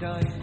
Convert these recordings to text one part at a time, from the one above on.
The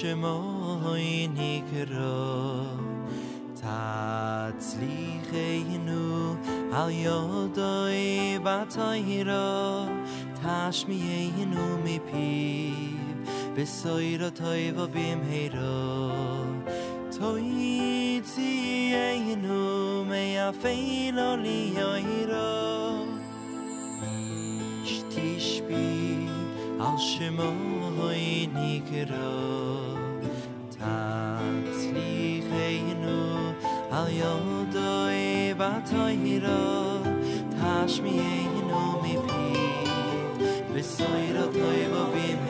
שמוי נקרא. תצליחנו על יודוי בתוירו. אַל מפיו בסוירו איבער טויר, שמו הייני קרא תצליחנו על ידוי בתוירו. תשמיינו מפי. בסוירו תוירו במה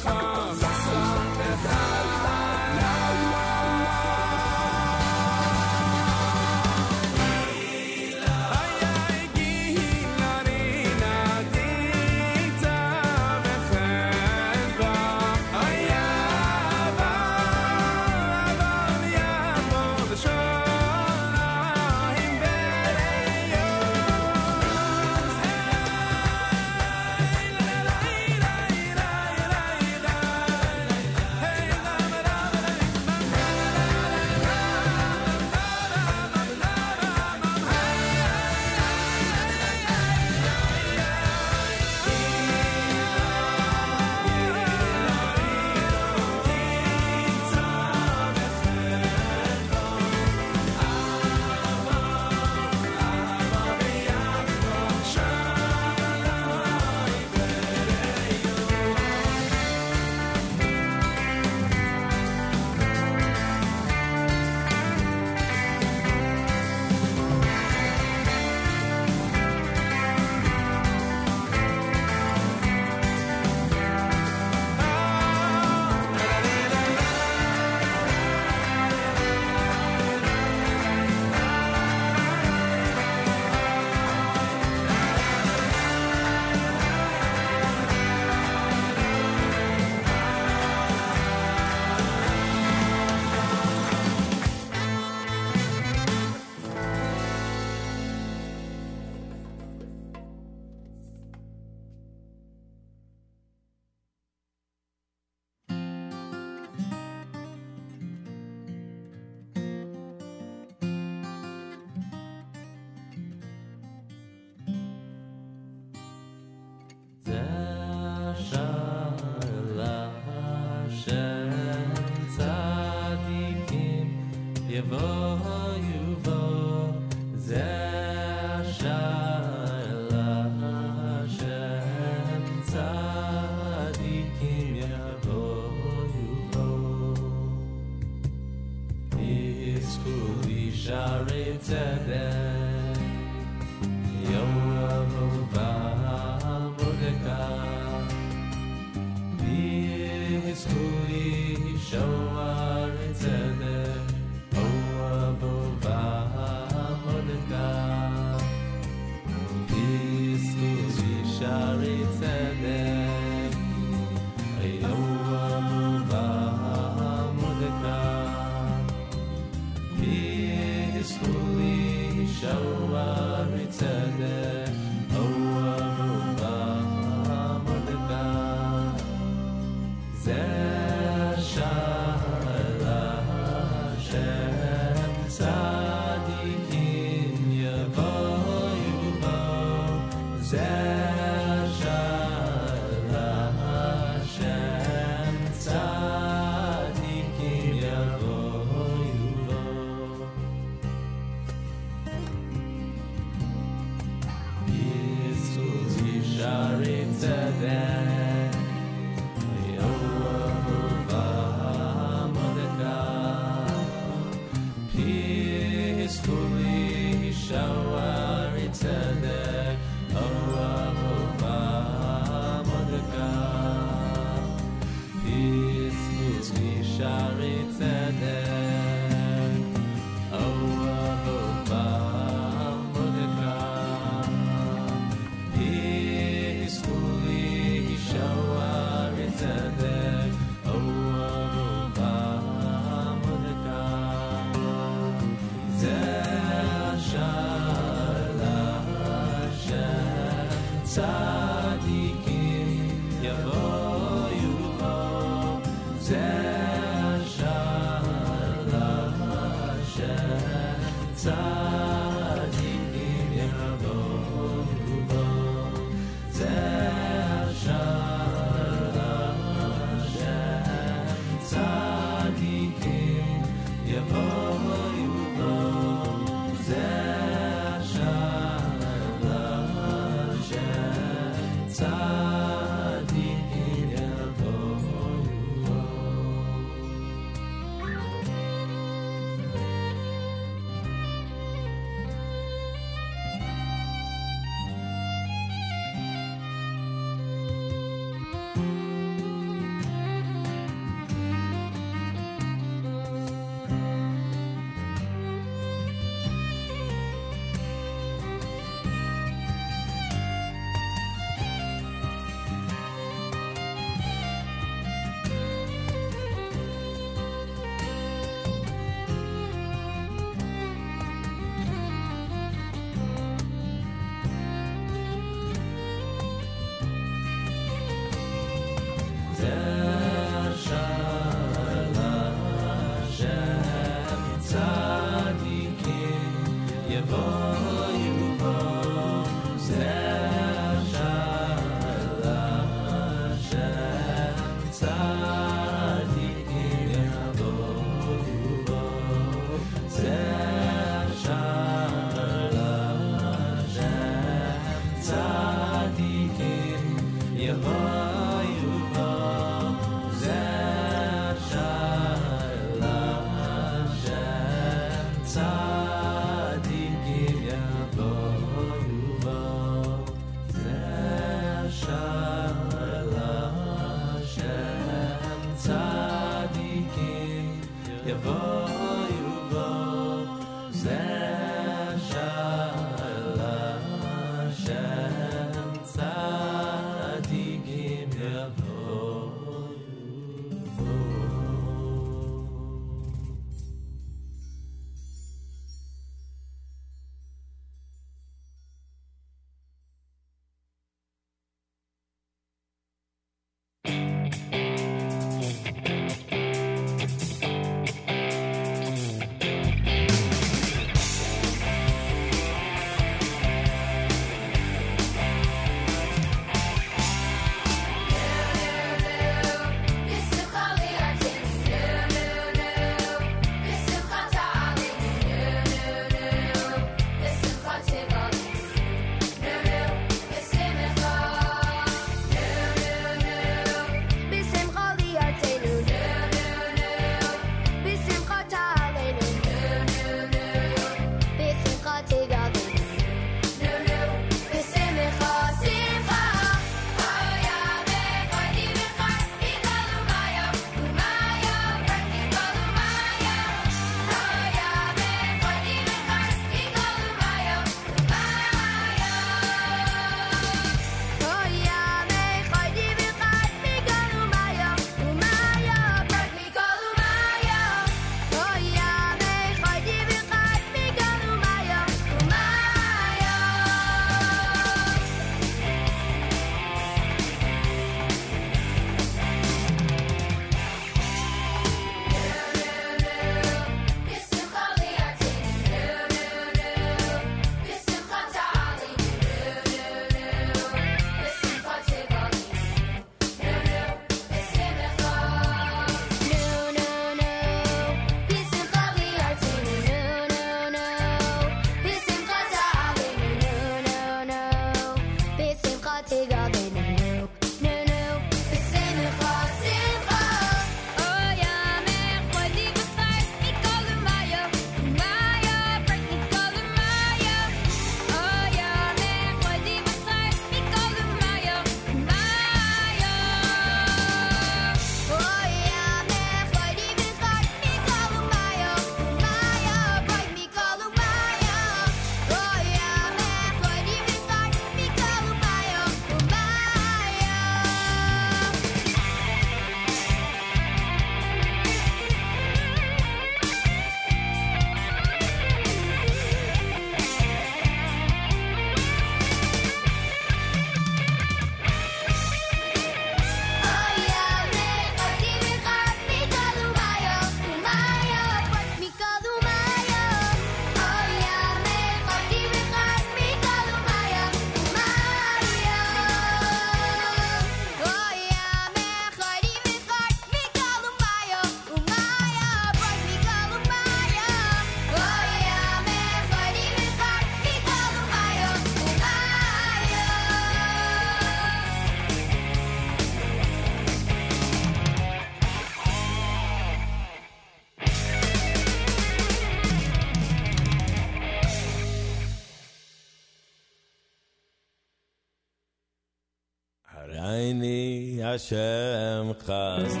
podcast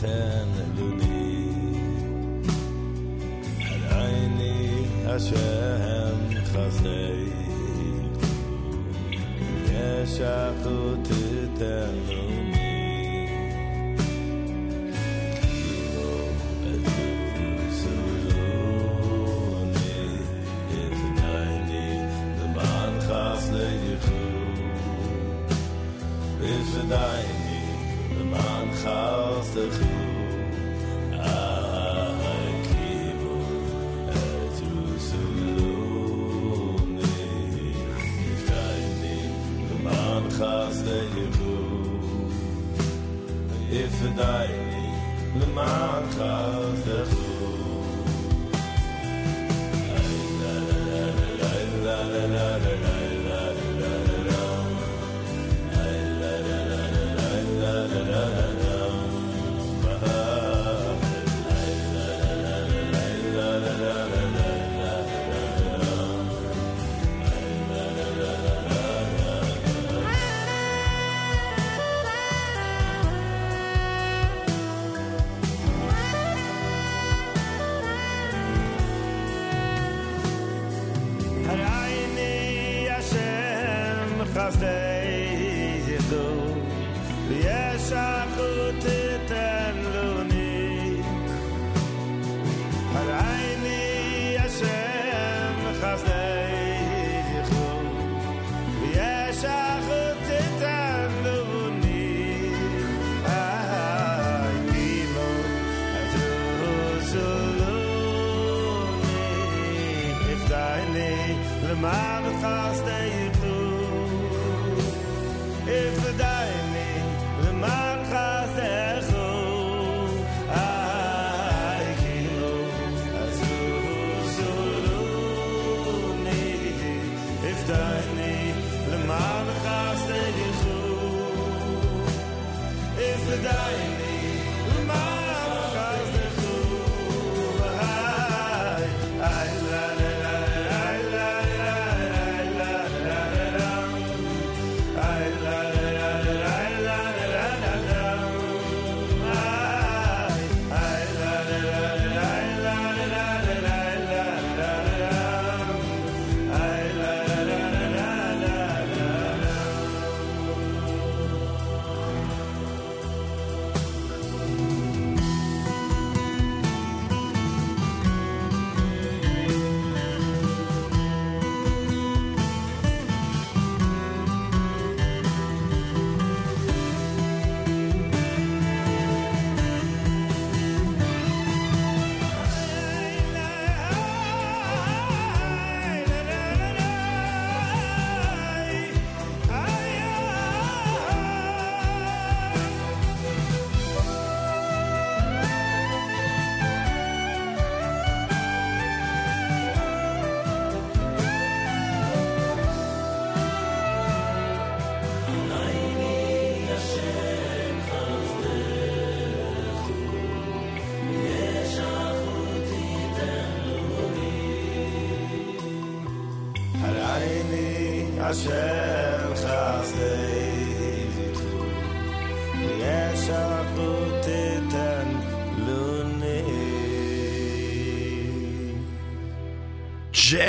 ten luni aini ashem khazei yesha khut ten luni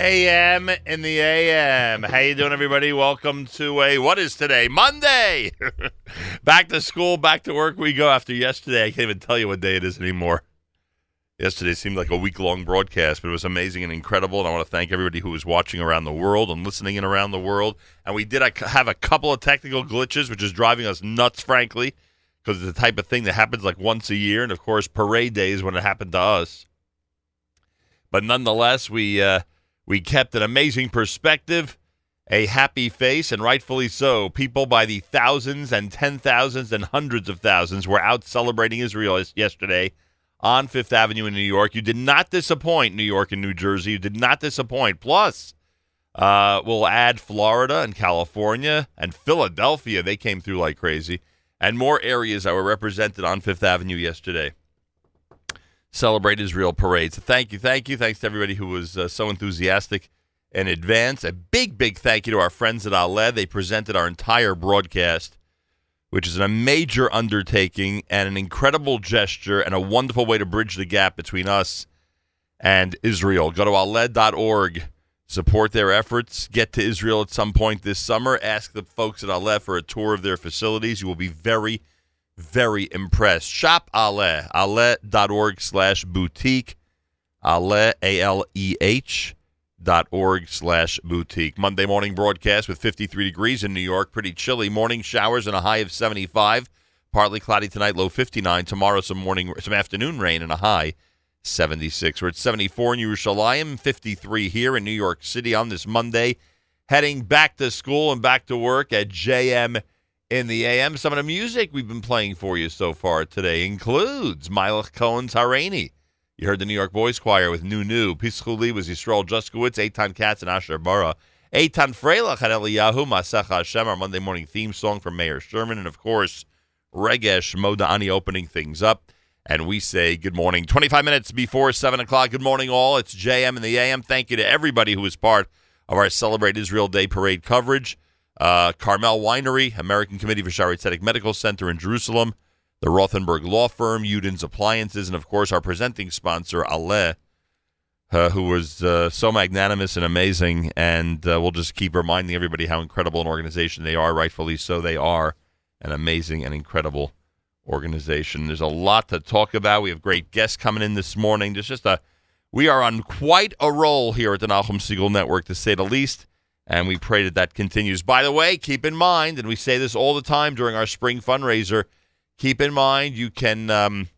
JM in the AM. How you doing, everybody? Welcome to a what is today? Monday. back to school, back to work we go. After yesterday, I can't even tell you what day it is anymore. Yesterday seemed like a week long broadcast, but it was amazing and incredible. And I want to thank everybody who was watching around the world and listening in around the world. And we did have a couple of technical glitches, which is driving us nuts, frankly, because it's the type of thing that happens like once a year. And of course, parade days when it happened to us. But nonetheless, we uh, we kept an amazing perspective, a happy face, and rightfully so. People by the thousands and ten thousands and hundreds of thousands were out celebrating Israel yesterday on Fifth Avenue in New York. You did not disappoint, New York and New Jersey. You did not disappoint. Plus, uh, we'll add Florida and California and Philadelphia. They came through like crazy. And more areas that were represented on Fifth Avenue yesterday. Celebrate Israel parade. So thank you, thank you. Thanks to everybody who was uh, so enthusiastic in advance. A big, big thank you to our friends at Aleh. They presented our entire broadcast, which is a major undertaking and an incredible gesture and a wonderful way to bridge the gap between us and Israel. Go to aleh.org, support their efforts, get to Israel at some point this summer, ask the folks at Aleh for a tour of their facilities. You will be very, very impressed. Shop Aleh, aleh.org slash boutique, Aleh, A-L-E-H dot org slash boutique. Monday morning broadcast with 53 degrees in New York. Pretty chilly. Morning showers and a high of 75. Partly cloudy tonight, low 59. Tomorrow, some morning, some afternoon rain and a high 76. We're at 74 in Yerushalayim, 53 here in New York City on this Monday. Heading back to school and back to work at JM in the AM. Some of the music we've been playing for you so far today includes Milech Cohen's Hareini. You heard the New York Boys Choir with New New. Pischuli was Yisrael Juskowitz, Eitan Katz, and Asher Bara. Eitan Freilach had Eliyahu, Masech Hashem, our Monday morning theme song from Mayor Sherman. And of course, Regesh Modani opening things up. And we say good morning. 25 minutes before 7 o'clock. Good morning, all. It's JM in the AM. Thank you to everybody who was part of our Celebrate Israel Day parade coverage. Uh, Carmel Winery, American Committee for Shaare Zedek Medical Center in Jerusalem, the Rothenberg Law Firm, Udin's Appliances, and of course our presenting sponsor, Aleh, uh, who was uh, so magnanimous and amazing. And uh, we'll just keep reminding everybody how incredible an organization they are. Rightfully so, they are an amazing and incredible organization. There's a lot to talk about. We have great guests coming in this morning. There's just a we are on quite a roll here at the Nachum Segal Network, to say the least, and we pray that that continues. By the way, keep in mind, and we say this all the time during our spring fundraiser, keep in mind you can um,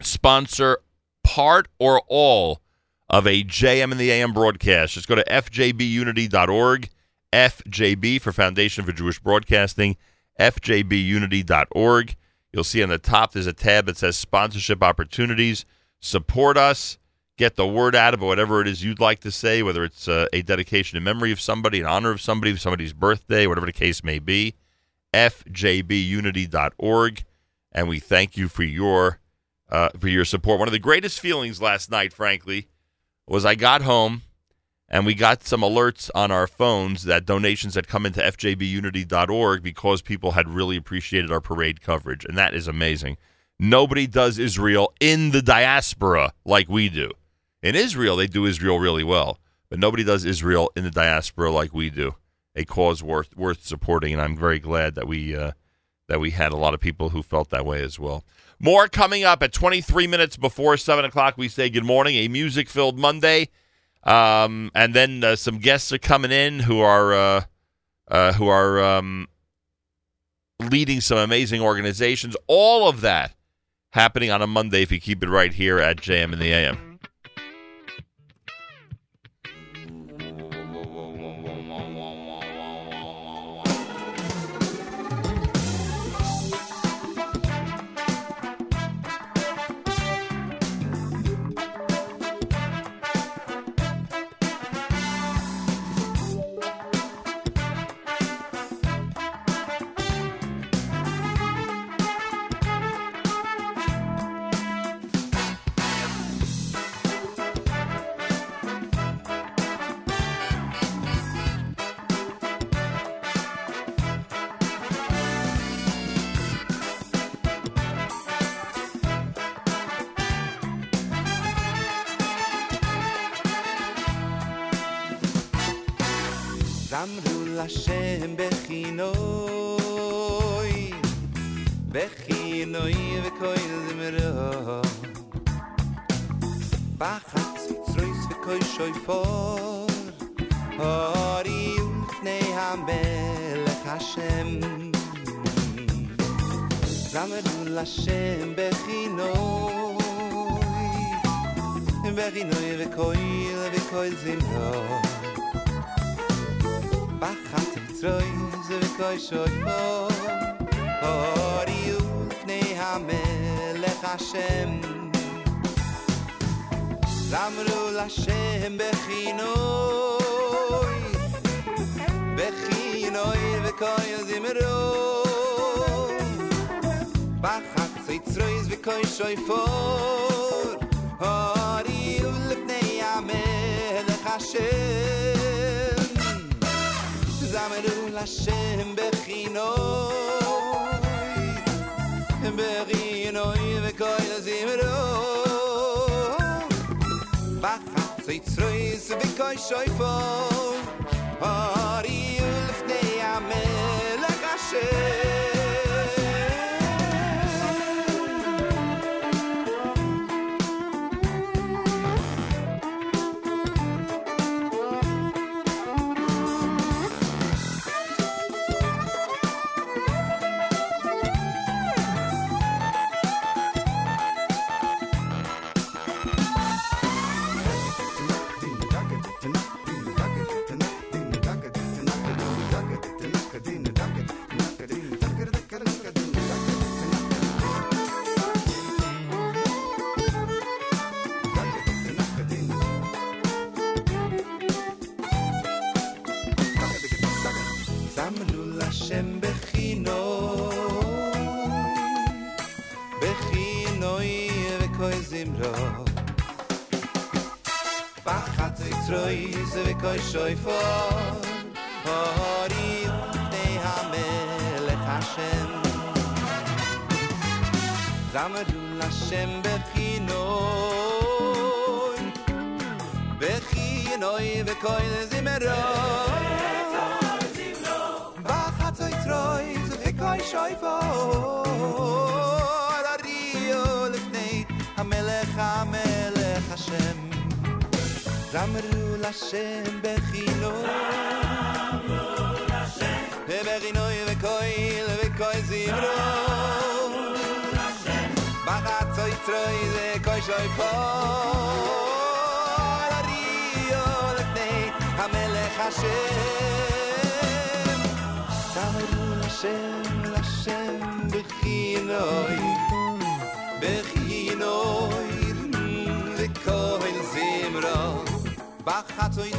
sponsor part or all of a JM and the AM broadcast. Just go to fjbunity.org, FJB for Foundation for Jewish Broadcasting, fjbunity.org. You'll see on the top there's a tab that says sponsorship opportunities. Support us. Get the word out about whatever it is you'd like to say, whether it's uh, a dedication in memory of somebody, in honor of somebody, somebody's birthday, whatever the case may be. FJBunity.org. And we thank you for your uh, for your support. One of the greatest feelings last night, frankly, was I got home and we got some alerts on our phones that donations had come into fjbunity.org because people had really appreciated our parade coverage. And that is amazing. Nobody does Israel in the diaspora like we do. In Israel, they do Israel really well, but nobody does Israel in the diaspora like we do. A cause worth worth supporting, and I'm very glad that we uh, that we had a lot of people who felt that way as well. More coming up at 23 minutes before 7 o'clock. We say good morning, a music filled Monday. Um, and then uh, some guests are coming in who are uh, uh, who are um, leading some amazing organizations. All of that happening on a Monday if you keep it right here at JM in the AM. ay for ari ulne ya me le khashe zamerun la shem be khino em be khino koy zimro ba kha tsit tsroy ze be koy shoy for ari ulne ya me le khashe ve koyn ze mero bagatzoy troiz ze koy shoyfo dar rio le ste a mele kha mele kha shem ramru la shem be khilo la shem be ginoy ve koyl ve koyn zimo shem bagatzoy המלך השם. kha לשם לשם masele send geinoy זמרו. mir le khoyl zimra b khatoy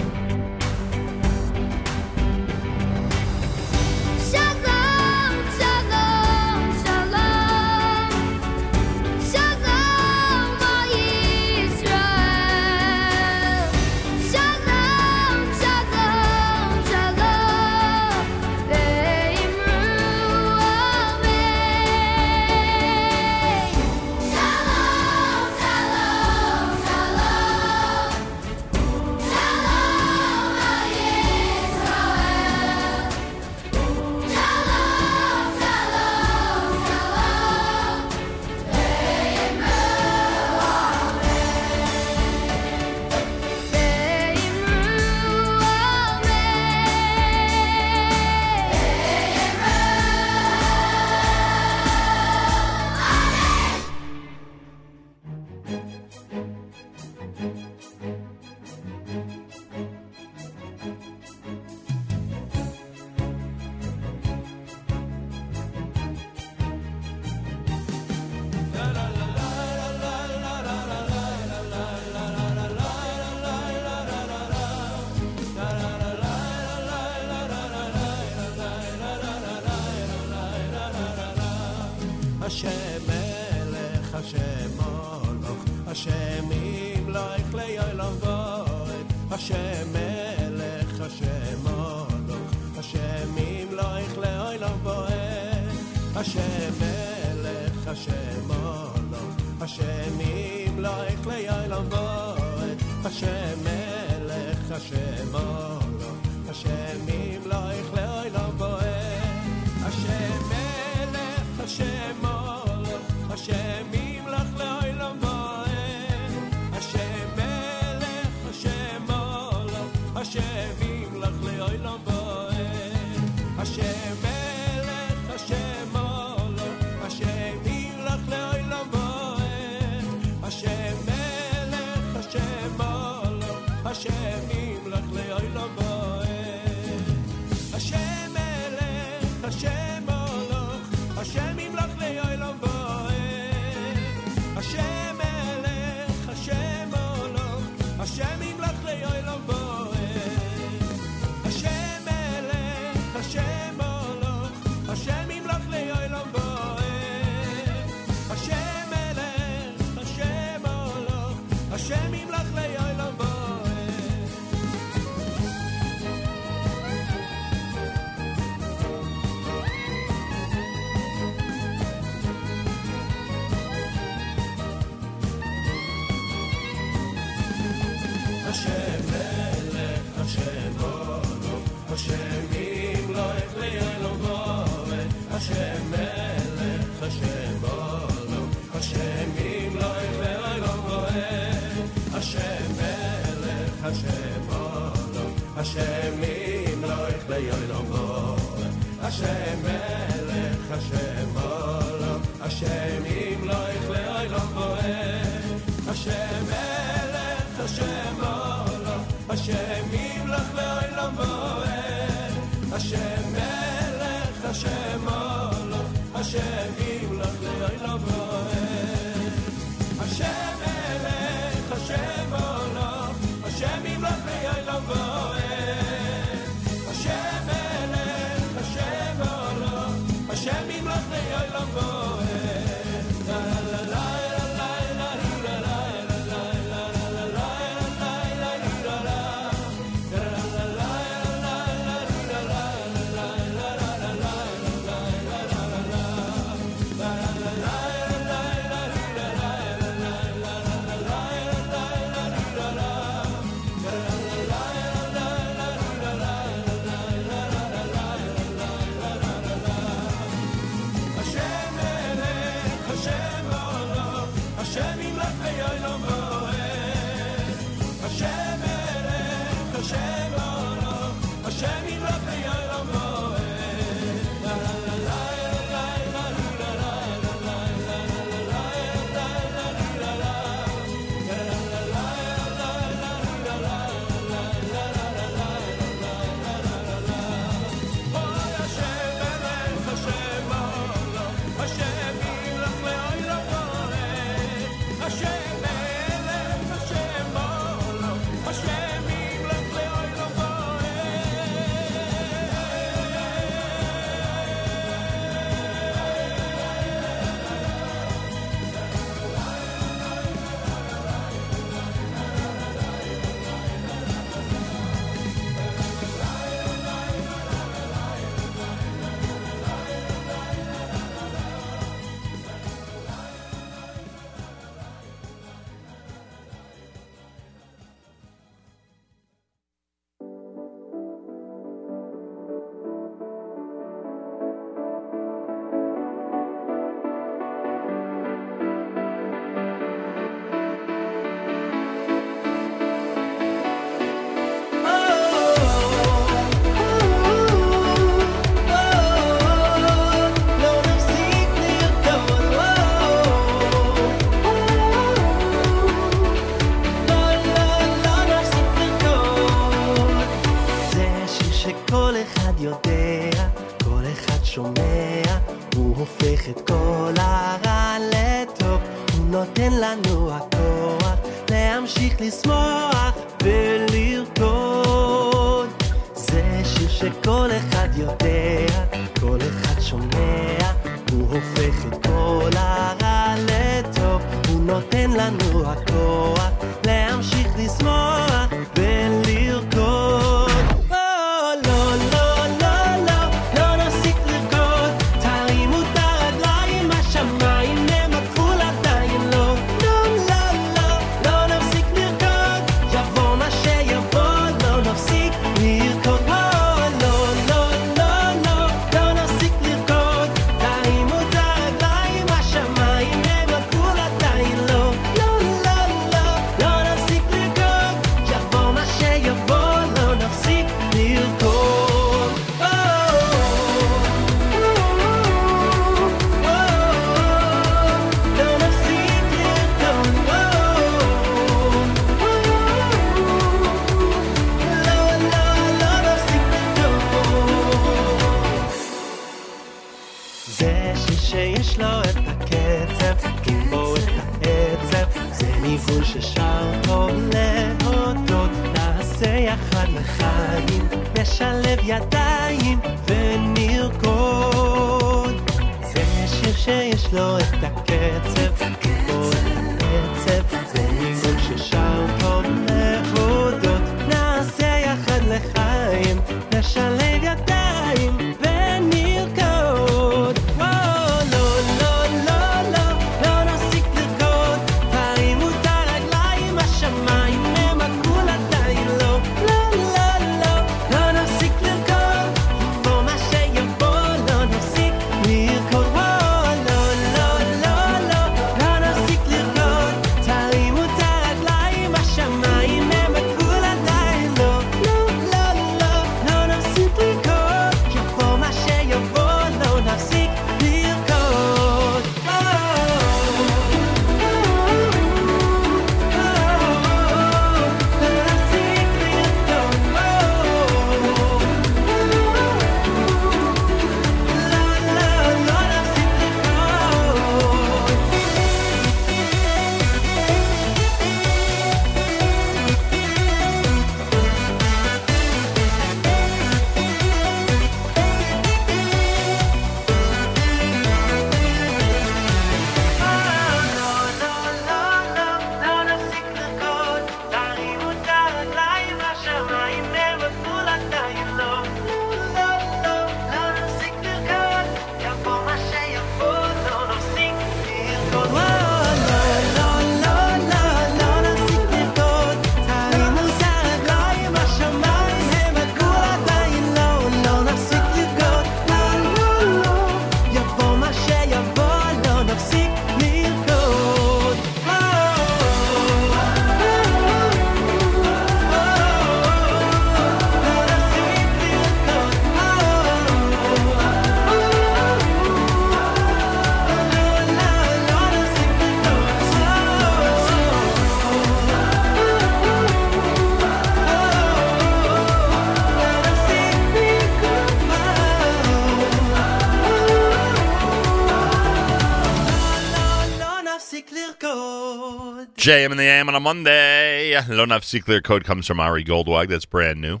JM in the AM on a Monday. Lo Nafsi Clear Code comes from Ari Goldwag. That's brand new.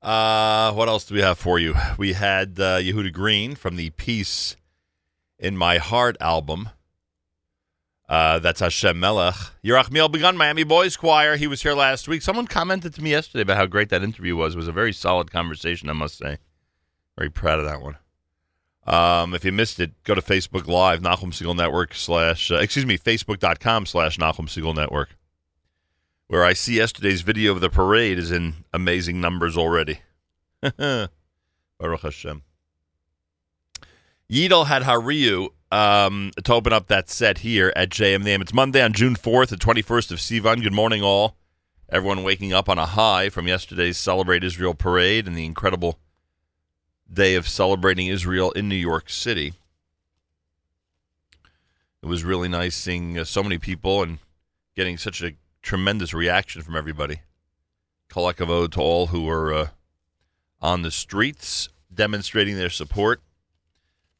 Uh, what else do we have for you? We had uh, Yehuda Green from the Peace in My Heart album. Uh, that's Hashem Melech. Yerachmiel Begun, Miami Boys Choir. He was here last week. Someone commented to me yesterday about how great that interview was. It was a very solid conversation, I must say. Very proud of that one. Um, if you missed it, go to Facebook Live, Nachum Segal Network slash, uh, excuse me, Facebook.com slash Nachum Segal Network, where I see yesterday's video of the parade is in amazing numbers already. Baruch Hashem. Yidel had Hariu um, to open up that set here at JMNM. It's Monday on June 4th, the 21st of Sivan. Good morning, all. Everyone waking up on a high from yesterday's Celebrate Israel parade and the incredible day of celebrating Israel in New York City. It was really nice seeing uh, so many people and getting such a tremendous reaction from everybody. Kolakavo to all who were uh, on the streets demonstrating their support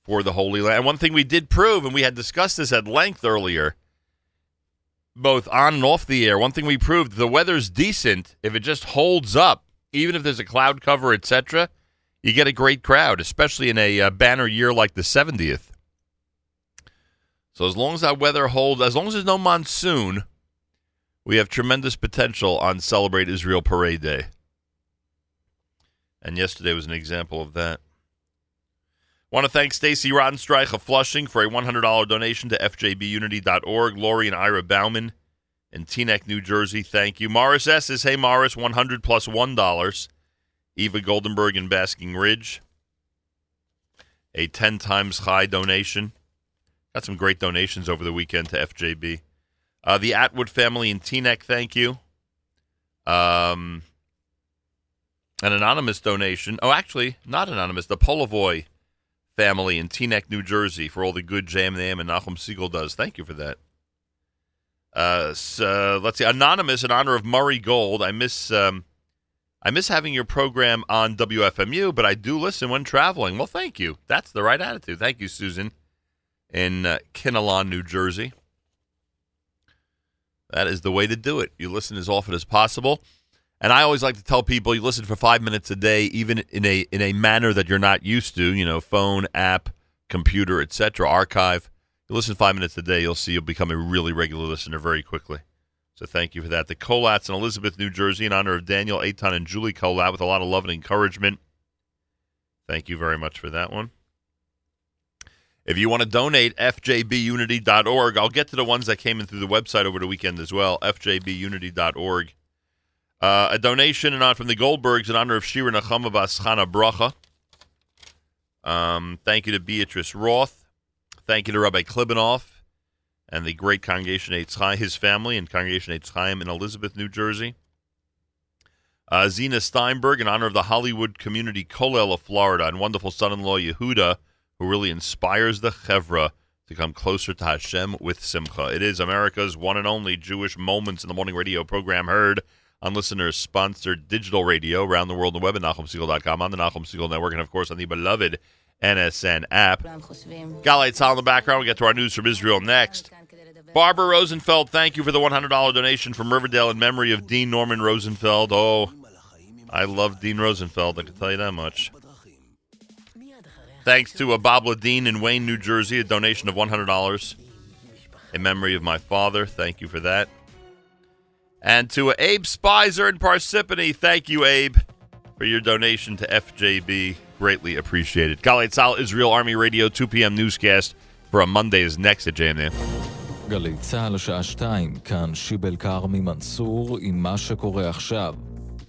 for the Holy Land. And one thing we did prove, and we had discussed this at length earlier, both on and off the air, one thing we proved the weather's decent if it just holds up, even if there's a cloud cover, etc. You get a great crowd, especially in a uh, banner year like the 70th. So as long as that weather holds, as long as there's no monsoon, we have tremendous potential on Celebrate Israel Parade Day. And yesterday was an example of that. Want to thank Stacy Rodenstreich of Flushing for a $100 donation to fjbunity.org. Lori and Ira Bauman in Teaneck, New Jersey, thank you. Morris S. is Hey Morris, 100 plus 1. Eva Goldenberg in Basking Ridge, a 10 times high donation. Got some great donations over the weekend to FJB. Uh, the Atwood family in Teaneck, thank you. Um, an anonymous donation. Oh, actually, not anonymous. The Polavoy family in Teaneck, New Jersey, for all the good Jam Nam and Nachum Segal does. Thank you for that. Uh, so, let's see. Anonymous in honor of Murray Gold. I miss um, I miss having your program on WFMU, but I do listen when traveling. Well, thank you. That's the right attitude. Thank you, Susan, in uh, Kinnelon, New Jersey. That is the way to do it. You listen as often as possible. And I always like to tell people you listen for five minutes a day, even in a in a manner that you're not used to. You know, phone, app, computer, etc. Archive. You listen five minutes a day, you'll see you'll become a really regular listener very quickly. So thank you for that. The Colats in Elizabeth, New Jersey, in honor of Daniel Aton and Julie Colat, with a lot of love and encouragement. Thank you very much for that one. If you want to donate, fjbunity.org. I'll get to the ones that came in through the website over the weekend as well, fjbunity.org. Uh, a donation and on from the Goldbergs in honor of Shira Nachama Bas Chana Bracha. Um, thank you to Beatrice Roth. Thank you to Rabbi Klibanoff and the great Congregation Eitz Chaim, his family and Congregation Eitz Chaim in Elizabeth, New Jersey. Uh, Zena Steinberg in honor of the Hollywood Community Kollel of Florida and wonderful son-in-law Yehuda, who really inspires the Chevra to come closer to Hashem with Simcha. It is America's one and only Jewish Moments in the Morning radio program heard on listeners sponsored digital radio around the world the web at NachumSegal.com, on the Nachum Segal Network, and of course on the beloved NSN app. Galei Tzahal in the background. We get to our news from Israel next. Barbara Rosenfeld, thank you for the $100 donation from Riverdale in memory of Dean Norman Rosenfeld. Oh, I love Dean Rosenfeld, I can tell you that much. Thanks to a Bob Ladine in Wayne, New Jersey, a donation of $100 in memory of my father. Thank you for that. And to Abe Spicer in Parsippany, thank you, Abe, for your donation to FJB Greatly appreciated. Galay Tzal, Israel Army Radio, 2 p.m. newscast for a Monday is next at JMN. גלי צה"ל, שעה שתיים, כאן שיבל כרמי מנסור עם מה שקורה עכשיו.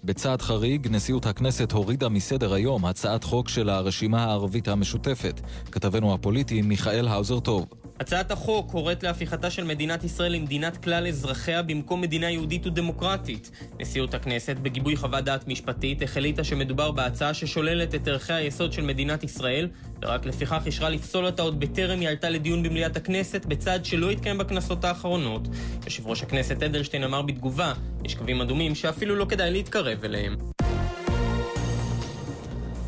בצעד חריג, נשיאות הכנסת הורידה מסדר היום הצעת חוק של הרשימה הערבית המשותפת. כתבנו הפוליטי מיכאל האוזר טוב. הצעת החוק קוראת להפיכתה של מדינת ישראל למדינת כלל אזרחיה במקום מדינה יהודית ודמוקרטית. נשיאות הכנסת, בגיבוי חוות דעת משפטית, החליטה שמדובר בהצעה ששוללת את ערכי היסוד של מדינת ישראל, ורק לפיכך אישרה לפסול אותה עוד בטרם היא עלתה לדיון במליאת הכנסת, בצעד שלא התקיים בכנסות האחרונות. יושב ראש הכנסת אדלשטיין אמר בתגובה, יש קווים אדומים שאפילו לא כדאי להתקרב אליהם.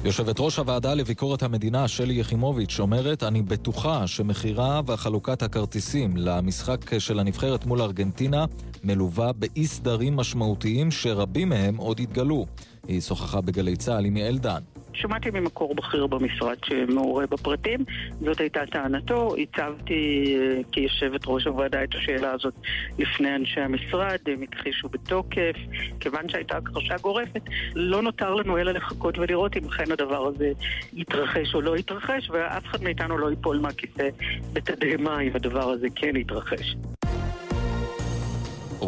יושבת ראש הוועדה לביקורת המדינה, שלי יחימוביץ', אומרת, אני בטוחה שמכירה וחלוקת הכרטיסים למשחק של הנבחרת מול ארגנטינה מלווה באי סדרים משמעותיים שרבים מהם עוד יתגלו. היא שוחחה בגלי צה"ל עם יעל דן. שמעתי ממקור בכיר במשרד שמעורה בפרטים, זאת הייתה טענתו, הצבתי אה, כיושבת ראש הוועדה את השאלה הזאת לפני אנשי המשרד, הם הכחישו בתוקף, כיוון שהייתה הכחשה גורפת, לא נותר לנו אלא לחכות ולראות אם אכן הדבר הזה יתרחש או לא יתרחש, ואף אחד מאיתנו לא ייפול מהכיסא בתדהמה אם הדבר הזה כן יתרחש.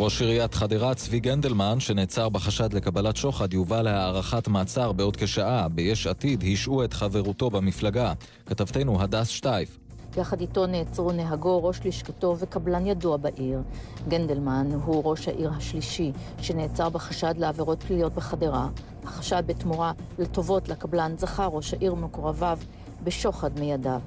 ראש עיריית חדרה צבי גנדלמן, שנעצר בחשד לקבלת שוחד, יובא להארכת מעצר בעוד כשעה. ביש עתיד השעו את חברותו במפלגה. כתבתנו הדס שטייף. יחד איתו נעצרו נהגו, ראש לשכתו וקבלן ידוע בעיר. גנדלמן הוא ראש העיר השלישי שנעצר בחשד לעבירות פליליות בחדרה. החשד בתמורה לטובות לקבלן זכה ראש העיר ומקורביו בשוחד מידיו.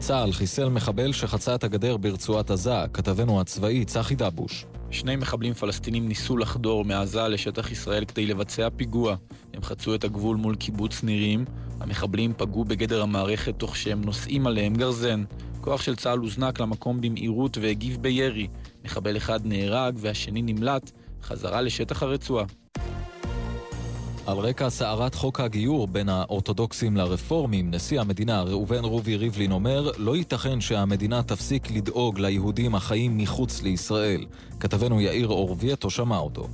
צה"ל חיסל מחבל שחצה את הגדר ברצועת עזה. כתבנו הצבאי צחי דבוש. שני מחבלים פלסטינים ניסו לחדור מעזה לשטח ישראל כדי לבצע פיגוע. הם חצו את הגבול מול קיבוץ נירים. המחבלים פגעו בגדר המערכת תוך שהם נושאים עליהם גרזן. כוח של צה"ל הוזנק למקום במהירות והגיב בירי. מחבל אחד נהרג והשני נמלט, חזרה לשטח הרצועה. על רקע סערת חוק הגיור בין האורתודוקסים לרפורמים, נשיא המדינה ראובן רובי ריבלין אומר, לא ייתכן שהמדינה תפסיק לדאוג ליהודים החיים מחוץ לישראל. כתבנו יאיר אורבייטו שמע אותו.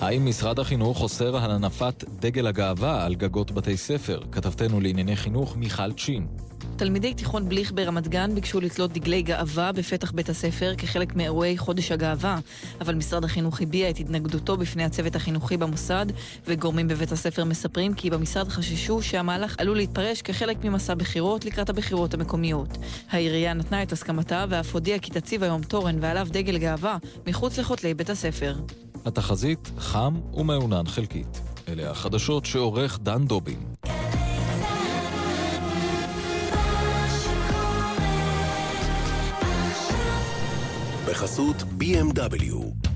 האם משרד החינוך אוסר על הנפת דגל הגאווה על גגות בתי ספר? כתבתנו לענייני חינוך מיכל צ'ין. תלמידי תיכון בליך ברמת גן ביקשו לתלות דגלי גאווה בפתח בית הספר כחלק מאירועי חודש הגאווה, אבל משרד החינוך הביע את התנגדותו בפני הצוות החינוכי במוסד, וגורמים בבית הספר מספרים כי במשרד חששו שהמהלך עלול להתפרש כחלק ממסע בחירות לקראת הבחירות המקומיות. העירייה נתנה את הסכמתה ואף הודיעה כי תציב היום תורן ועליו דגל גאווה מחוץ לכותלי בית הספר. התחזית חם ומעונן חלקית. אלה החדשות שעורך דן דובין. בחסות BMW.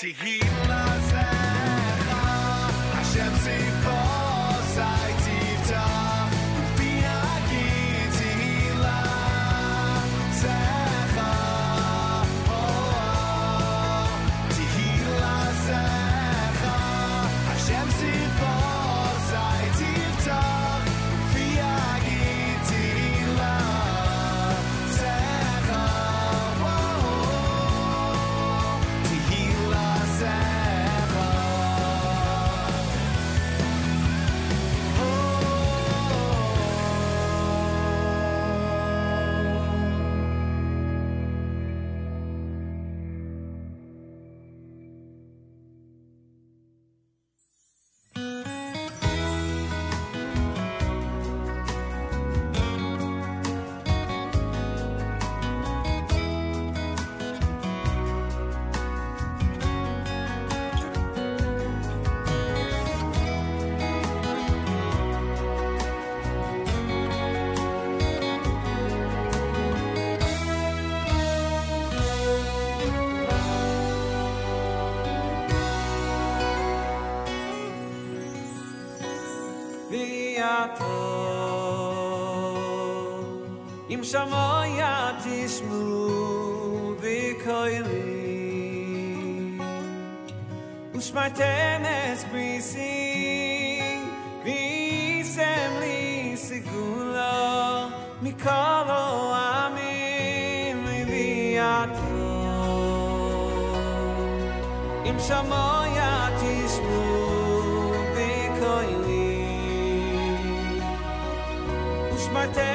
to heal myself. Hashem shamaya tishmu vikoyli ושמרתם את בריסי, ואיסם לי סגולו, מכל העמים מביאתו. אם שמו יתשמו בקולי, ושמרתם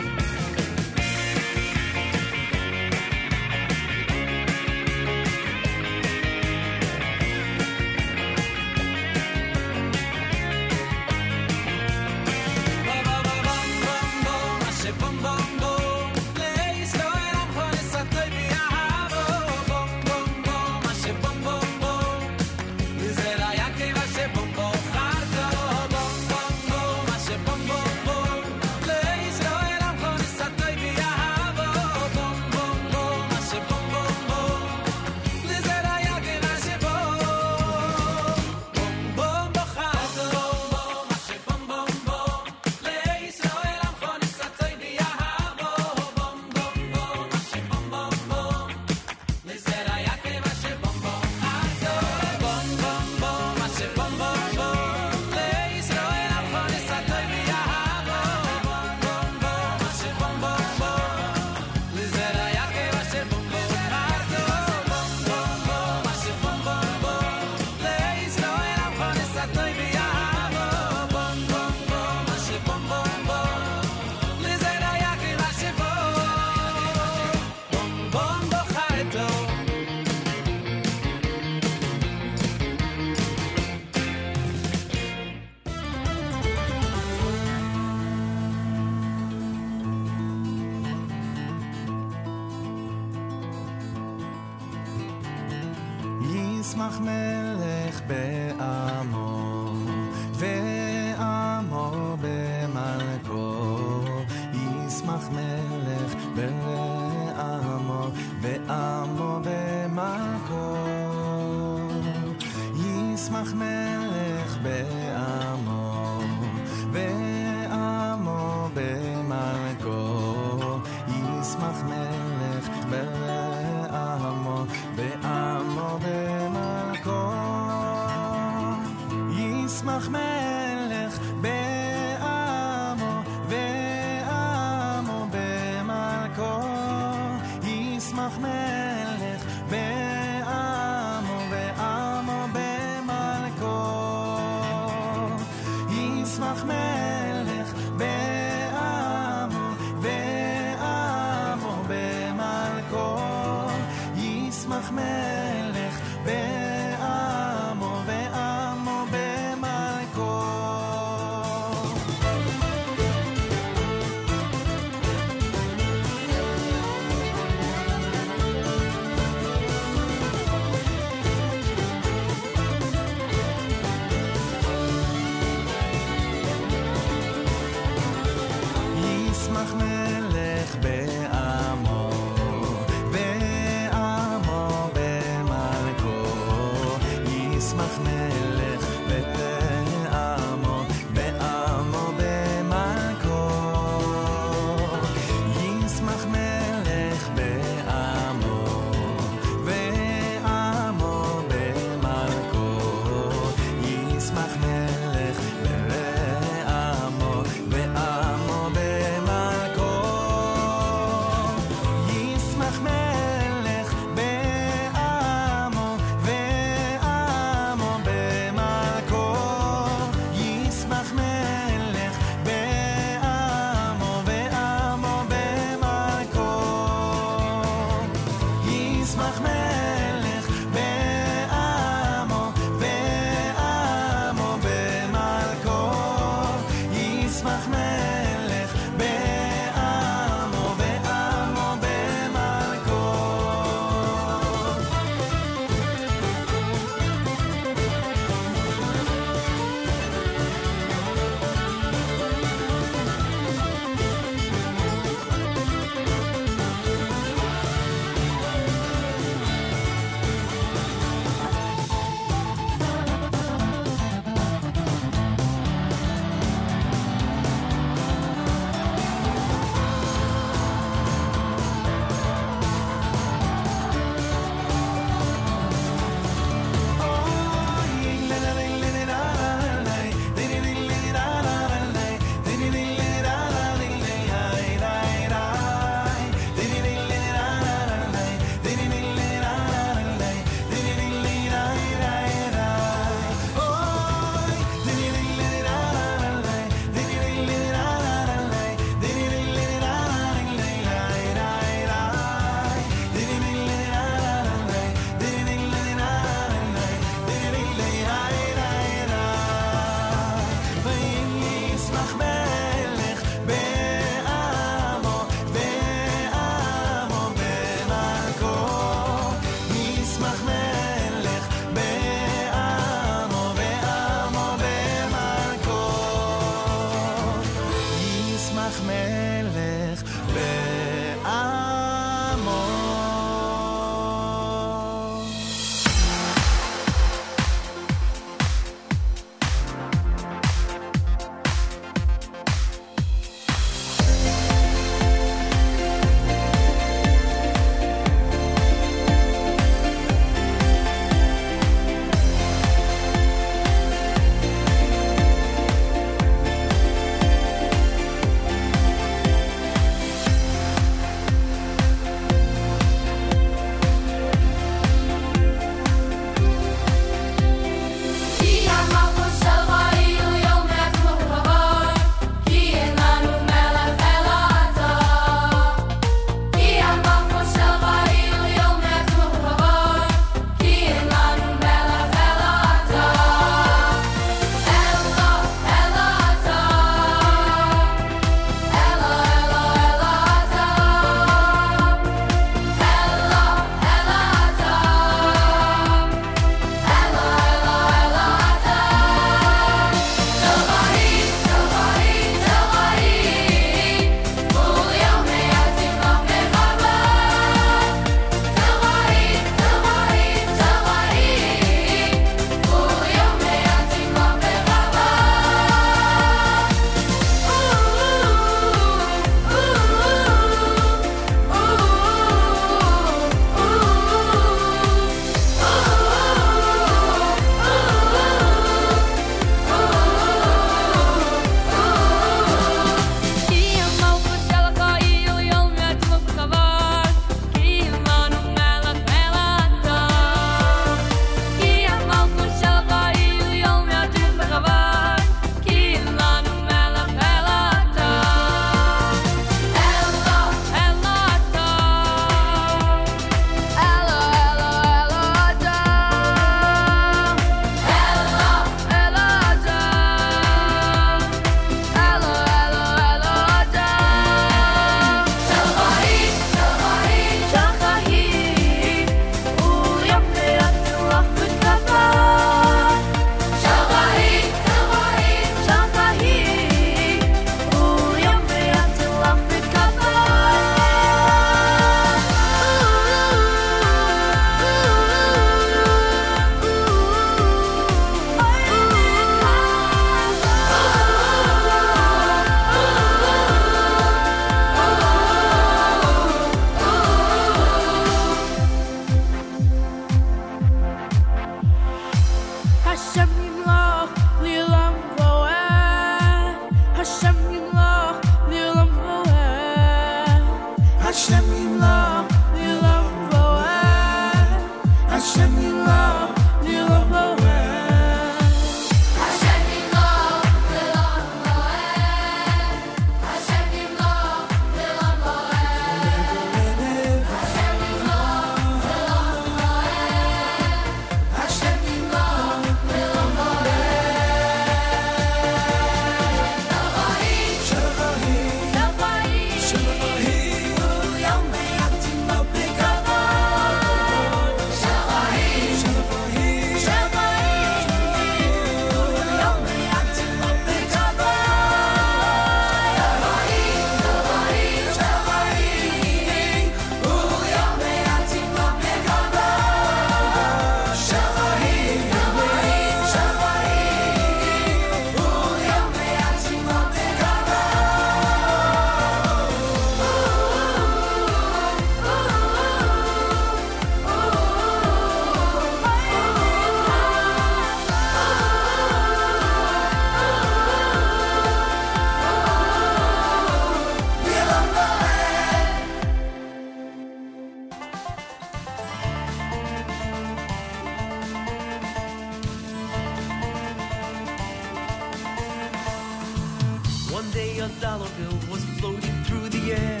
a dollar bill was floating through the air.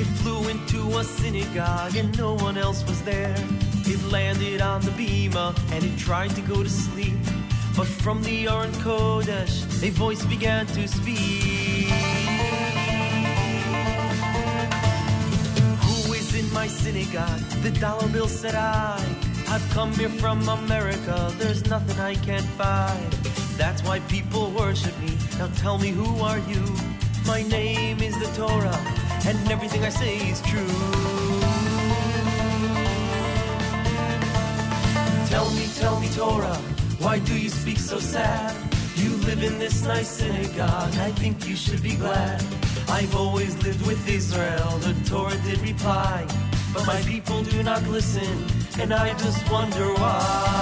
It flew into a synagogue and no one else was there. It landed on the bema and it tried to go to sleep. But from the Aron Kodesh, a voice began to speak. Who is in my synagogue? The dollar bill said I. I've come here from America, there's nothing I can't buy. That's why people worship me. Now tell me, who are you? My name is the Torah, and everything I say is true. Tell me, tell me, Torah, why do you speak so sad? You live in this nice synagogue, I think you should be glad. I've always lived with Israel, the Torah did reply. But my people do not listen, and I just wonder why.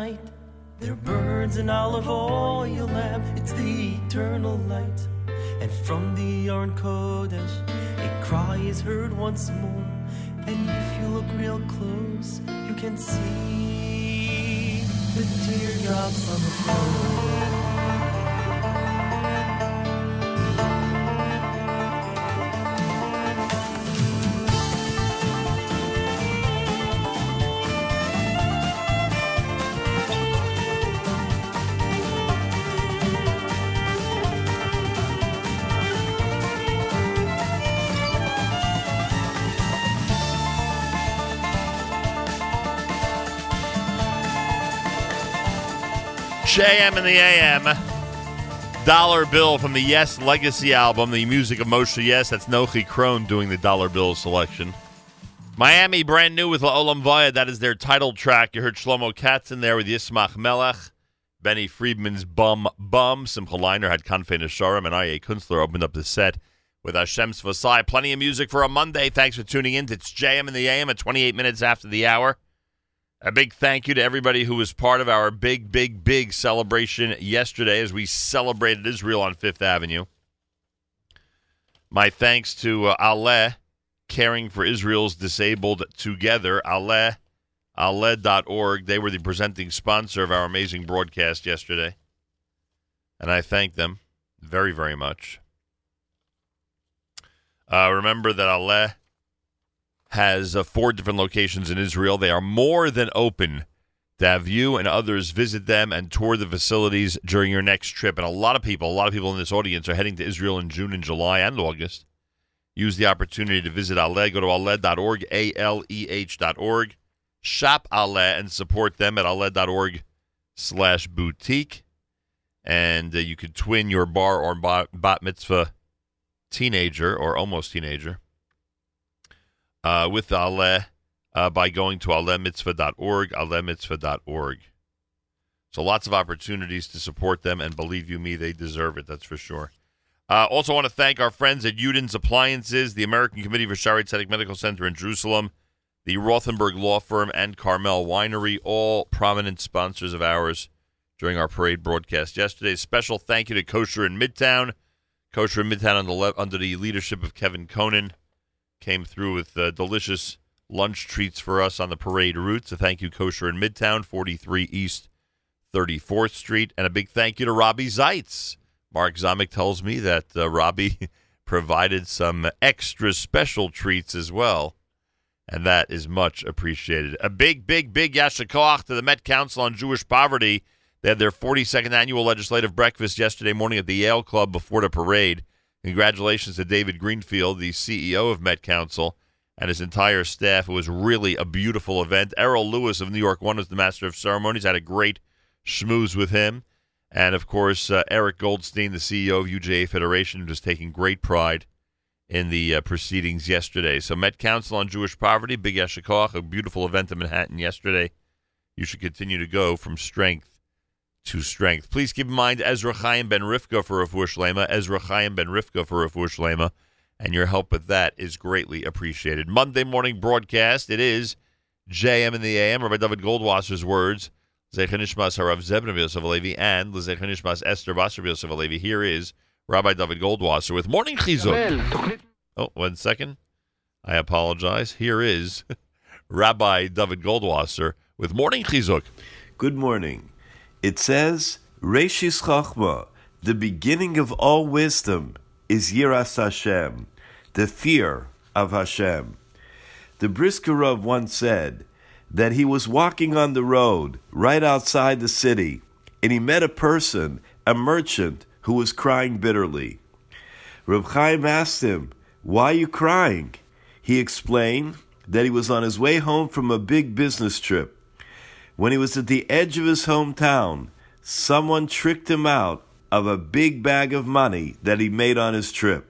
Night, there burns an olive oil lamp. It's the eternal light. And from the Aron Kodesh, a cry is heard once more. And if you look real close, you can see the teardrops on the floor. JM in the AM. Dollar Bill from the Yess Legacy album, the music of Moshe Yess. That's Nochi Krohn doing the Dollar Bill selection. Miami, brand new with Olam Vaya. That is their title track. You heard Shlomo Katz in there with Yismach Melech. Benny Friedman's Bum Bum. Simcha Leiner had Kanfei Nesharim, and Aryeh Kunstler opened up the set with Hashem's Vasai. Plenty of music for a Monday. Thanks for tuning in. It's JM in the AM at 28 minutes after the hour. A big thank you to everybody who was part of our big, big, big celebration yesterday as we celebrated Israel on Fifth Avenue. My thanks to uh, Aleh, Caring for Israel's Disabled Together, Aleh, aleh.org. They were the presenting sponsor of our amazing broadcast yesterday. And I thank them very, very much. Uh, remember that Aleh has uh, four different locations in Israel. They are more than open to have you and others visit them and tour the facilities during your next trip. And a lot of people, a lot of people in this audience are heading to Israel in June and July and August. Use the opportunity to visit Aleh. Go to aleh.org, A-L-E-H dot org. Shop Aleh and support them at aleh.org slash boutique. And uh, you could twin your bar or bat mitzvah teenager or almost teenager uh, with Aleh uh, by going to alehmitzvah.org, alehmitzvah.org. So lots of opportunities to support them, and believe you me, they deserve it. That's for sure. Uh, also, want to thank our friends at Udin's Appliances, the American Committee for Shaare Zedek Medical Center in Jerusalem, the Rothenberg Law Firm, and Carmel Winery, all prominent sponsors of ours during our parade broadcast yesterday. Special thank you to Kosher in Midtown. Kosher in Midtown le- under the leadership of Kevin Conan came through with uh, delicious lunch treats for us on the parade route. So thank you, Kosher in Midtown, 43 East 34th Street. And a big thank you to Robbie Zeitz. Mark Zomick tells me that uh, Robbie provided some extra special treats as well. And that is much appreciated. A big, big, big yashikoach to the Met Council on Jewish Poverty. They had their 42nd annual legislative breakfast yesterday morning at the Yale Club before the parade. Congratulations to David Greenfield, the CEO of Met Council, and his entire staff. It was really a beautiful event. Errol Louis of New York One was the master of ceremonies. Had a great schmooze with him. And of course, uh, Eric Goldstein, the CEO of UJA Federation, was taking great pride in the uh, proceedings yesterday. So, Met Council on Jewish Poverty, Big Yashikoch, a beautiful event in Manhattan yesterday. You should continue to go from strength to strength. Please keep in mind Ezra Chaim Ben Rivka for Rafush Lema, Ezra Chaim Ben Rivka for Rafush Lema, and your help with that is greatly appreciated. Monday morning broadcast, it is JM in the AM, Rabbi David Goldwasser's words, Zechanishmas Harav Zebna Yosef Alevi, and Zechanishmas Esther Basar Yosef Alevi. Here is Rabbi David Goldwasser with Morning Chizuk. Oh, one second. I apologize. Here is Rabbi David Goldwasser with Morning Chizuk. Good morning. It says, Reshis Chachma, the beginning of all wisdom, is Yiras Hashem, the fear of Hashem. The Briskerov once said that he was walking on the road right outside the city, and he met a person, a merchant, who was crying bitterly. Reb Chaim asked him, Why are you crying? He explained that he was on his way home from a big business trip. When he was at the edge of his hometown, someone tricked him out of a big bag of money that he made on his trip.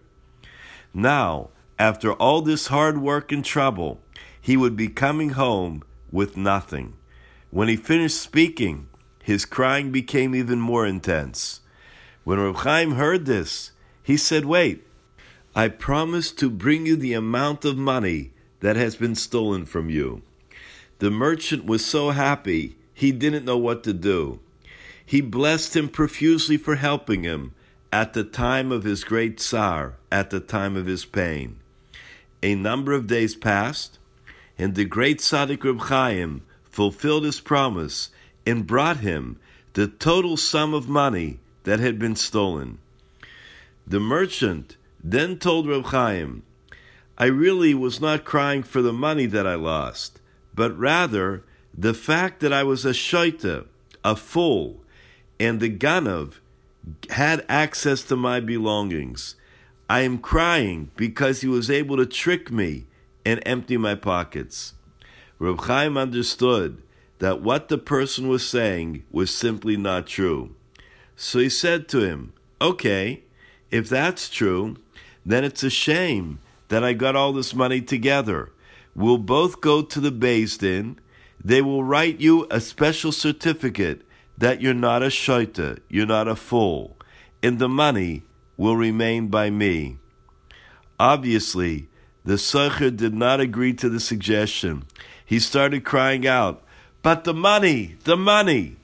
Now, after all this hard work and trouble, he would be coming home with nothing. When he finished speaking, his crying became even more intense. When Reb Chaim heard this, he said, Wait, I promise to bring you the amount of money that has been stolen from you. The merchant was so happy he didn't know what to do. He blessed him profusely for helping him at the time of his great tsar, at the time of his pain. A number of days passed, and the great Tzaddik Reb Chaim fulfilled his promise and brought him the total sum of money that had been stolen. The merchant then told Reb Chaim, I really was not crying for the money that I lost, but rather the fact that I was a shaita, a fool, and the Ganav had access to my belongings. I am crying because he was able to trick me and empty my pockets. Reb Chaim understood that what the person was saying was simply not true. So he said to him, Okay, if that's true, then it's a shame that I got all this money together. We'll both go to the Beis Din. They will write you a special certificate that you're not a shaita, you're not a fool, and the money will remain by me. Obviously, the Socher did not agree to the suggestion. He started crying out, But the money, the money!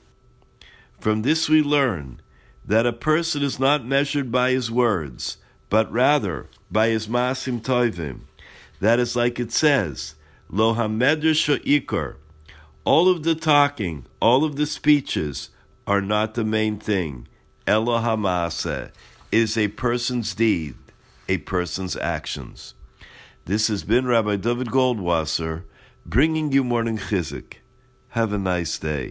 From this we learn that a person is not measured by his words, but rather by his masim tovim. That is like it says, Lo Hamedr Ikar. All of the talking, all of the speeches are not the main thing. Elohamasa is a person's deed, a person's actions. This has been Rabbi David Goldwasser bringing you morning Chizuk. Have a nice day.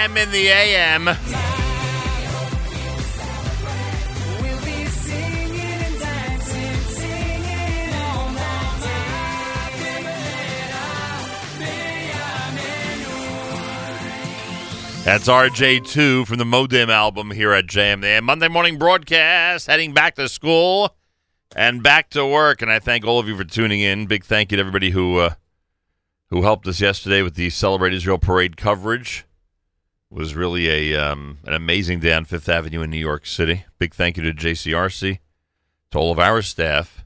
a.m. in the a.m. That's RJ2 from the Modem album here at Jam. The Monday morning broadcast, heading back to school and back to work. And I thank all of you for tuning in. Big thank you to everybody who uh, who helped us yesterday with the Celebrate Israel Parade coverage. Was really a um, an amazing day on Fifth Avenue in New York City. Big thank you to JCRC, to all of our staff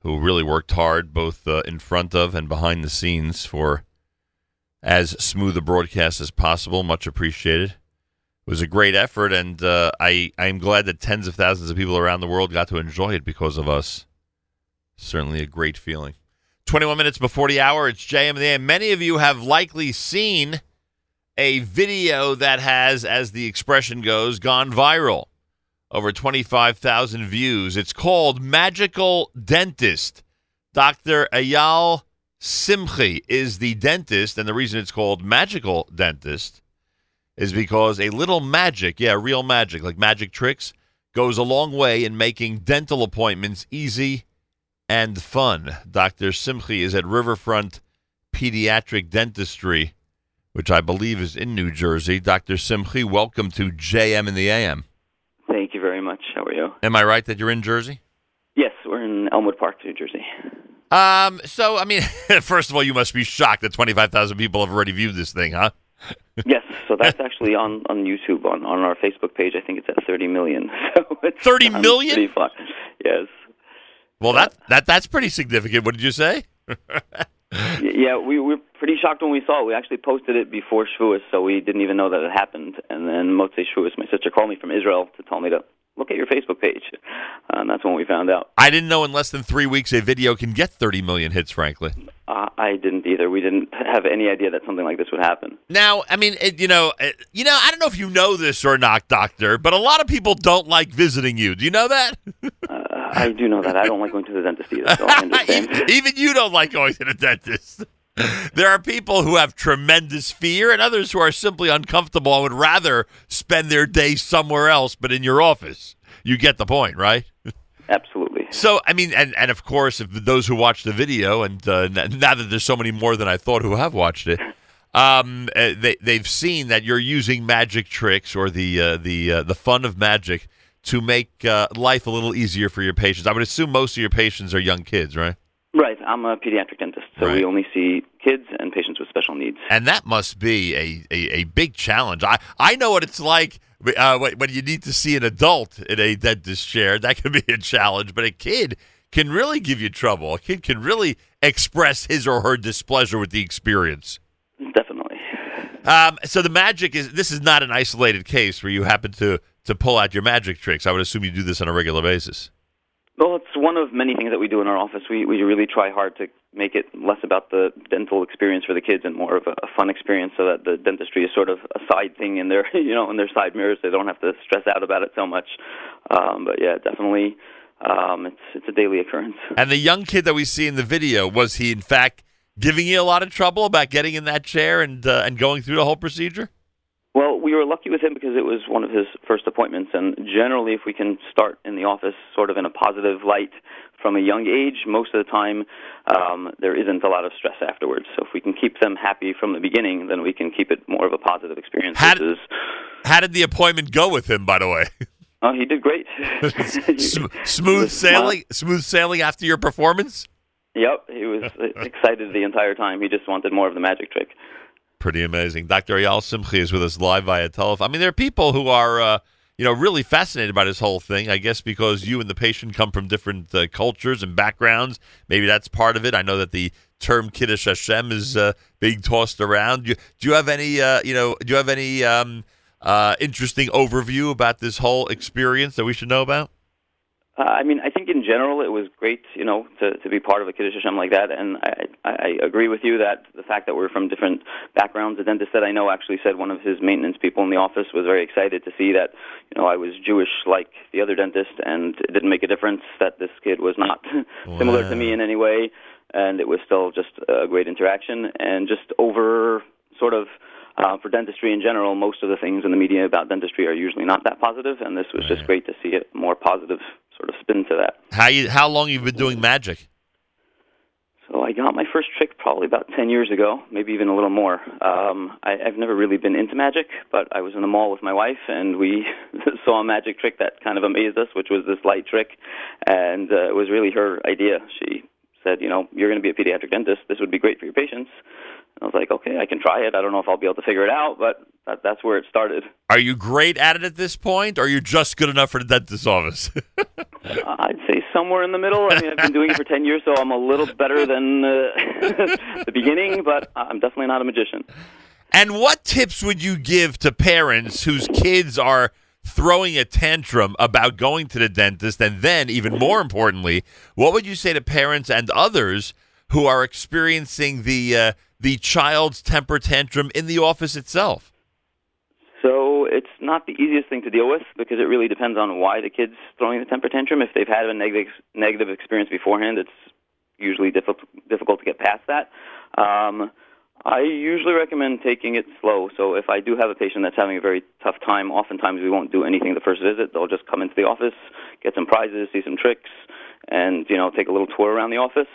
who really worked hard, both uh, in front of and behind the scenes, for as smooth a broadcast as possible. Much appreciated. It was a great effort, and uh, I I am glad that tens of thousands of people around the world got to enjoy it because of us. Certainly a great feeling. 21 minutes before the hour, it's JM and the AM. Many of you have likely seen a video that has, as the expression goes, gone viral. Over 25,000 views. It's called Magical Dentist. Dr. Eyal Simchi is the dentist, and the reason it's called Magical Dentist is because a little magic, yeah, real magic, like magic tricks, goes a long way in making dental appointments easy and fun. Dr. Simchi is at Riverfront Pediatric Dentistry, which I believe is in New Jersey. Dr. Simchi, welcome to JM in the AM. Thank you very much. How are you? Am I right that you're in Jersey? Yes, we're in Elmwood Park, New Jersey. Um, so I mean, first of all, you must be shocked that 25,000 people have already viewed this thing, huh? yes, so that's actually on on YouTube on on our Facebook page. I think it's at 30 million. So it's 30 I'm million? Yes. Well, that that that's pretty significant. What did you say? Yeah, we were pretty shocked when we saw it. We actually posted it before Shavuos, so we didn't even know that it happened. And then Motzei Shavuos, my sister called me from Israel to tell me to look at your Facebook page, uh, and that's when we found out. I didn't know in less than three weeks a video can get 30 million hits. Frankly. Uh, I didn't either. We didn't have any idea that something like this would happen. Now, I mean, it, you know, it, you know, I don't know if you know this or not, Doctor, but a lot of people don't like visiting you. Do you know that? Uh, I do know that. I don't like going to the dentist either, so I understand. Even you don't like going to the dentist. There are people who have tremendous fear and others who are simply uncomfortable and would rather spend their day somewhere else but in your office. You get the point, right? Absolutely. So, I mean, and, and of course, if those who watch the video, and uh, now that there's so many more than I thought who have watched it, um, uh, they they've seen that you're using magic tricks or the uh, the uh, the fun of magic to make uh, life a little easier for your patients. I would assume most of your patients are young kids, right? Right. I'm a pediatric dentist, so Right. we only see kids and patients with special needs. And that must be a, a, a big challenge. I, I know what it's like uh, when you need to see an adult in a dentist chair. That can be a challenge, but a kid can really give you trouble. A kid can really express his or her displeasure with the experience. Definitely. Um, so the magic is this is not an isolated case where you happen to, to pull out your magic tricks. I would assume you do this on a regular basis. Well, it's one of many things that we do in our office. We we really try hard to make it less about the dental experience for the kids and more of a, a fun experience, so that the dentistry is sort of a side thing in their you know in their side mirrors. They don't have to stress out about it so much. Um, but yeah, definitely, um, it's it's a daily occurrence. And the young kid that we see in the video was he in fact giving you a lot of trouble about getting in that chair and uh, and going through the whole procedure? Well, we were lucky with him because it was one of his first appointments, and generally, if we can start in the office sort of in a positive light from a young age, most of the time um, there isn't a lot of stress afterwards. So if we can keep them happy from the beginning, then we can keep it more of a positive experience. How versus, How did the appointment go with him? By the way, oh, he did great. Smooth sailing, smooth sailing after your performance. Yep, he was excited the entire time. He just wanted more of the magic trick. Pretty amazing. Dr. Eyal Simchi is with us live via telephone. I mean, there are people who are, uh, you know, really fascinated by this whole thing. I guess because you and the patient come from different uh, cultures and backgrounds. Maybe that's part of it. I know that the term Kiddush Hashem is uh, being tossed around. Do you, do you have any, uh, you know, do you have any um, uh, interesting overview about this whole experience that we should know about? Uh, I mean, I think in general it was great, you know, to, to be part of a Kiddush Hashem like that. And I, I, agree with you that the fact that we're from different backgrounds, the dentist that I know actually said one of his maintenance people in the office was very excited to see that, you know, I was Jewish like the other dentist, and it didn't make a difference that this kid was not similar to me in any way, and it was still just a great interaction. And just over sort of uh, for dentistry in general, most of the things in the media about dentistry are usually not that positive, and this was just great to see a more positive sort of spin to that. How you? How long you've been doing magic? So I got my first trick probably about 10 years ago, maybe even a little more. Um, I, I've never really been into magic, but I was in the mall with my wife, and we saw a magic trick that kind of amazed us, which was this light trick, and uh, it was really her idea. She said, you know, you're going to be a pediatric dentist. This would be great for your patients. I was like, okay, I can try it. I don't know if I'll be able to figure it out, but that, that's where it started. Are you great at it at this point, or are you just good enough for the dentist's office? I'd say somewhere in the middle. I mean, I've been doing it for 10 years, so I'm a little better than uh, the beginning, but I'm definitely not a magician. and what tips would you give to parents whose kids are throwing a tantrum about going to the dentist? And then, even more importantly, what would you say to parents and others who are experiencing the uh, the child's temper tantrum in the office itself? So it's not the easiest thing to deal with because it really depends on why the kid's throwing the temper tantrum. If they've had a negative negative experience beforehand, it's usually difficult difficult to get past that. Um, I usually recommend taking it slow. So if I do have a patient that's having a very tough time, oftentimes we won't do anything the first visit. They'll just come into the office, get some prizes, see some tricks, and you know take a little tour around the office.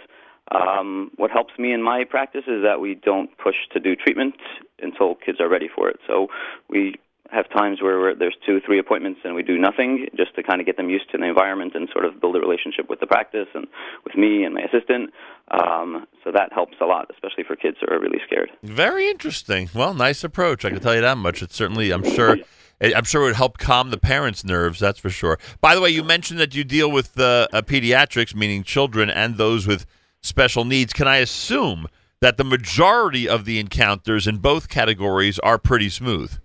Um, what helps me in my practice is that we don't push to do treatment until kids are ready for it. So we have times where there's two, three appointments, and we do nothing just to kind of get them used to the environment and sort of build a relationship with the practice and with me and my assistant. Um, so that helps a lot, especially for kids who are really scared. Very interesting. Well, nice approach. I can tell you that much. It's certainly, I'm sure, I'm sure it would help calm the parents' nerves. That's for sure. By the way, you mentioned that you deal with uh, uh, pediatrics, meaning children and those with special needs. Can I assume that the majority of the encounters in both categories are pretty smooth?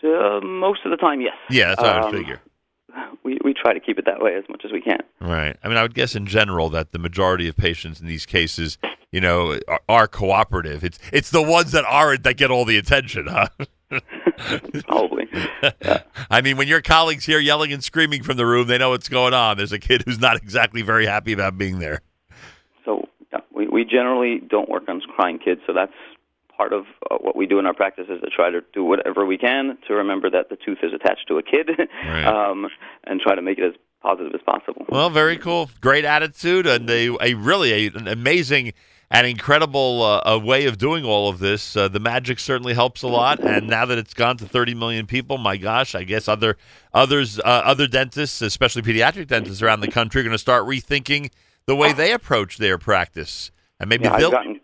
So most of the time, yes. Yeah, that's what I would Um, figure. We we try to keep it that way as much as we can. Right. I mean, I would guess in general that the majority of patients in these cases, you know, are, are cooperative. It's it's the ones that aren't that get all the attention, huh? Probably. I mean, when your colleagues hear yelling and screaming from the room, they know what's going on. There's a kid who's not exactly very happy about being there. So yeah, we we generally don't work on crying kids. So that's part of uh, what we do in our practice is to try to do whatever we can to remember that the tooth is attached to a kid, Right. um, and try to make it as positive as possible. Well, very cool. Great attitude and a, a really a, an amazing and incredible uh, a way of doing all of this. Uh, the magic certainly helps a lot, and now that it's gone to 30 million people, my gosh, I guess other others uh, other dentists, especially pediatric dentists around the country, are going to start rethinking the way ah. they approach their practice, and maybe yeah, build. gotten.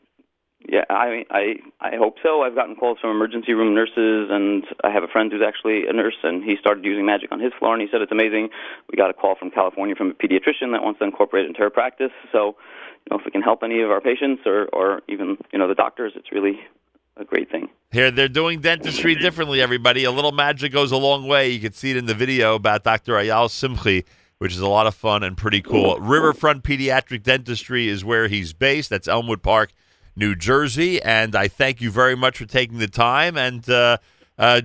Yeah, I I I hope so. I've gotten calls from emergency room nurses, and I have a friend who's actually a nurse, and he started using magic on his floor, and he said it's amazing. We got a call from California from a pediatrician that wants to incorporate it into her practice. So, you know, if we can help any of our patients or or even you know the doctors, it's really a great thing. Here, they're doing dentistry differently, everybody. A little magic goes a long way. You can see it in the video about Dr. Eyal Simchi, which is a lot of fun and pretty cool. Riverfront Pediatric Dentistry is where he's based. That's Elmwood Park, New Jersey. And I thank you very much for taking the time and uh, uh,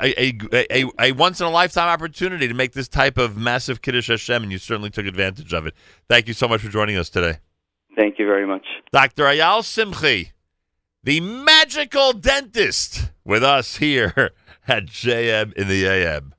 a, a, a, a once in a lifetime opportunity to make this type of massive Kiddush Hashem, and you certainly took advantage of it. Thank you so much for joining us today. Thank you very much. Dr. Eyal Simchi, the magical dentist, with us here at JM in the AM.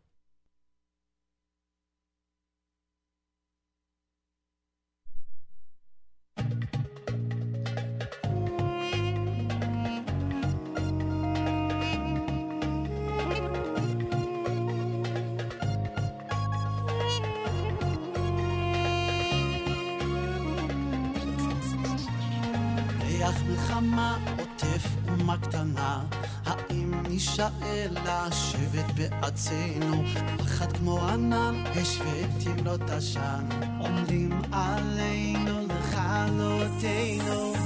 מלחמה עוטף אומה קטנה, האם נישאל לשבת בארצנו? פחד כמו ענן, השוויתי לו את עשן, עומדים עלינו לכלותנו.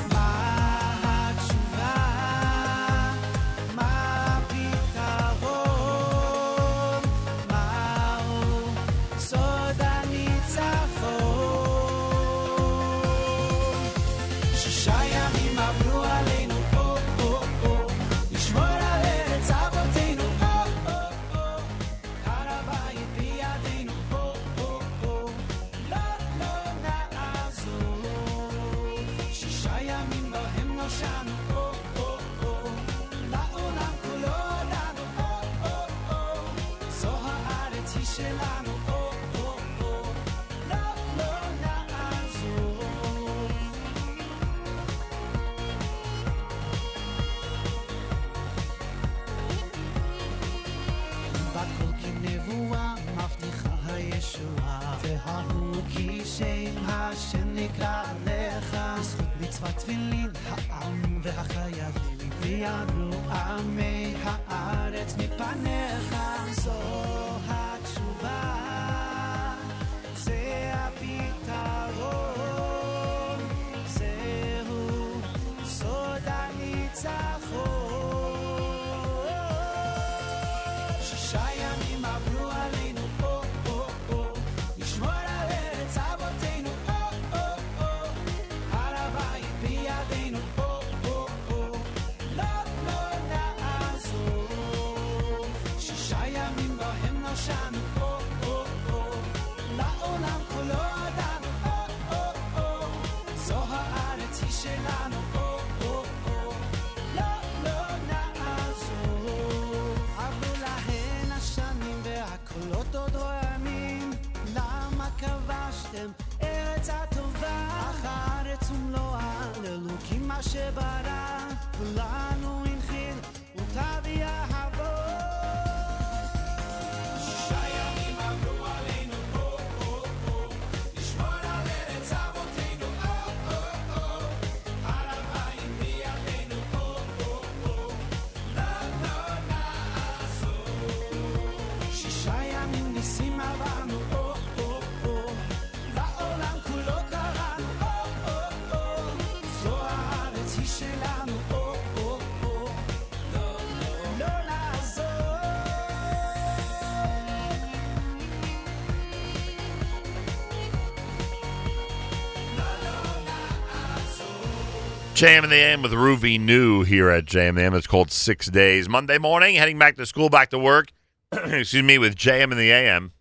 JM in the AM with Ruby New here at in the AM. It's called Six Days. Monday morning, heading back to school, back to work. Excuse me, with JM in the AM.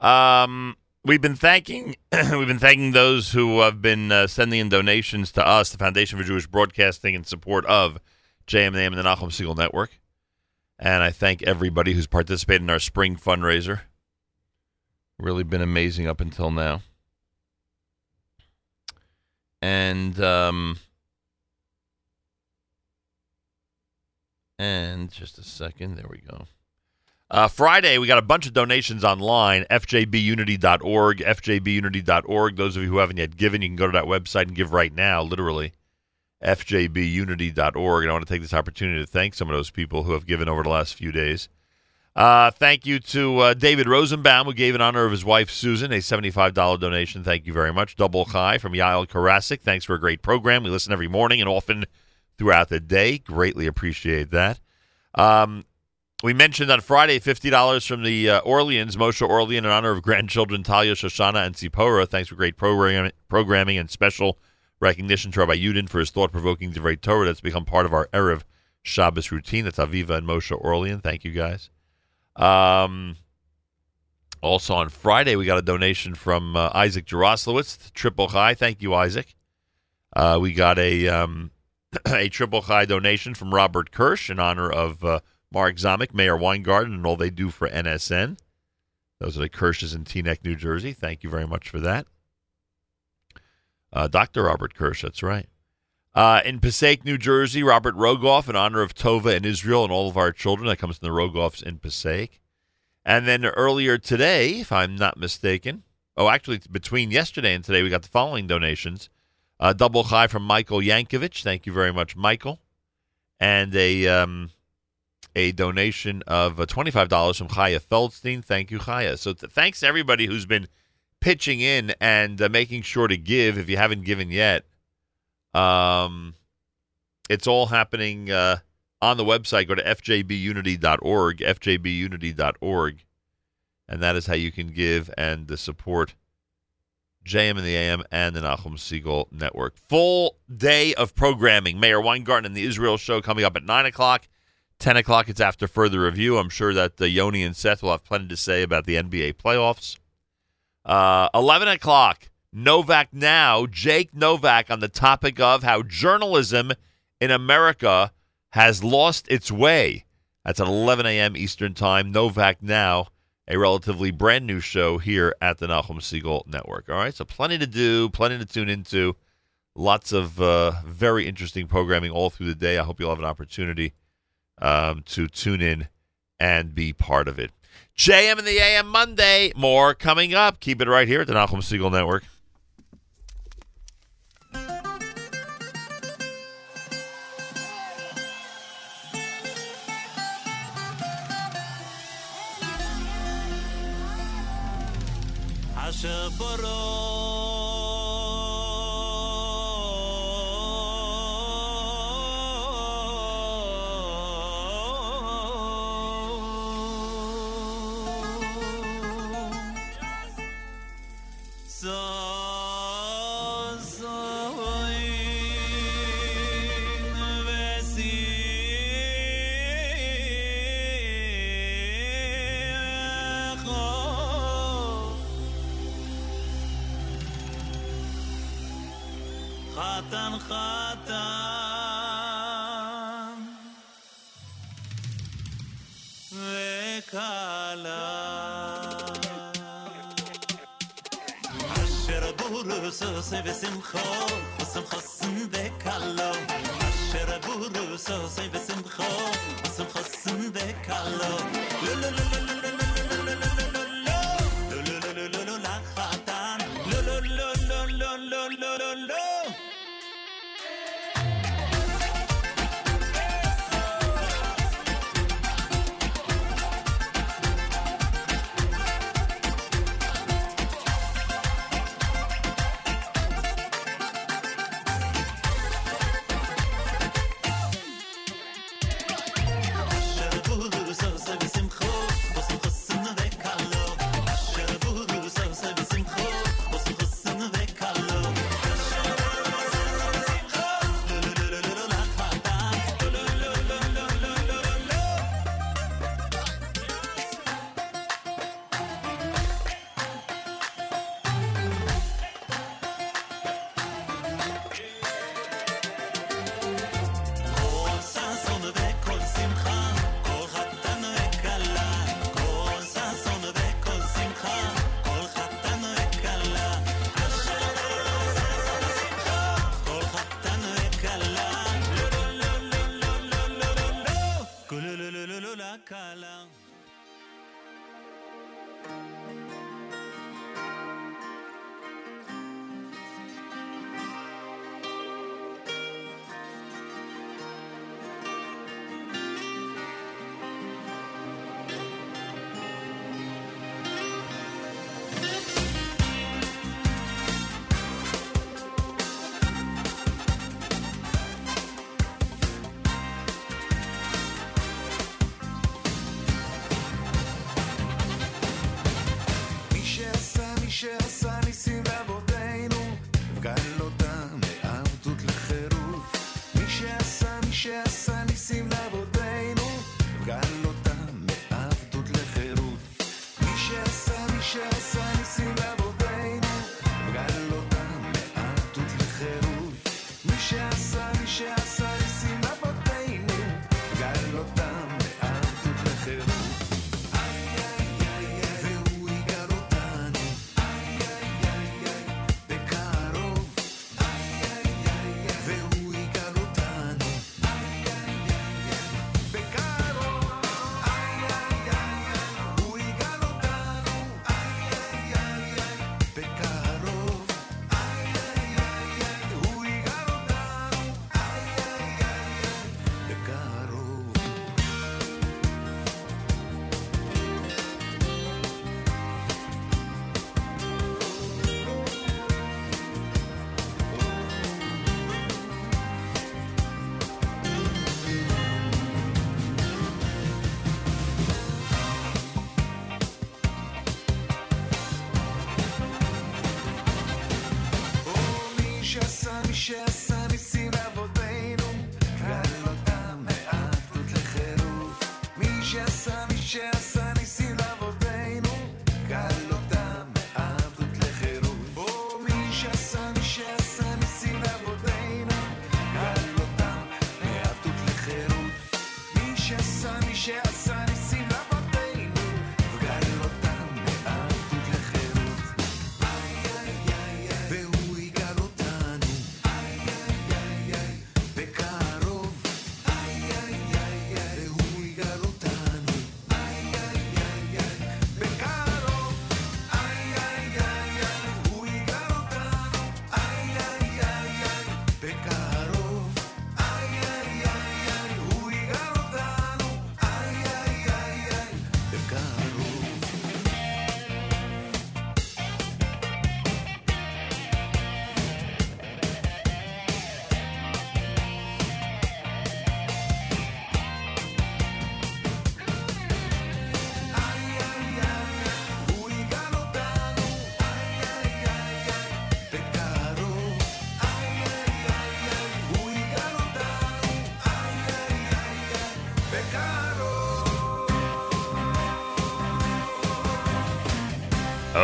Um, we've been thanking we've been thanking those who have been uh, sending in donations to us, the Foundation for Jewish Broadcasting, in support of JM in the AM and the Nachum Segal Network. And I thank everybody who's participated in our spring fundraiser. Really been amazing up until now. And um and just a second, there we go. Uh, Friday, we got a bunch of donations online, fjbunity.org, fjbunity.org. Those of you who haven't yet given, you can go to that website and give right now, literally, fjbunity.org. And I want to take this opportunity to thank some of those people who have given over the last few days. Uh, thank you to uh, David Rosenbaum, who gave in honor of his wife Susan a $75 donation. Thank you very much. Double Chai from Yael Karasik. Thanks for a great program. We listen every morning and often throughout the day. Greatly appreciate that. Um, we mentioned on Friday $50 from the uh, Orleans, Moshe Orlean, in honor of grandchildren Talia, Shoshana, and Zipporah. Thanks for great program- programming and special recognition to Rabbi Yudin for his thought-provoking Divrei Torah that's become part of our Erev Shabbos routine. That's Aviva and Moshe Orlean. Thank you, guys. Um, also on Friday, we got a donation from uh, Isaac Jeroslowitz, Triple Chai. Thank you, Isaac. Uh, we got a um, a Triple Chai donation from Robert Kirsch in honor of uh, Mark Zomick, Mayor Weingarten, and all they do for NSN. Those are the Kirsches in Teaneck, New Jersey. Thank you very much for that. Uh, Dr. Robert Kirsch, that's right. Uh, in Passaic, New Jersey, Robert Rogoff in honor of Tova and Israel and all of our children. That comes from the Rogoffs in Passaic. And then earlier today, if I'm not mistaken, oh, actually, between yesterday and today, we got the following donations. Uh, double Chai from Michael Yankovich. Thank you very much, Michael. And a um, a donation of uh, $25 from Chaya Feldstein. Thank you, Chaya. So th- thanks to everybody who's been pitching in and uh, making sure to give if you haven't given yet. Um, it's all happening uh, on the website. Go to fjbunity.org, fjbunity.org, and that is how you can give and support JM and the AM and the Nachum Segal Network. Full day of programming. Mayor Weingarten and the Israel Show coming up at 9 o'clock. 10 o'clock, it's after further review. I'm sure that uh, Yoni and Seth will have plenty to say about the NBA playoffs. Uh, 11 o'clock, Novak Now, Jake Novak, on the topic of how journalism in America has lost its way. That's at 11 a.m. Eastern Time. Novak Now, a relatively brand new show here at the Nachum Segal Network. All right, so plenty to do, plenty to tune into, lots of uh, very interesting programming all through the day. I hope you'll have an opportunity um, to tune in and be part of it. JM and the AM Monday. More coming up. Keep it right here at the Nachum Segal Network. Sapporo hakata vekala عشر بروس بسم خو بسم خصن بكالو عشر بروس بسم خو بسم خصن بكالو لا لا لا لا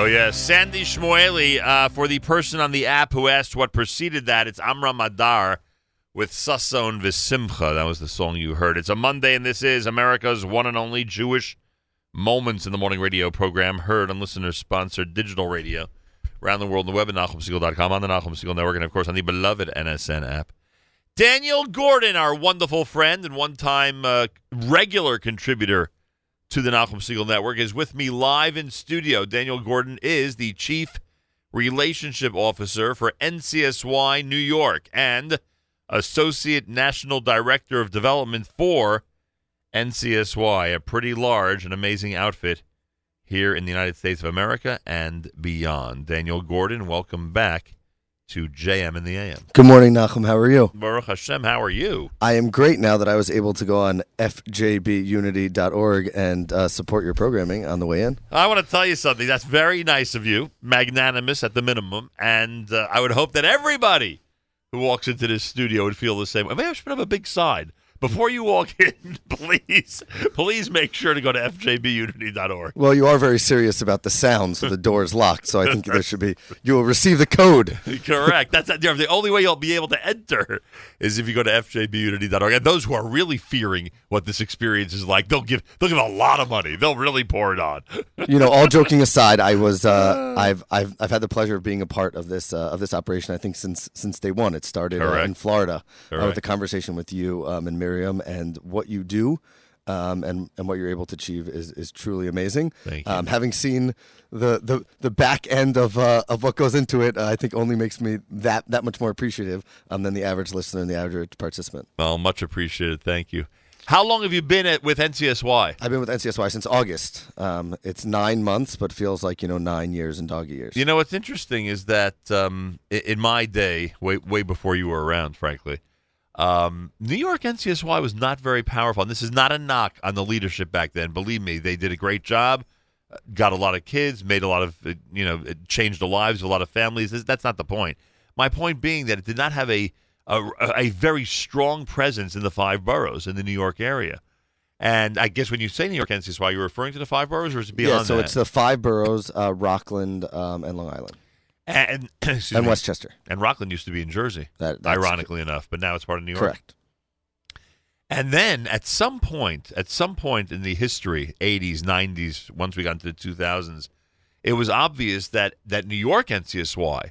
yes. Sandy Shmueli, uh, for the person on the app who asked what preceded that, it's Amram Adar with Sasson Visimcha. That was the song you heard. It's a Monday, and this is America's one and only Jewish Moments in the Morning radio program, heard on listener sponsored digital radio around the world on the web at NachumSegal.com, on the Nachum Segal Network, and of course on the beloved NSN app. Daniel Gordon, our wonderful friend and one time uh, regular contributor to the Nachum Segal Network, is with me live in studio. Daniel Gordon is the Chief Relationship Officer for NCSY New York and Associate National Director of Development for NCSY, a pretty large and amazing outfit here in the United States of America and beyond. Daniel Gordon, welcome back to JM in the AM. Good morning, Nachum. How are you? Baruch Hashem, how are you? I am great now that I was able to go on fjbunity.org and uh, support your programming on the way in. I want to tell you something. That's very nice of you, magnanimous at the minimum, and uh, I would hope that everybody who walks into this studio would feel the same way. Maybe I should put up a big sign. Before you walk in, please, please make sure to go to fjbunity.org. Well, you are very serious about the sound, so the door is locked. So I think there should be. You will receive the code. Correct. That's the only way you'll be able to enter is if you go to fjbunity.org. And those who are really fearing what this experience is like, they'll give they'll give a lot of money. They'll really pour it on. You know, all joking aside, I was uh, I've I've I've had the pleasure of being a part of this uh, of this operation. I think since since day one, it started uh, in Florida uh, with the conversation with you um, and And what you do. Um, and, and what you're able to achieve is, is truly amazing. Thank you. Um, having seen the, the, the back end of uh, of what goes into it, uh, I think only makes me that that much more appreciative um, than the average listener and the average participant. Well, much appreciated. Thank you. How long have you been at, with NCSY? I've been with NCSY since August. Um, it's nine months, but feels like you know nine years and doggy years. You know what's interesting is that um, in my day, way way before you were around, frankly, um, New York NCSY was not very powerful. And this is not a knock on the leadership back then. Believe me, they did a great job. uh, Got a lot of kids, made a lot of uh, you know, it changed the lives of a lot of families. That's not the point. My point being that it did not have a a, a very strong presence in the five boroughs in the New York area. And I guess when you say New York NCSY, you're referring to the five boroughs, or is it beyond yeah, so that? it's the five boroughs: uh, Rockland um, and Long Island. And And me. Westchester. And Rockland used to be in Jersey, That- ironically enough, but now it's part of New York. Correct. And then at some point, at some point in the history, 80s, 90s, once we got into the 2000s, it was obvious that that New York NCSY,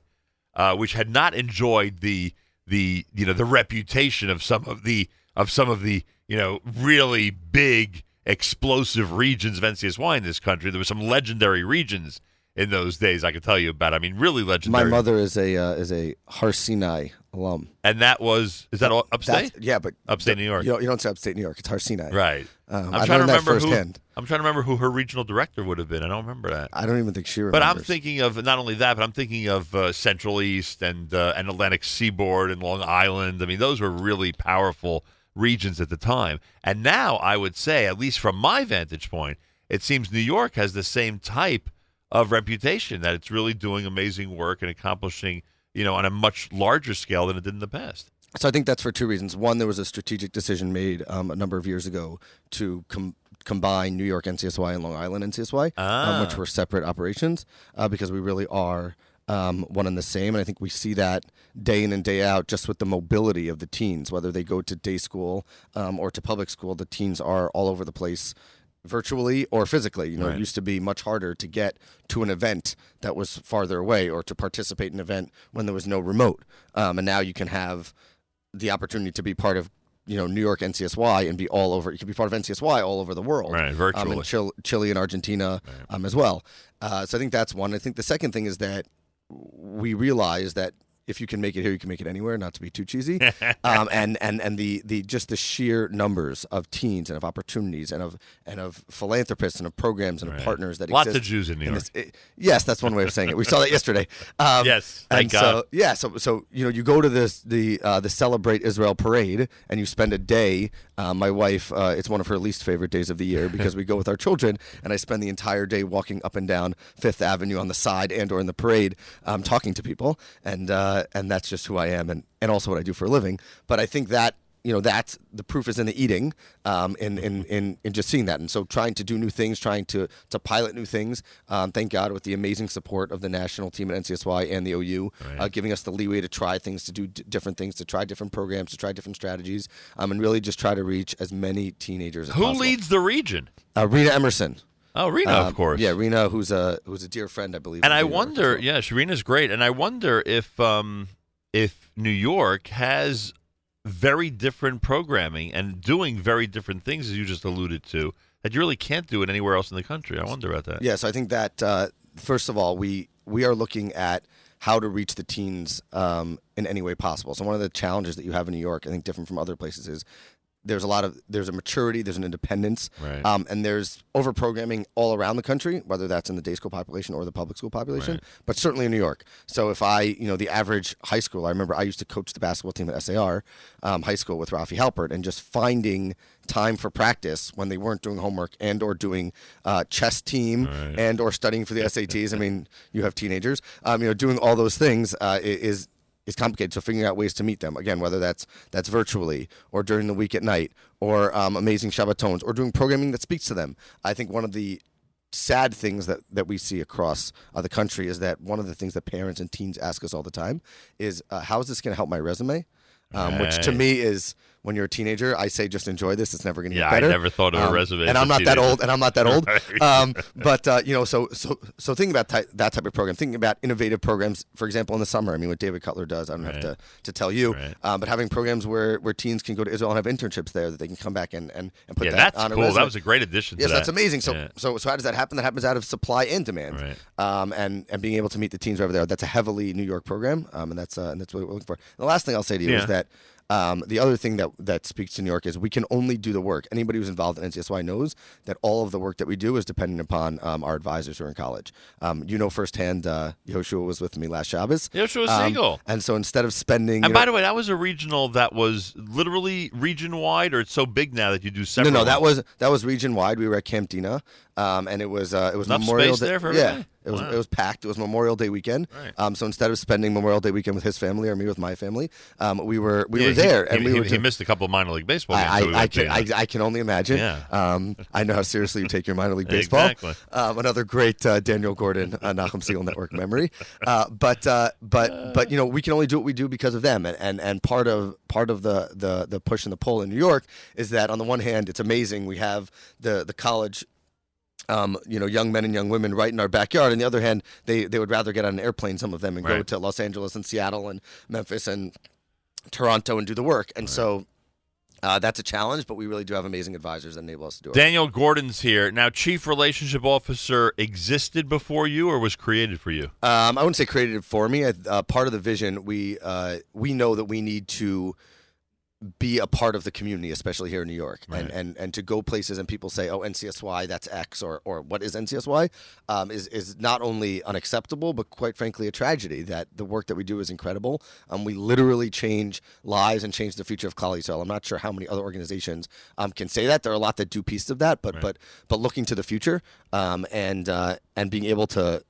uh, which had not enjoyed the the you know the reputation of some of the of some of the you know really big explosive regions of NCSY in this country, there were some legendary regions in those days. I can tell you about. I mean, really legendary. My mother is a uh, is a Har Sinai alum. and that was is that all upstate? That's- yeah, but upstate New York. You don't, you don't say upstate New York. It's Har Sinai. Right. Um, I'm I trying to remember who. I'm trying to remember who her regional director would have been. I don't remember that. I don't even think she was But I'm thinking of not only that, but I'm thinking of uh, Central East and uh, and Atlantic Seaboard and Long Island. I mean, those were really powerful regions at the time. And now I would say, at least from my vantage point, it seems New York has the same type of reputation that it's really doing amazing work and accomplishing, you know, on a much larger scale than it did in the past. So I think that's for two reasons. One, there was a strategic decision made um, a number of years ago to com- combine New York NCSY and Long Island NCSY, um, which Ah. were separate operations, uh, because we really are um, one and the same. And I think we see that day in and day out just with the mobility of the teens, whether they go to day school um, or to public school, the teens are all over the place virtually or physically. You know, Right. it used to be much harder to get to an event that was farther away or to participate in an event when there was no remote. Um, and now you can have the opportunity to be part of you know New York NCSY and be all over. You can be part of NCSY all over the world, Right, Um, virtually. in Chile, Chile and Argentina um, as well. Uh, so I think that's one. I think the second thing is that we realize that if you can make it here, you can make it anywhere. Not to be too cheesy, um, and and and the the just the sheer numbers of teens and of opportunities and of and of philanthropists and of programs and of partners that Lots exist of Jews in New this- it- yes, that's one way of saying it. We saw that yesterday. Um, Yes, thank and God. so yeah, so so you know you go to this the uh, the Celebrate Israel parade and you spend a day. Uh, my wife, uh, it's one of her least favorite days of the year because we go with our children, and I spend the entire day walking up and down Fifth Avenue on the side and or in the parade, um, talking to people, and uh, and that's just who I am, and and also what I do for a living. But I think that you know that's the proof is in the eating um, in, in, in, in just seeing that and so trying to do new things trying to to pilot new things um, thank god with the amazing support of the national team at ncsy and the ou uh, giving us the leeway to try things to do d- different things to try different programs to try different strategies um, and really just try to reach as many teenagers as Who leads the region? uh, rena emerson Oh, Rena, of Um, course. yeah rena who's a who's a dear friend i believe And I York. wonder, yeah, Sharina's great, and I wonder if um, if New York has very different programming and doing very different things, as you just alluded to, that you really can't do it anywhere else in the country. I wonder about that. Yes, I think that uh, first of all, we we are looking at how to reach the teens um, in any way possible. So one of the challenges that you have in New York, I think, different from other places, is there's a lot of there's a maturity, there's an independence, Right. um, and there's over programming all around the country, whether that's in the day school population or the public school population, Right. but certainly in New York. So if I, you know, the average high school, I remember I used to coach the basketball team at SAR um, high school with Rafi Halpert, and just finding time for practice when they weren't doing homework and or doing uh, chess team and or studying for the SATs. I mean, you have teenagers, um, you know, doing all those things uh, is is complicated. So figuring out ways to meet them again, whether that's that's virtually or during the week at night, or um, amazing Shabbatons, or doing programming that speaks to them. I think one of the sad things that, that we see across uh, the country is that one of the things that parents and teens ask us all the time is, uh, "How is this going to help my resume?" Um, Which to me is when you're a teenager, I say just enjoy this. It's never going to Yeah, get I never thought of a Um, resume as and I'm not that old, and I'm not that old. Right. Um, but uh, you know, so so so thinking about ty- that type of program, thinking about innovative programs, for example, in the summer. I mean, what David Cutler does, I don't have to, to tell you. Um, but having programs where, where teens can go to Israel and have internships there that they can come back and, and, and put Yeah, that that's on a cool. That was a great addition to Yes, that. that's amazing. So Yeah. so so how does that happen? That happens out of supply and demand. Um, and and being able to meet the teens wherever they are. That's a heavily New York program. Um, and that's uh, and that's what we're looking for. the last thing I'll say to you is that. Um, the other thing that that speaks to New York is we can only do the work. Anybody who's involved in NCSY knows that all of the work that we do is dependent upon um, our advisors who are in college. Um, you know firsthand, uh, Yoshua was with me last Shabbos. Yoshua Um, Siegel. and so instead of spending, And by know- the way, that was a regional that was literally region wide, or it's so big now that you do no, several. no, that was that was region wide. We were at Camp Dina, um, and it was uh, it was Enough Memorial space Day. there for yeah, everybody? it was Wow. it was packed. It was Memorial Day weekend. Right. Um, so instead of spending Memorial Day weekend with his family or me with my family, um, we were we Yeah, were he- there, he, and we he, he missed a couple of minor league baseball games. I, we I, I can I, I can only imagine. Yeah. Um, I know how seriously you take your minor league baseball. Exactly. Um, another great uh, Daniel Gordon, uh, Nachum Segal Network memory. Uh, but uh, but but you know we can only do what we do because of them, and, and and part of part of the the the push and the pull in New York is that on the one hand it's amazing we have the the college um, you know, young men and young women right in our backyard. On the other hand, they, they would rather get on an airplane, some of them, and go to Los Angeles and Seattle and Memphis and Toronto and do the work. And so uh, that's a challenge, but we really do have amazing advisors that enable us to do it. Daniel Gordon's here now. Chief relationship officer existed before you, or was created for you? Um, I wouldn't say created for me. Uh, part of the vision, we uh, we know that we need to be a part of the community, especially here in New York, and, and and to go places and people say, "Oh, NCSY, that's X," or or what is NCSY, um, is is not only unacceptable, but quite frankly, a tragedy. That the work that we do is incredible. Um, we literally change lives and change the future of Klal Yisrael. I'm not sure how many other organizations um, can say that. There are a lot that do pieces of that, but but but looking to the future um, and uh, and being able to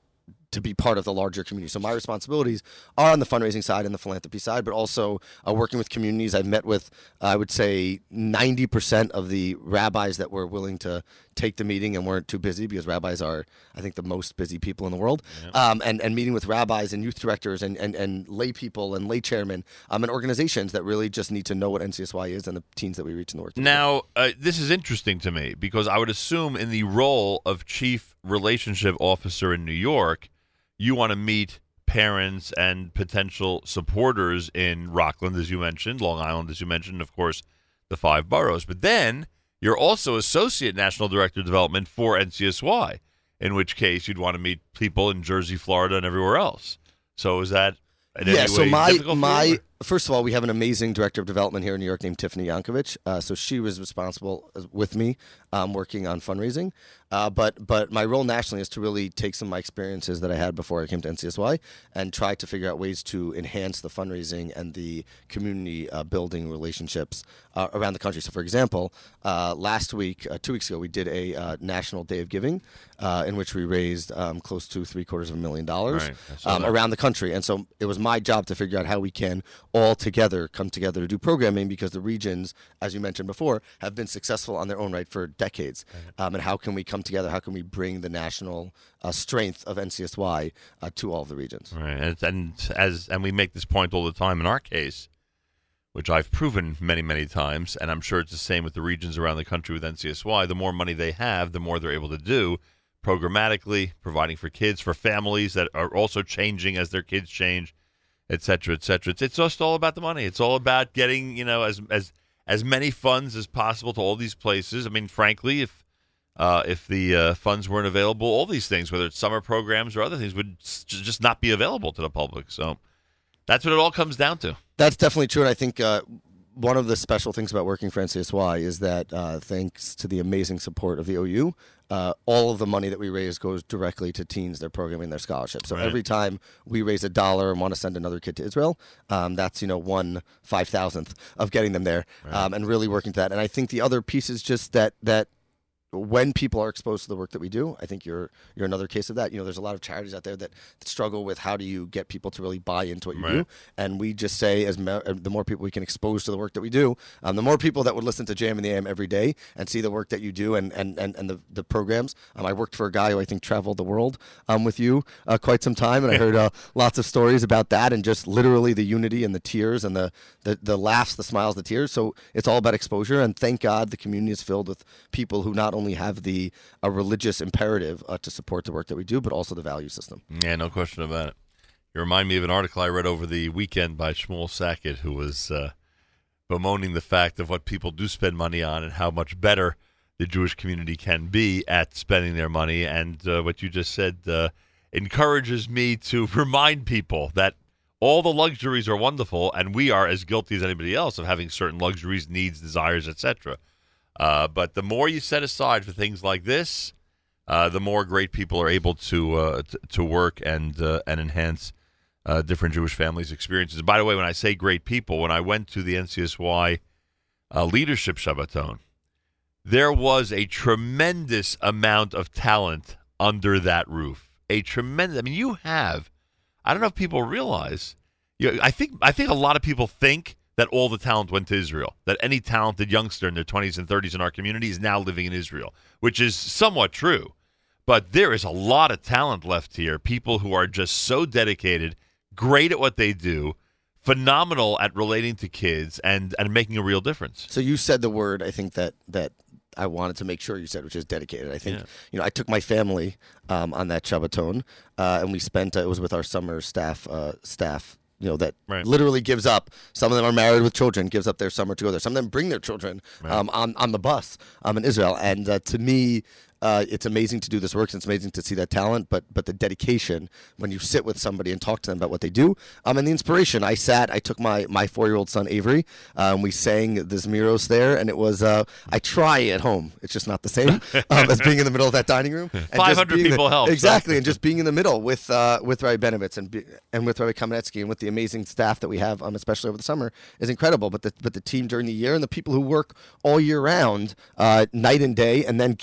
to be part of the larger community. So my responsibilities are on the fundraising side and the philanthropy side, but also uh, working with communities. I've met with, I would say, 90% of the rabbis that were willing to take the meeting and weren't too busy because rabbis are, I think, the most busy people in the world. Um, and, and meeting with rabbis and youth directors and, and, and lay people and lay chairmen um, and organizations that really just need to know what NCSY is and the teens that we reach in the work. that we do. Now, uh, this is interesting to me because I would assume in the role of chief relationship officer in New York, you want to meet parents and potential supporters in Rockland, as you mentioned, Long Island, as you mentioned, of course, the five boroughs. But then you're also associate national director of development for NCSY, in which case you'd want to meet people in Jersey, Florida, and everywhere else. So is that in yeah, any so way my for you, my first of all, we have an amazing director of development here in New York named Tiffany Yankovic. Uh, so she was responsible with me um, working on fundraising. Uh, but but my role nationally is to really take some of my experiences that I had before I came to NCSY and try to figure out ways to enhance the fundraising and the community uh, building relationships uh, around the country. So, for example, uh, last week, uh, two weeks ago, we did a uh, National Day of Giving uh, in which we raised um, close to three quarters of a million dollars Right, um, around the country. And so it was my job to figure out how we can all together come together to do programming because the regions, as you mentioned before, have been successful on their own right for decades. Um, and how can we come together? How can we bring the national uh, strength of NCSY uh, to all of the regions? Right, and, and as and we make this point all the time in our case, which I've proven many many times, and I'm sure it's the same with the regions around the country with NCSY. The more money they have, the more they're able to do programmatically, providing for kids, for families that are also changing as their kids change, et cetera, et cetera. It's, it's just all about the money. It's all about getting you know as as as many funds as possible to all these places. I mean, frankly, if uh, if the uh, funds weren't available, all these things, whether it's summer programs or other things, would just not be available to the public. So that's what it all comes down to. That's definitely true. And I think uh, one of the special things about working for NCSY is that uh, thanks to the amazing support of the OU, uh, all of the money that we raise goes directly to teens, their programming, their scholarships. So Right. every time we raise a dollar and want to send another kid to Israel, um, that's you know one five thousandth of getting them there, um, and really working to that. And I think the other piece is just that that when people are exposed to the work that we do, I think you're you're another case of that. You know, there's a lot of charities out there that struggle with how do you get people to really buy into what you Right. do, and we just say as me- uh, the more people we can expose to the work that we do, um, the more people that would listen to Jam in the AM every day and see the work that you do and and and, and the the programs. Um, I worked for a guy who I think traveled the world um, with you uh, quite some time, and I heard uh, lots of stories about that and just literally the unity and the tears and the, the the laughs, the smiles, the tears. So it's all about exposure, and thank God the community is filled with people who not only have the a religious imperative uh, to support the work that we do, but also the value system. Yeah, no question about it. You remind me of an article I read over the weekend by Shmuel Sackett, who was uh, bemoaning the fact of what people do spend money on and how much better the Jewish community can be at spending their money. And uh, what you just said uh, encourages me to remind people that all the luxuries are wonderful, and we are as guilty as anybody else of having certain luxuries, needs, desires, etc. Uh, but the more you set aside for things like this, uh, the more great people are able to uh, t- to work and uh, and enhance uh, different Jewish families' experiences. By the way, when I say great people, when I went to the NCSY uh, leadership Shabbaton, there was a tremendous amount of talent under that roof. A tremendous. I mean, you have. I don't know if people realize. You I think. I think a lot of people think that all the talent went to Israel. That any talented youngster in their 20s and 30s in our community is now living in Israel, which is somewhat true. But there is a lot of talent left here. People who are just so dedicated, great at what they do, phenomenal at relating to kids, and and making a real difference. So you said the word I think that that I wanted to make sure you said, which is dedicated. I think Yeah. you know I took my family um, on that Shabbaton, uh, and we spent uh, it was with our summer staff uh, staff. You know that Right. literally gives up. Some of them are married with children, gives up their summer to go there. Some of them bring their children um, on on the bus um, in Israel. And uh, to me, uh, it's amazing to do this work. and It's amazing to see that talent, but but the dedication when you sit with somebody and talk to them about what they do, um, and the inspiration. I sat, I took my my four year old son Avery, um, we sang the Zmiros there, and it was uh, I try at home. It's just not the same um, as being in the middle of that dining room. 500 being the- people help, so- exactly, and just being in the middle with uh, with Rabbi Benovitz and be, and with Rabbi Kamenetsky and with the amazing staff that we have, um, especially over the summer, is incredible. But the but the team during the year and the people who work all year round, uh, night and day, and then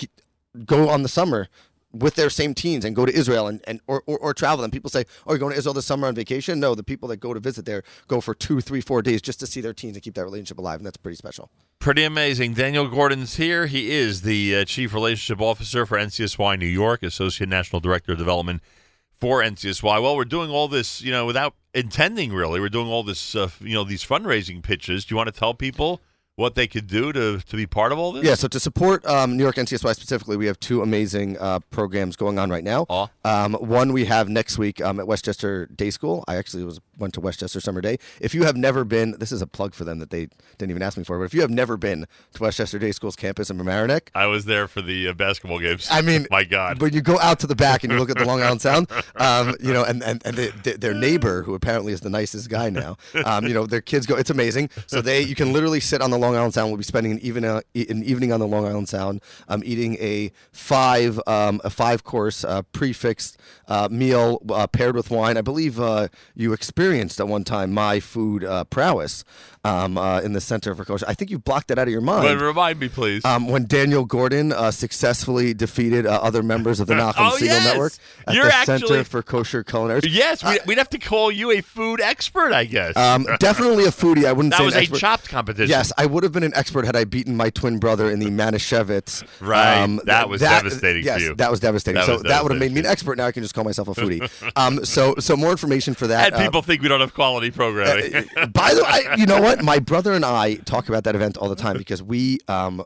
go on the summer with their same teens and go to Israel and, and or, or, or travel. And people say, "Oh, you're going to Israel this summer on vacation?" No, the people that go to visit there go for two, three, four days just to see their teens and keep that relationship alive, and that's pretty special. Pretty amazing. Daniel Gordon's here. He is the uh, Chief Relationship Officer for NCSY New York, Associate National Director of Development for NCSY. Well, we're doing all this, you know, without intending really. We're doing all this, uh, you know, these fundraising pitches. Do you want to tell people what they could do to, to be part of all this? Yeah, so to support um, New York NCSY specifically, we have two amazing uh, programs going on right now. Um, one we have next week um, at Westchester Day School. I actually was went to Westchester Summer Day. If you have never been, this is a plug for them that they didn't even ask me for. But if you have never been to Westchester Day School's campus in Mamaroneck, I was there for the uh, basketball games. I mean, my God. when you go out to the back and you look at the Long Island Sound, um, you know, and and, and they, they, their neighbor, who apparently is the nicest guy now, um, you know, their kids go. It's amazing. So they, you can literally sit on the Long Island Sound. We'll be spending an even uh, an evening on the Long Island Sound, um, eating a five um, a five course uh, prefixed uh, meal uh, paired with wine. I believe uh, you experienced at one time my food uh, prowess um, uh, in the Center for Kosher. I think you blocked that out of your mind. But remind me, please. Um, when Daniel Gordon uh, successfully defeated uh, other members of the Nachum Oh, Segal yes! Network at You're the actually- Center for Kosher Culinary. yes, we'd, we'd have to call you a food expert, I guess. Um, definitely a foodie. I wouldn't say That was a expert. chopped competition. Yes, I would have been an expert had I beaten my twin brother in the Manischewitz. Right. That was devastating for yes, you. that was devastating. That so was that would have made me an expert. Now I can just call myself a foodie. um, so so more information for that. and uh, people think we don't have quality programming. by the way, you know what? My brother and I talk about that event all the time because we um,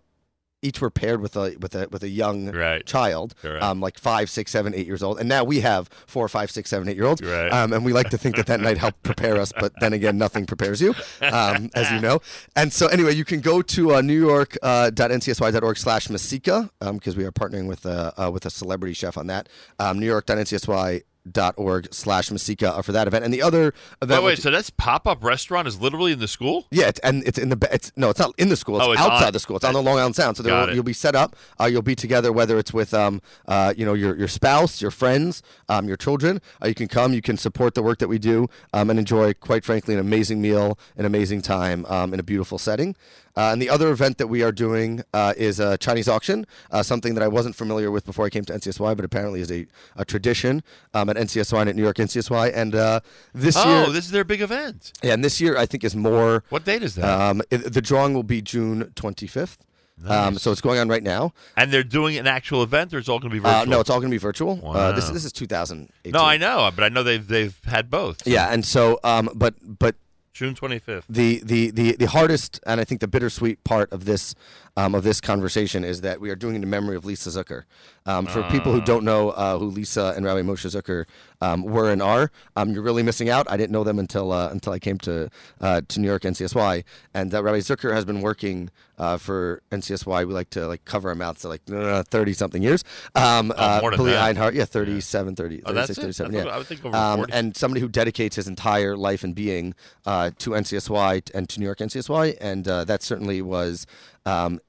each were paired with a with a with a young child, Correct. um, like five, six, seven, eight years old, and now we have four, five, six, seven, eight year olds, Right. um, and we like to think that that night helped prepare us, but then again, nothing prepares you, um, as you know. And so anyway, you can go to uh, newyork.ncsy.org slash Mesika because we are partnering with uh, uh, with a celebrity chef on that. Um, newyork.ncsy. Dot org slash Mesika for that event and the other event Wait, wait, which- so that's pop up restaurant is literally in the school? yeah, it's, and it's in the it's no, it's not in the school. It's, Oh, it's outside on- the school. It's on the Long Island Sound. So there you'll be set up. Uh, you'll be together, whether it's with um uh you know your your spouse, your friends, um your children. Uh, you can come. You can support the work that we do um, and enjoy, quite frankly, an amazing meal, an amazing time um, in a beautiful setting. Uh, and the other event that we are doing uh, is a Chinese auction, uh, something that I wasn't familiar with before I came to NCSY, but apparently is a, a tradition um, at NCSY and at New York NCSY. And uh, this oh, year, this is their big event. yeah, and this year I think is more. What date is that? Um, it, the drawing will be June 25th. Um, Nice. so it's going on right now. And they're doing an actual event, or it's all going to be virtual? Uh, no, it's all going to be virtual. Uh, this Wow. this is 2018. No, I know, but I know they've they've had both. so- Yeah, and so um, but but June twenty fifth. the, the the the hardest and I think the bittersweet part of this um, of this conversation is that we are doing it in memory of Lisa Zucker. Um, for people who Ah. don't know uh, who Lisa and Rabbi Moshe Zucker um, were and are, um, you're really missing out. I didn't know them until uh, until I came to uh, to New York NCSY, and uh, Rabbi Zucker has been working uh, for NCSY. We like to like cover our mouths to like thirty something years. Um, Oh, uh, more than Billy that. Einhard, yeah, 37, 30, Oh, that's 36, it? 37, I yeah. I would think over Um, 40. and somebody who dedicates his entire life and being uh, to NCSY and to New York NCSY, and uh, that certainly was um,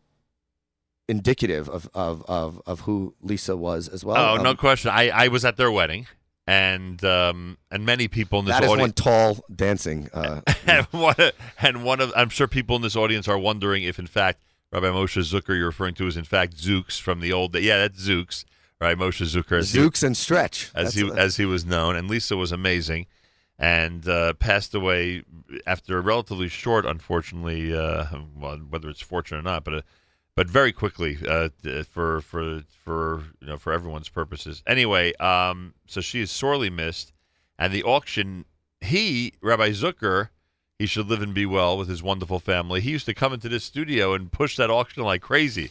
indicative of, of, of, of who Lisa was as well. oh, Um, no question. I, I was at their wedding, and um, and many people in this that is audience. one tall dancing. Uh, and one and one of I'm sure people in this audience are wondering if in fact Rabbi Moshe Zucker you're referring to is in fact Zooks from the old day. Yeah, that's Zooks, right? Moshe Zucker as he- Zooks and Stretch. as That's he a- as he was known, and Lisa was amazing, and uh, passed away after a relatively short, unfortunately, uh, well, whether it's fortunate or not, but uh, but very quickly uh, for for for you know for everyone's purposes. Anyway, um, so she is sorely missed, and the auction. He Rabbi Zucker. He should live and be well with his wonderful family. He used to come into this studio and push that auction like crazy,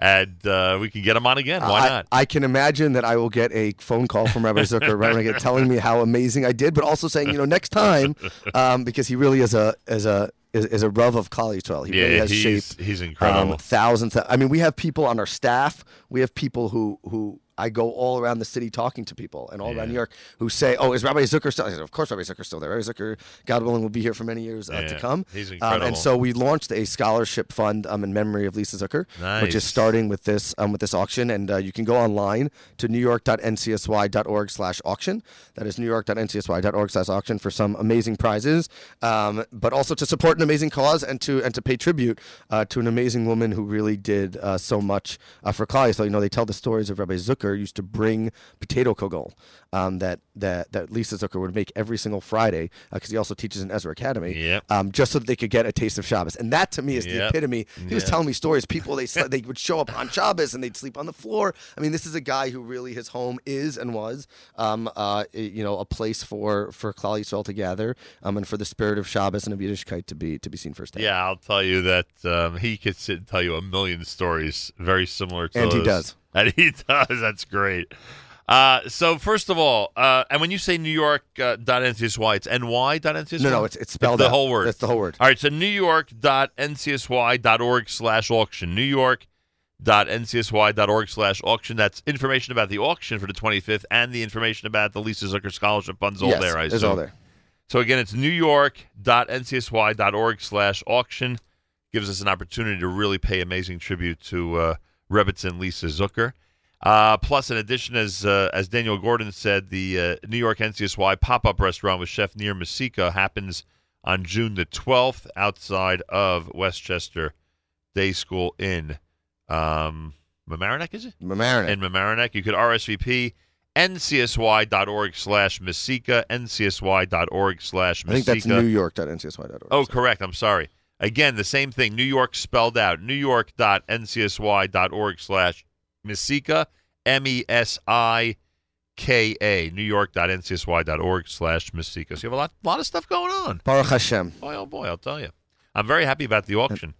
and uh, we can get him on again. Why I, not? I can imagine that I will get a phone call from Rabbi Zucker right when telling me how amazing I did, but also saying, you know, next time, um, because he really is a is a is, is a Rav of Klal Yisrael. He really Yeah, has he's- shaped he's incredible. Um, thousands. I mean, we have people on our staff. We have people who who I go all around the city talking to people and all around New York who say, "Oh, is Rabbi Zucker still?" I said, "Of course, Rabbi Zucker's still there. Rabbi Zucker, God willing, will be here for many years uh, to come." he's Um, and so we launched a scholarship fund um, in memory of Lisa Zucker, which is starting with this um, with this auction. And uh, you can go online to newyork.ncsy.org/auction. That is newyork.ncsy.org/auction for some amazing prizes, um, but also to support an amazing cause and to and to pay tribute uh, to an amazing woman who really did uh, so much uh, for Klal. So you know they tell the stories of Rabbi Zucker used to bring potato kugel um, that that that Lisa Zucker would make every single Friday because he also teaches in Ezra Academy, Yep. um, just so that they could get a taste of Shabbos. And that to me is the Yep. epitome. He was telling me stories. People they they would show up on Shabbos and they'd sleep on the floor. I mean, this is a guy who really his home is and was, um, uh, you know, a place for for Klal Yisrael to gather, um, and for the spirit of Shabbos and of Yiddishkeit to be to be seen firsthand. Yeah, I'll tell you that um, he could sit and tell you a million stories very similar to And he does. And he does. That's great. Uh, so first of all, uh, and when you say New York uh, dot NCSY, it's ny dot NCSY. No, no, it's- it's spelled the out. whole word. That's the whole word. All right, so New York dot NCSY dot org slash auction. New York dot NCSY dot org slash auction. That's information about the auction for the 25th and the information about the Lisa Zucker Scholarship Funds all Yes, there. I it's all there. So again, it's New York dot NCSY dot org slash auction. Gives us an opportunity to really pay amazing tribute to uh, Rebbetzin Lisa Zucker. Uh, plus, in addition, as uh, as Daniel Gordon said, the uh, New York NCSY pop up restaurant with Chef Nir Mesika happens on June the 12th outside of Westchester Day School in um, Mamaroneck, is it? Mamaroneck. In Mamaroneck. You could RSVP ncsy.org slash Mesika, ncsy.org slash I think that's Mesika. New York.ncsy.org. Oh, correct. I'm sorry. Again, the same thing. New York spelled out. New York.ncsy.org slash Mesika, M E S I K A. New York.ncsy.org slash Mesika. So you have a lot, lot of stuff going on. Baruch Hashem. Boy, oh boy, I'll tell you. I'm very happy about the auction.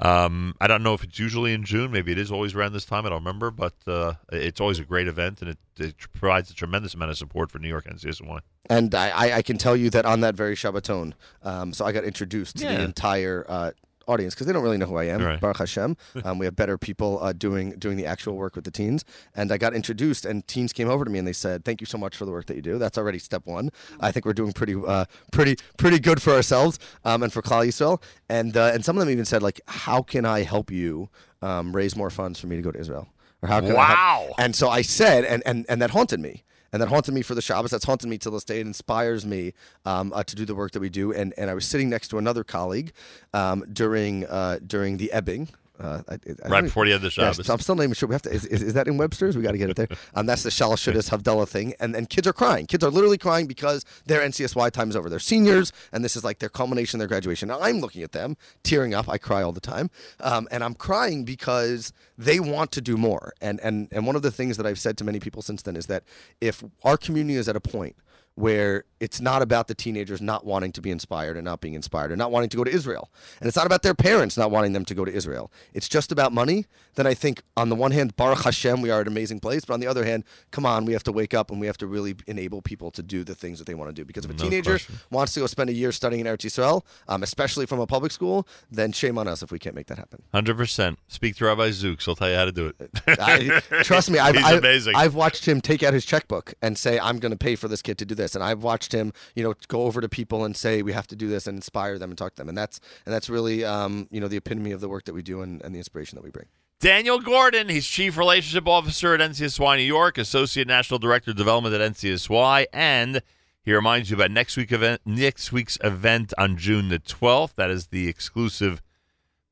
Um, I don't know if it's usually in June. Maybe it is always around this time. I don't remember, but uh, it's always a great event, and it, it provides a tremendous amount of support for New York NCSY. And I, I, I can tell you that on that very Shabbaton, um, so I got introduced to Yeah. the entire uh, audience because they don't really know who I am. Right. Baruch Hashem. Um, we have better people uh, doing doing the actual work with the teens. And I got introduced, and teens came over to me and they said, "Thank you so much for the work that you do." That's already step one. I think we're doing pretty uh, pretty pretty good for ourselves um, and for Klal Yisrael. And uh, and some of them even said, like, "How can I help you um, raise more funds for me to go to Israel?" Or how can I help-" Wow. And so I said, and, and, and that haunted me. And that haunted me for the Shabbos. That's haunted me till this day. It inspires me um, uh, to do the work that we do. And, and I was sitting next to another colleague um, during uh, during the ebbing. Uh, I, I- Right before the end of Yes, Shabbos. so I'm still not even sure. We have to. Is, is, is that in Webster's? We got to get it there. Um, that's the Shalosh Seudos Havdalah thing, and and kids are crying. Kids are literally crying because their NCSY time is over. They're seniors, and this is like their culmination, their graduation. Now I'm looking at them, tearing up. I cry all the time, um, and I'm crying because they want to do more. And and and one of the things that I've said to many people since then is that if our community is at a point where it's not about the teenagers not wanting to be inspired and not being inspired and not wanting to go to Israel. And it's not about their parents not wanting them to go to Israel. It's just about money. Then I think, on the one hand, Baruch Hashem, we are an amazing place. But on the other hand, come on, we have to wake up and we have to really enable people to do the things that they want to do. Because if a No teenager question. wants to go spend a year studying in Eretz Yisrael, um, especially from a public school, then shame on us if we can't make that happen. Hundred percent. Speak to Rabbi Zooks. He'll tell you how to do it. I, trust me, I've, I've, amazing. I've watched him take out his checkbook and say, "I'm going to pay for this kid to do this," and I've watched him, you know, go over to people and say, "We have to do this," and inspire them and talk to them, and that's and that's really, um, you know, the epitome of the work that we do and, and the inspiration that we bring. Daniel Gordon, he's Chief Relationship Officer at NCSY New York, Associate National Director of Development at NCSY, and he reminds you about next week event next week's event on June the 12th. That is the exclusive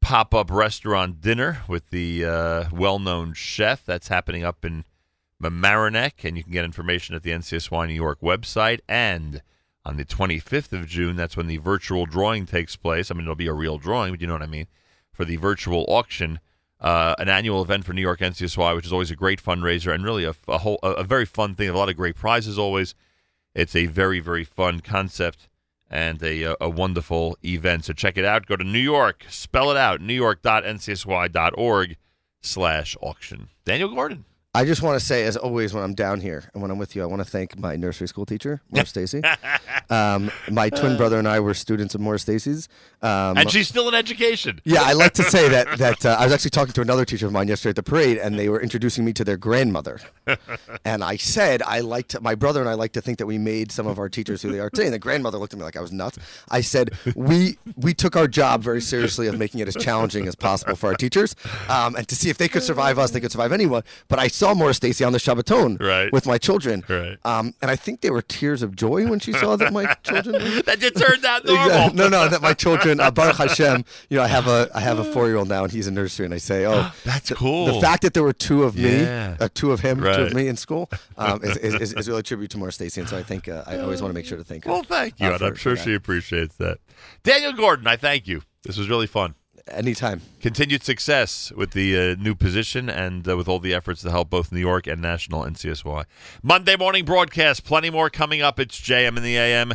pop-up restaurant dinner with the uh, well-known chef. That's happening up in Mamaroneck, and you can get information at the NCSY New York website. And on the 25th of June, that's when the virtual drawing takes place. I mean, it'll be a real drawing, but you know what I mean, for the virtual auction uh, an annual event for New York NCSY, which is always a great fundraiser and really a, a whole a, a very fun thing. A lot of great prizes always. It's a very very fun concept and a a, wonderful event. So check it out. Go to New York, spell it out, newyork.ncsy.org slash auction. Daniel Gordon. I just want to say, as always, when I'm down here and when I'm with you, I want to thank my nursery school teacher, Morris Stacy. Um, my twin brother and I were students of Morah Stacy's. Um, and she's still in education. Yeah, I like to say that that uh, I was actually talking to another teacher of mine yesterday at the parade, and they were introducing me to their grandmother. and I said I like to. My brother and I like to think that we made some of our teachers who they are today. And the grandmother looked at me like I was nuts. I said we we took our job very seriously of making it as challenging as possible for our teachers, um, and to see if they could survive us, they could survive anyone. But I saw Morah Stacy on the Shabbaton Right. with my children, Right. um, and I think they were tears of joy when she saw that my children. that just turned out normal. Exactly. No, no, that my children, uh, Baruch Hashem. You know, I have a I have a four year old now, and he's in nursery, and I say, oh, That's the- cool. The fact that there were two of me, Yeah. uh, two of him, two of me in school, um, is, is, is, is really a tribute to Morah Stacy, and so I think uh, I always want to make sure to thank her. Well, thank you, uh, for- I'm sure she appreciates that. Daniel Gordon, I thank you. This was really fun. Anytime. Continued success with the uh, new position and uh, with all the efforts to help both New York and National NCSY. Monday morning broadcast, plenty more coming up. It's JM in the AM.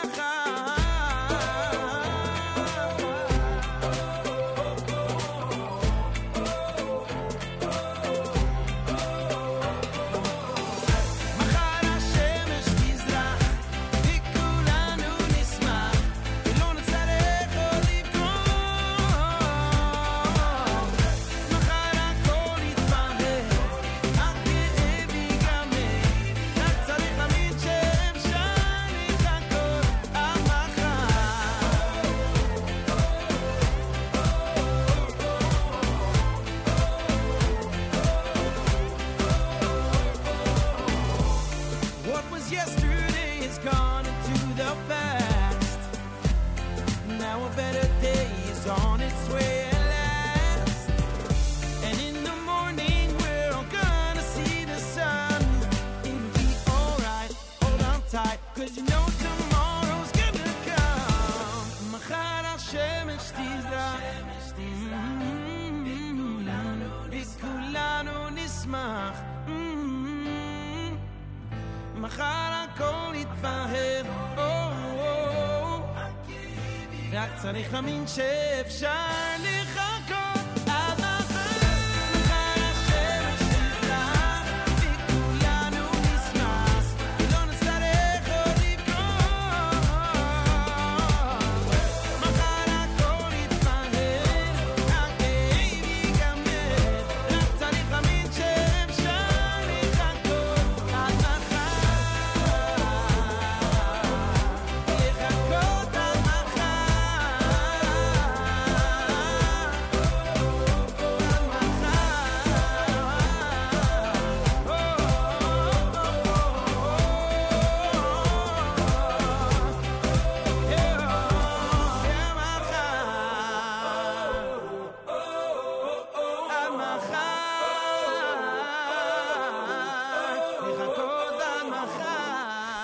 צריך להאמין שאפשר לחכות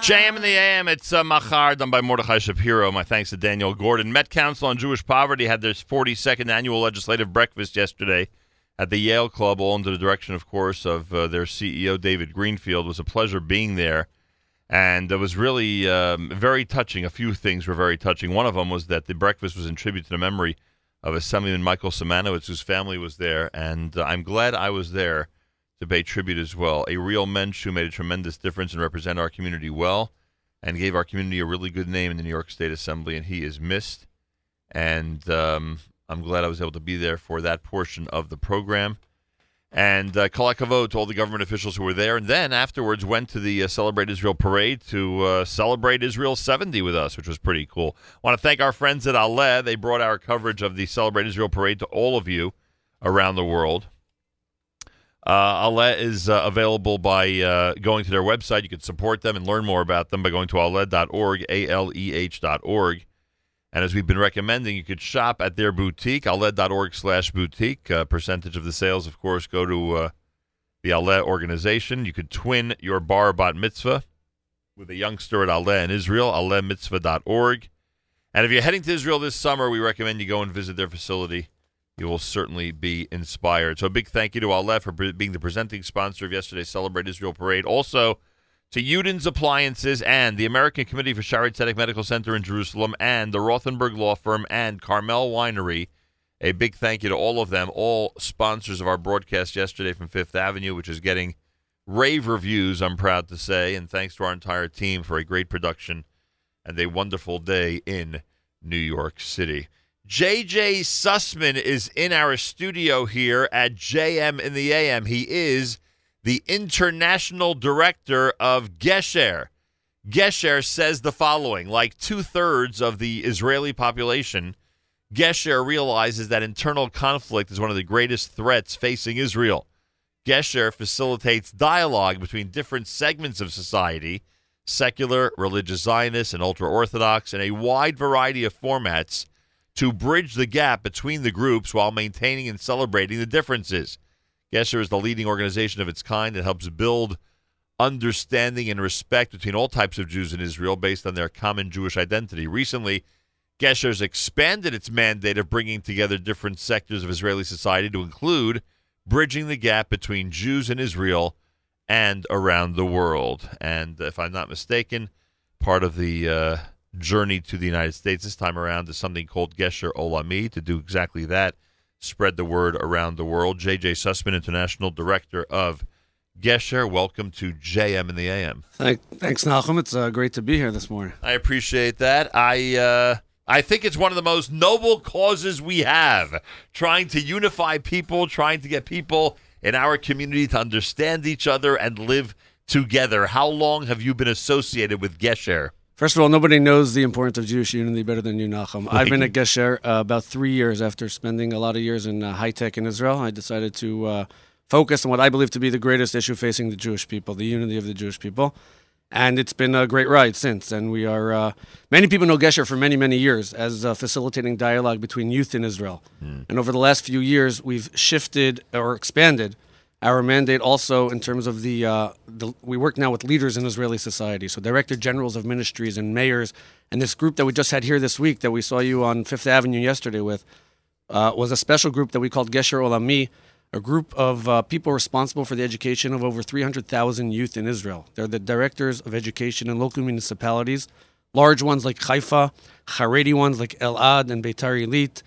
JM in the AM, it's uh, Machar, done by Mordechai Shapiro. My thanks to Daniel Gordon. Met Council on Jewish Poverty had their 42nd annual legislative breakfast yesterday at the Yale Club, all under the direction, of course, of uh, their CEO, David Greenfield. It was a pleasure being there. And it was really um, very touching. A few things were very touching. One of them was that the breakfast was in tribute to the memory of Assemblyman Michael Simanowitz, whose family was there. And uh, I'm glad I was there to pay tribute as well. A real mensch who made a tremendous difference and represented our community well and gave our community a really good name in the New York State Assembly, and he is missed. And um, I'm glad I was able to be there for that portion of the program. And uh, kol hakavod to all the government officials who were there. And then afterwards went to the uh, Celebrate Israel parade to uh, celebrate Israel 70 with us, which was pretty cool. I want to thank our friends at Aleh. They brought our coverage of the Celebrate Israel parade to all of you around the world. Uh, Aleh is uh, available by uh, going to their website. You can support them and learn more about them by going to aleh.org, A-L-E-H dot org. And as we've been recommending, you could shop at their boutique, aleh.org slash boutique. A percentage of the sales, of course, go to uh, the Aleh organization. You could twin your bar bat mitzvah with a youngster at Aleh in Israel, alehmitzvah.org. And if you're heading to Israel this summer, we recommend you go and visit their facility you will certainly be inspired. So a big thank you to Aleh for being the presenting sponsor of yesterday's Celebrate Israel Parade. Also to Uden's Appliances and the American Committee for Shaare Zedek Medical Center in Jerusalem and the Rothenberg Law Firm and Carmel Winery. A big thank you to all of them, all sponsors of our broadcast yesterday from Fifth Avenue, which is getting rave reviews, I'm proud to say. And thanks to our entire team for a great production and a wonderful day in New York City. JJ Sussman is in our studio here at JM in the AM. He is the international director of Gesher. Gesher says the following like two thirds of the Israeli population, Gesher realizes that internal conflict is one of the greatest threats facing Israel. Gesher facilitates dialogue between different segments of society secular, religious Zionists, and ultra Orthodox in a wide variety of formats to bridge the gap between the groups while maintaining and celebrating the differences. Gesher is the leading organization of its kind that helps build understanding and respect between all types of Jews in Israel based on their common Jewish identity. Recently, Gesher has expanded its mandate of bringing together different sectors of Israeli society to include bridging the gap between Jews in Israel and around the world. And if I'm not mistaken, part of the uh, journey to the United States this time around to something called Gesher Olami to do exactly that, spread the word around the world. JJ Sussman, International Director of Gesher, welcome to JM in the AM. Thank, thanks, Nachum. It's uh, great to be here this morning. I appreciate that. I uh, I think it's one of the most noble causes we have, trying to unify people, trying to get people in our community to understand each other and live together. How long have you been associated with Gesher? First of all, nobody knows the importance of Jewish unity better than you, Nachum. I've been at Gesher uh, about three years after spending a lot of years in uh, high tech in Israel. I decided to uh, focus on what I believe to be the greatest issue facing the Jewish people, the unity of the Jewish people. And it's been a great ride since. And we are, uh, many people know Gesher for many, many years as uh, facilitating dialogue between youth in Israel. And over the last few years, we've shifted or expanded our mandate also in terms of the, uh, the we work now with leaders in Israeli society, so director generals of ministries and mayors, and this group that we just had here this week that we saw you on Fifth Avenue yesterday with uh, was a special group that we called Gesher Olami, a group of uh, people responsible for the education of over 300,000 youth in Israel. They're the directors of education in local municipalities, large ones like Haifa, Haredi ones like Elad and Beitar Illit,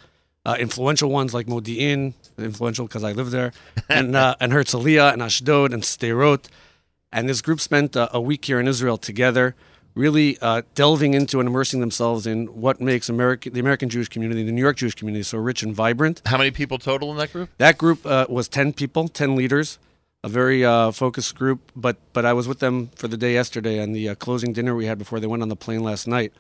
uh, influential ones like Modi'in, influential because I live there, and uh, and Herzliya and Ashdod and Sderot. And this group spent uh, a week here in Israel together, really uh, delving into and immersing themselves in what makes America, the American Jewish community, the New York Jewish community, so rich and vibrant. How many people total in that group? That group uh, was 10 people, 10 leaders, a very uh, focused group. But, but I was with them for the day yesterday, and the uh, closing dinner we had before they went on the plane last night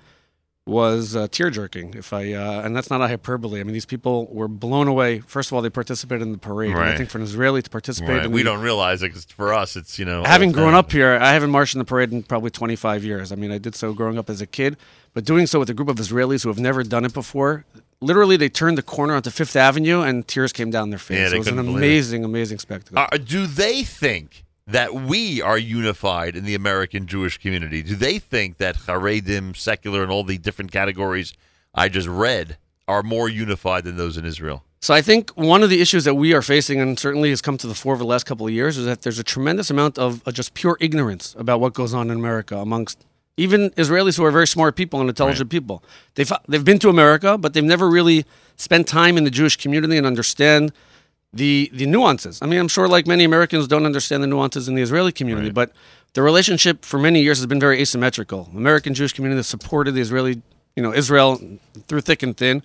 was uh, tear jerking. If I uh, and that's not a hyperbole. I mean, these people were blown away. First of all, they participated in the parade. And I think for an Israeli to participate, Right. in We the- don't realize it because for us, it's, you know. having grown time. up here, I haven't marched in the parade in probably 25 years. I mean, I did so growing up as a kid, but doing so with a group of Israelis who have never done it before. Literally, they turned the corner onto Fifth Avenue and tears came down their face. Yeah, it was an couldn't it. amazing, amazing spectacle. Uh, do they think that we are unified in the American Jewish community? Do they think that Haredim, secular, and all the different categories I just read are more unified than those in Israel? So I think one of the issues that we are facing, and certainly has come to the fore over the last couple of years, is that there's a tremendous amount of uh, just pure ignorance about what goes on in America amongst even Israelis who are very smart people and intelligent people. They've they've been to America, but they've never really spent time in the Jewish community and understand the the nuances. I mean, I'm sure like many Americans don't understand the nuances in the Israeli community, but the relationship for many years has been very asymmetrical. American Jewish community has supported the Israeli, you know, Israel through thick and thin.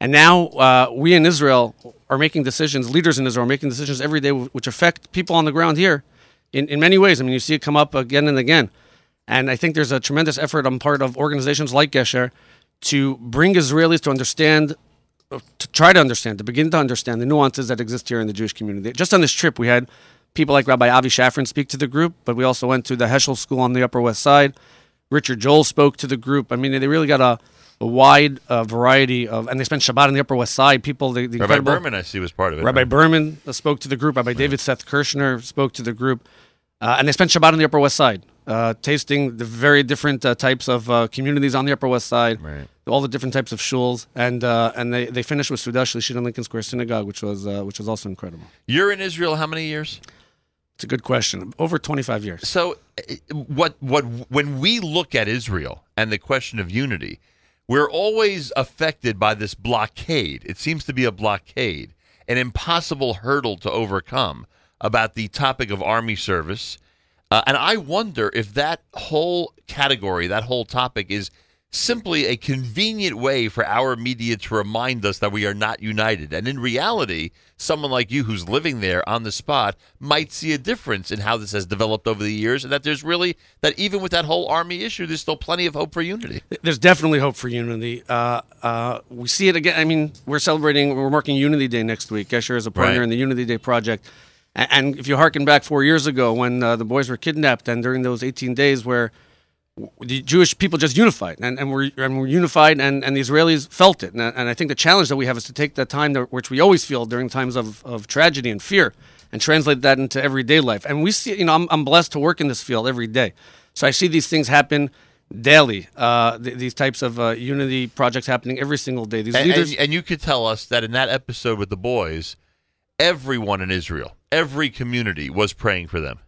And now uh, we in Israel are making decisions, leaders in Israel are making decisions every day which affect people on the ground here in, in many ways. I mean, you see it come up again and again. And I think there's a tremendous effort on part of organizations like Gesher to bring Israelis to understand, to try to understand, to begin to understand the nuances that exist here in the Jewish community. Just on this trip, we had people like Rabbi Avi Shafran speak to the group, but we also went to the Heschel School on the Upper West Side. Richard Joel spoke to the group. I mean, they really got a, a wide uh, variety of, and they spent Shabbat on the Upper West Side. People, the, the Rabbi Berman, I see, was part of it. Rabbi right? Berman uh, spoke to the group. Rabbi David Seth Kirshner spoke to the group. Uh, and they spent Shabbat on the Upper West Side, uh, tasting the very different uh, types of uh, communities on the Upper West Side, all the different types of shuls. And uh, and they, they finished with Seudah Shlishit in Lincoln Square Synagogue, which was uh, which was also incredible. You're in Israel how many years? It's a good question. Over 25 years. So, uh, what what when we look at Israel and the question of unity, we're always affected by this blockade. It seems to be a blockade, an impossible hurdle to overcome about the topic of army service. Uh, and I wonder if that whole category, that whole topic, is simply a convenient way for our media to remind us that we are not united. And in reality, someone like you who's living there on the spot might see a difference in how this has developed over the years, and that there's really, that even with that whole army issue, there's still plenty of hope for unity. There's definitely hope for unity. Uh, uh, we see it again. I mean, we're celebrating, we're marking Unity Day next week. Gesher is a partner Right. in the Unity Day project. And if you harken back four years ago when uh, the boys were kidnapped, and during those 18 days where the Jewish people just unified, and, and, we're, and we're unified, and, and the Israelis felt it. And, I- and I think the challenge that we have is to take that time, that, which we always feel during times of, of tragedy and fear, and translate that into everyday life. And we see, you know, I'm, I'm blessed to work in this field every day. So I see these things happen daily, uh, th- these types of uh, unity projects happening every single day. These And, leaders. and, and you could tell us that in that episode with the boys, everyone in Israel, every community was praying for them.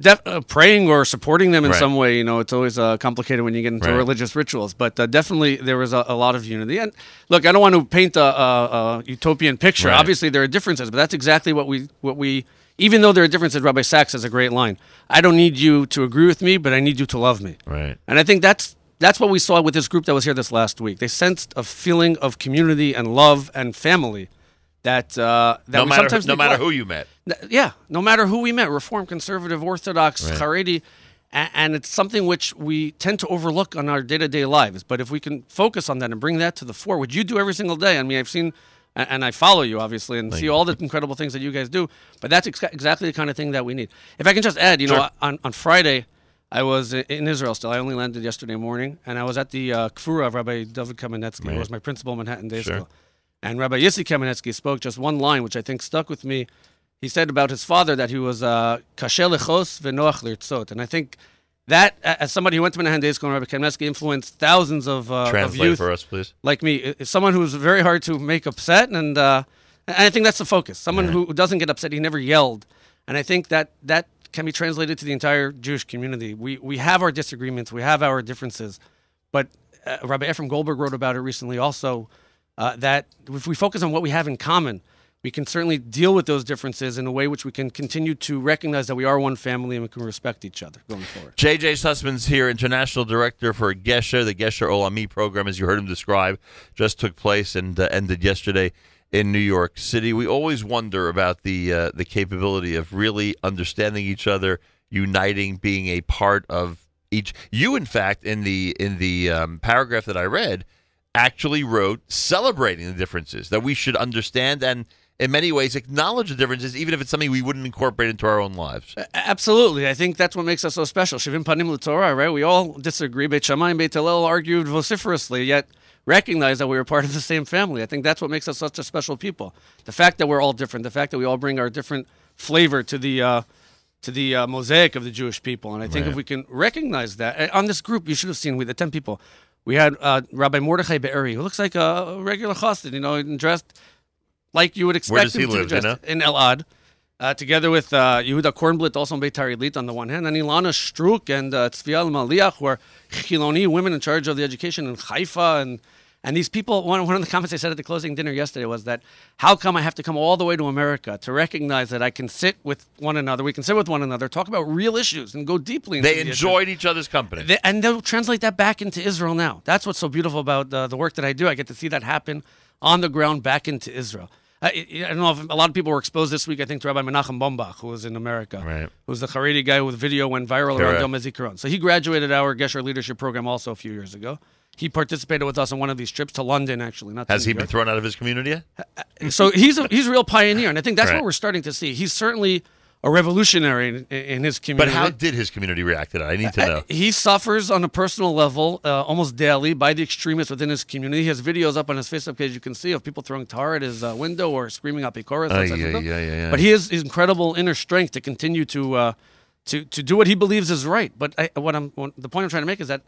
Def- uh, praying or supporting them in Right. some way, you know, it's always uh, complicated when you get into Right. religious rituals. But uh, definitely, there was a, a lot of unity. And look, I don't want to paint a, a, a utopian picture. Right. Obviously, there are differences, but that's exactly what we what we. Even though there are differences, Rabbi Sacks has a great line. I don't need you to agree with me, but I need you to love me. Right. And I think that's that's what we saw with this group that was here this last week. They sensed a feeling of community and love and family that uh, that no matter sometimes no matter who you met. Yeah, no matter who we met, Reform, Conservative, Orthodox, Right. Haredi, a- and it's something which we tend to overlook on our day-to-day lives. But if we can focus on that and bring that to the fore, which you do every single day. I mean, I've seen, and I follow you obviously, and Thank see you. all the incredible things that you guys do. But that's ex- exactly the kind of thing that we need. If I can just add, you know, on on Friday. I was in Israel still. I only landed yesterday morning, and I was at the uh, Kfura of Rabbi David Kamenetsky, who Right. was my principal in Manhattan Day Sure. School. And Rabbi Yissi Kamenetsky spoke just one line, which I think stuck with me. He said about his father that he was uh, kasher lechos v'noach lirtzot. And I think that, as somebody who went to Manhattan Day School, and Rabbi Kamenetsky influenced thousands of, uh, of youth for us, please. like me, someone who's very hard to make upset, and uh, and I think that's the focus. Someone who doesn't get upset, he never yelled, and I think that that can be translated to the entire Jewish community. We we have our disagreements, we have our differences, but uh, Rabbi Efrem Goldberg wrote about it recently also uh, that if we focus on what we have in common. We can certainly deal with those differences in a way which we can continue to recognize that we are one family and we can respect each other going forward. JJ Sussman's here, International Director for Gesher. The Gesher Olami program, as you heard him describe, just took place and uh, ended yesterday in New York City. We always wonder about the uh, the capability of really understanding each other, uniting, being a part of each. You, in fact, in the in the um, paragraph that I read, actually wrote celebrating the differences that we should understand and. In many ways, acknowledge the differences, even if it's something we wouldn't incorporate into our own lives. Absolutely. I think that's what makes us so special. Shivim Panim Torah, right? We all disagree. Beit Shammai and Beit Hillel argued vociferously, yet recognize that we were part of the same family. I think that's what makes us such a special people. The fact that we're all different, the fact that we all bring our different flavor to the uh, to the uh, mosaic of the Jewish people. And I think Right. if we can recognize that uh, on this group, you should have seen with the ten people. We had uh, Rabbi Mordechai Be'eri, who looks like a regular chassid, you know, dressed like you would expect him he to live, be you dressed in Elad. Uh, together with uh, Yehuda Kornblit, also in Beitar Illit on the one hand, and Ilana Struk and uh, Tzvi Maliach, who are Chiloni women in charge of the education in Haifa. And, and these people, one, one of the comments I said at the closing dinner yesterday was that how come I have to come all the way to America to recognize that I can sit with one another, we can sit with one another, talk about real issues, and go deeply into They the enjoyed each other's company. They, and they'll translate that back into Israel now. That's what's so beautiful about uh, the work that I do. I get to see that happen on the ground back into Israel. I, I don't know if a lot of people were exposed this week, I think, to Rabbi Menachem Bombach, who was in America. Right. Who's the Haredi guy whose video went viral around Correct. Yom HaZikaron. So he graduated our Gesher Leadership Program also a few years ago. He participated with us on one of these trips to London, actually. Not Has he been thrown out of his community yet? So he's a, he's a real pioneer, and I think that's Right. what we're starting to see. He's certainly a revolutionary in, in his community. But how did his community react to that? I need to know. He suffers on a personal level uh, almost daily by the extremists within his community. He has videos up on his Facebook page you can see of people throwing tar at his uh, window or screaming outside his ay, window. ay, ay, ay. But he has his incredible inner strength to continue to uh, to to do what he believes is right. But I, what I'm what, the point I'm trying to make is that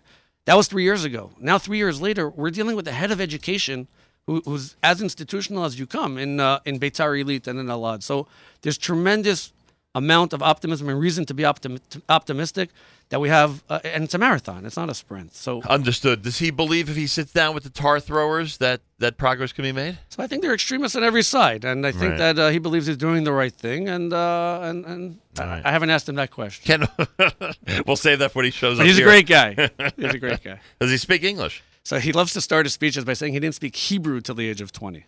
that was three years ago. Now three years later, we're dealing with the head of education. Who, who's as institutional as you come in uh, in Beitar Illit and in Elad. So there's tremendous amount of optimism and reason to be optim- optimistic that we have, uh, and it's a marathon. It's not a sprint. So, Understood. Does he believe if he sits down with the tar throwers that that progress can be made? so I think they're extremists on every side, and I think Right. that uh, he believes he's doing the right thing. And uh, and and I, I haven't asked him that question. Can we'll save that for when he shows But up. he's a great guy. He's a great guy. Does he speak English? So he loves to start his speeches by saying he didn't speak Hebrew till the age of twenty.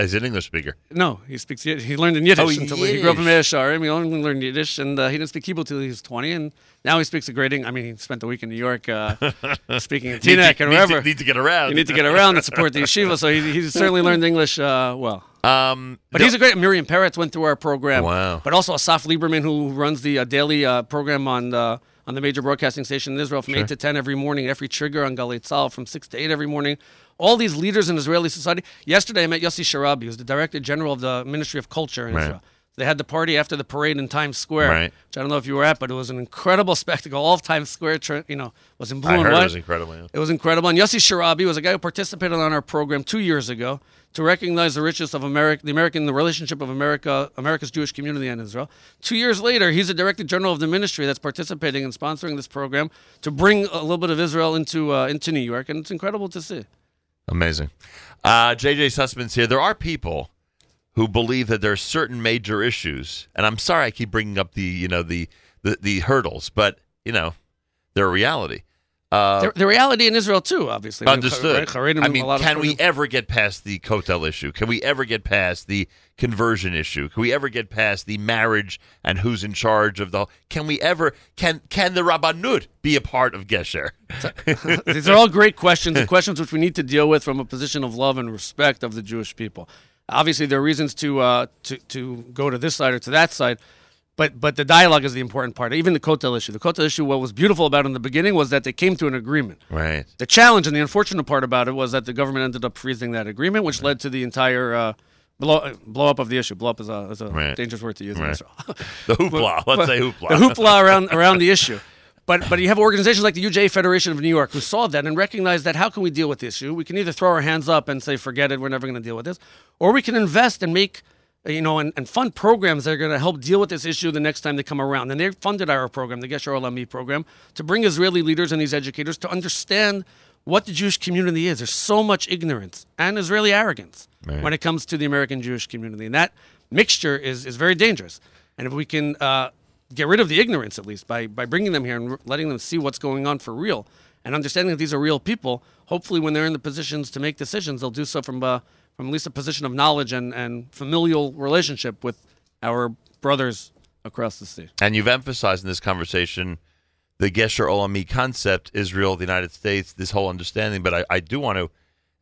As an English speaker. No, he speaks. He learned in Yiddish Oh, until he grew up in Yiddish. Meah Shearim. He only learned Yiddish, and uh, he didn't speak Hebrew till he was twenty. And now he speaks a great. Eng- I mean, he spent the week in New York uh, speaking in Need to- Teaneck and need to- need to get around. You need to get around and support the yeshiva. So he, he certainly learned English uh, well. Um, But he's a great. Miriam Peretz went through our program. Wow. But also Asaf Lieberman, who runs the uh, daily uh, program on the on the major broadcasting station in Israel from Sure. eight to ten every morning. Every trigger on Galei Tzahal from six to eight every morning. All these leaders in Israeli society. Yesterday, I met Yossi Sharabi, who's the director general of the Ministry of Culture in Right. Israel. They had the party after the parade in Times Square, Right. which I don't know if you were at, but it was an incredible spectacle. All of Times Square, you know, was in blue I and heard white. it was incredible. yeah. It was incredible. And Yossi Sharabi was a guy who participated on our program two years ago to recognize the richness of America, the American, the relationship of America, America's Jewish community and Israel. Two years later, he's the director general of the ministry that's participating and sponsoring this program to bring a little bit of Israel into uh, into New York, and it's incredible to see. Amazing. Uh, JJ Sussman's here. There are people who believe that there are certain major issues, and I'm sorry I keep bringing up the you know the the, the hurdles, but you know they're a reality. Uh, the, the reality in Israel too, obviously. I mean, Understood. I mean, lot of can we ever get past the Kotel issue? Can we ever get past the conversion issue? Can we ever get past the marriage and who's in charge of the? Can we ever? Can can the Rabbanut be a part of Gesher? These are all great questions, and questions which we need to deal with from a position of love and respect of the Jewish people. Obviously, there are reasons to uh, to to go to this side or to that side, but but the dialogue is the important part. Even the Kotel issue. The Kotel issue. What was beautiful about it in the beginning was that they came to an agreement. Right. The challenge and the unfortunate part about it was that the government ended up freezing that agreement, which led to the entire uh, blow blow up of the issue. Blow up is a, is a Right. dangerous word to use in Right. The hoopla. Let's say hoopla. The hoopla around around the issue. But but you have organizations like the UJA Federation of New York who saw that and recognized that how can we deal with the issue? We can either throw our hands up and say forget it, we're never going to deal with this, or we can invest and make you know and, and fund programs that are going to help deal with this issue the next time they come around. And they funded our program, the Gesher Olami program, to bring Israeli leaders and these educators to understand what the Jewish community is. There's so much ignorance and Israeli arrogance Right. when it comes to the American Jewish community, and that mixture is is very dangerous. And if we can uh, get rid of the ignorance, at least by by bringing them here and letting them see what's going on for real, and understanding that these are real people, hopefully, when they're in the positions to make decisions, they'll do so from uh, from at least a position of knowledge and and familial relationship with our brothers across the sea. And you've emphasized in this conversation the Gesher Olami concept, Israel, the United States, this whole understanding. But I, I do want to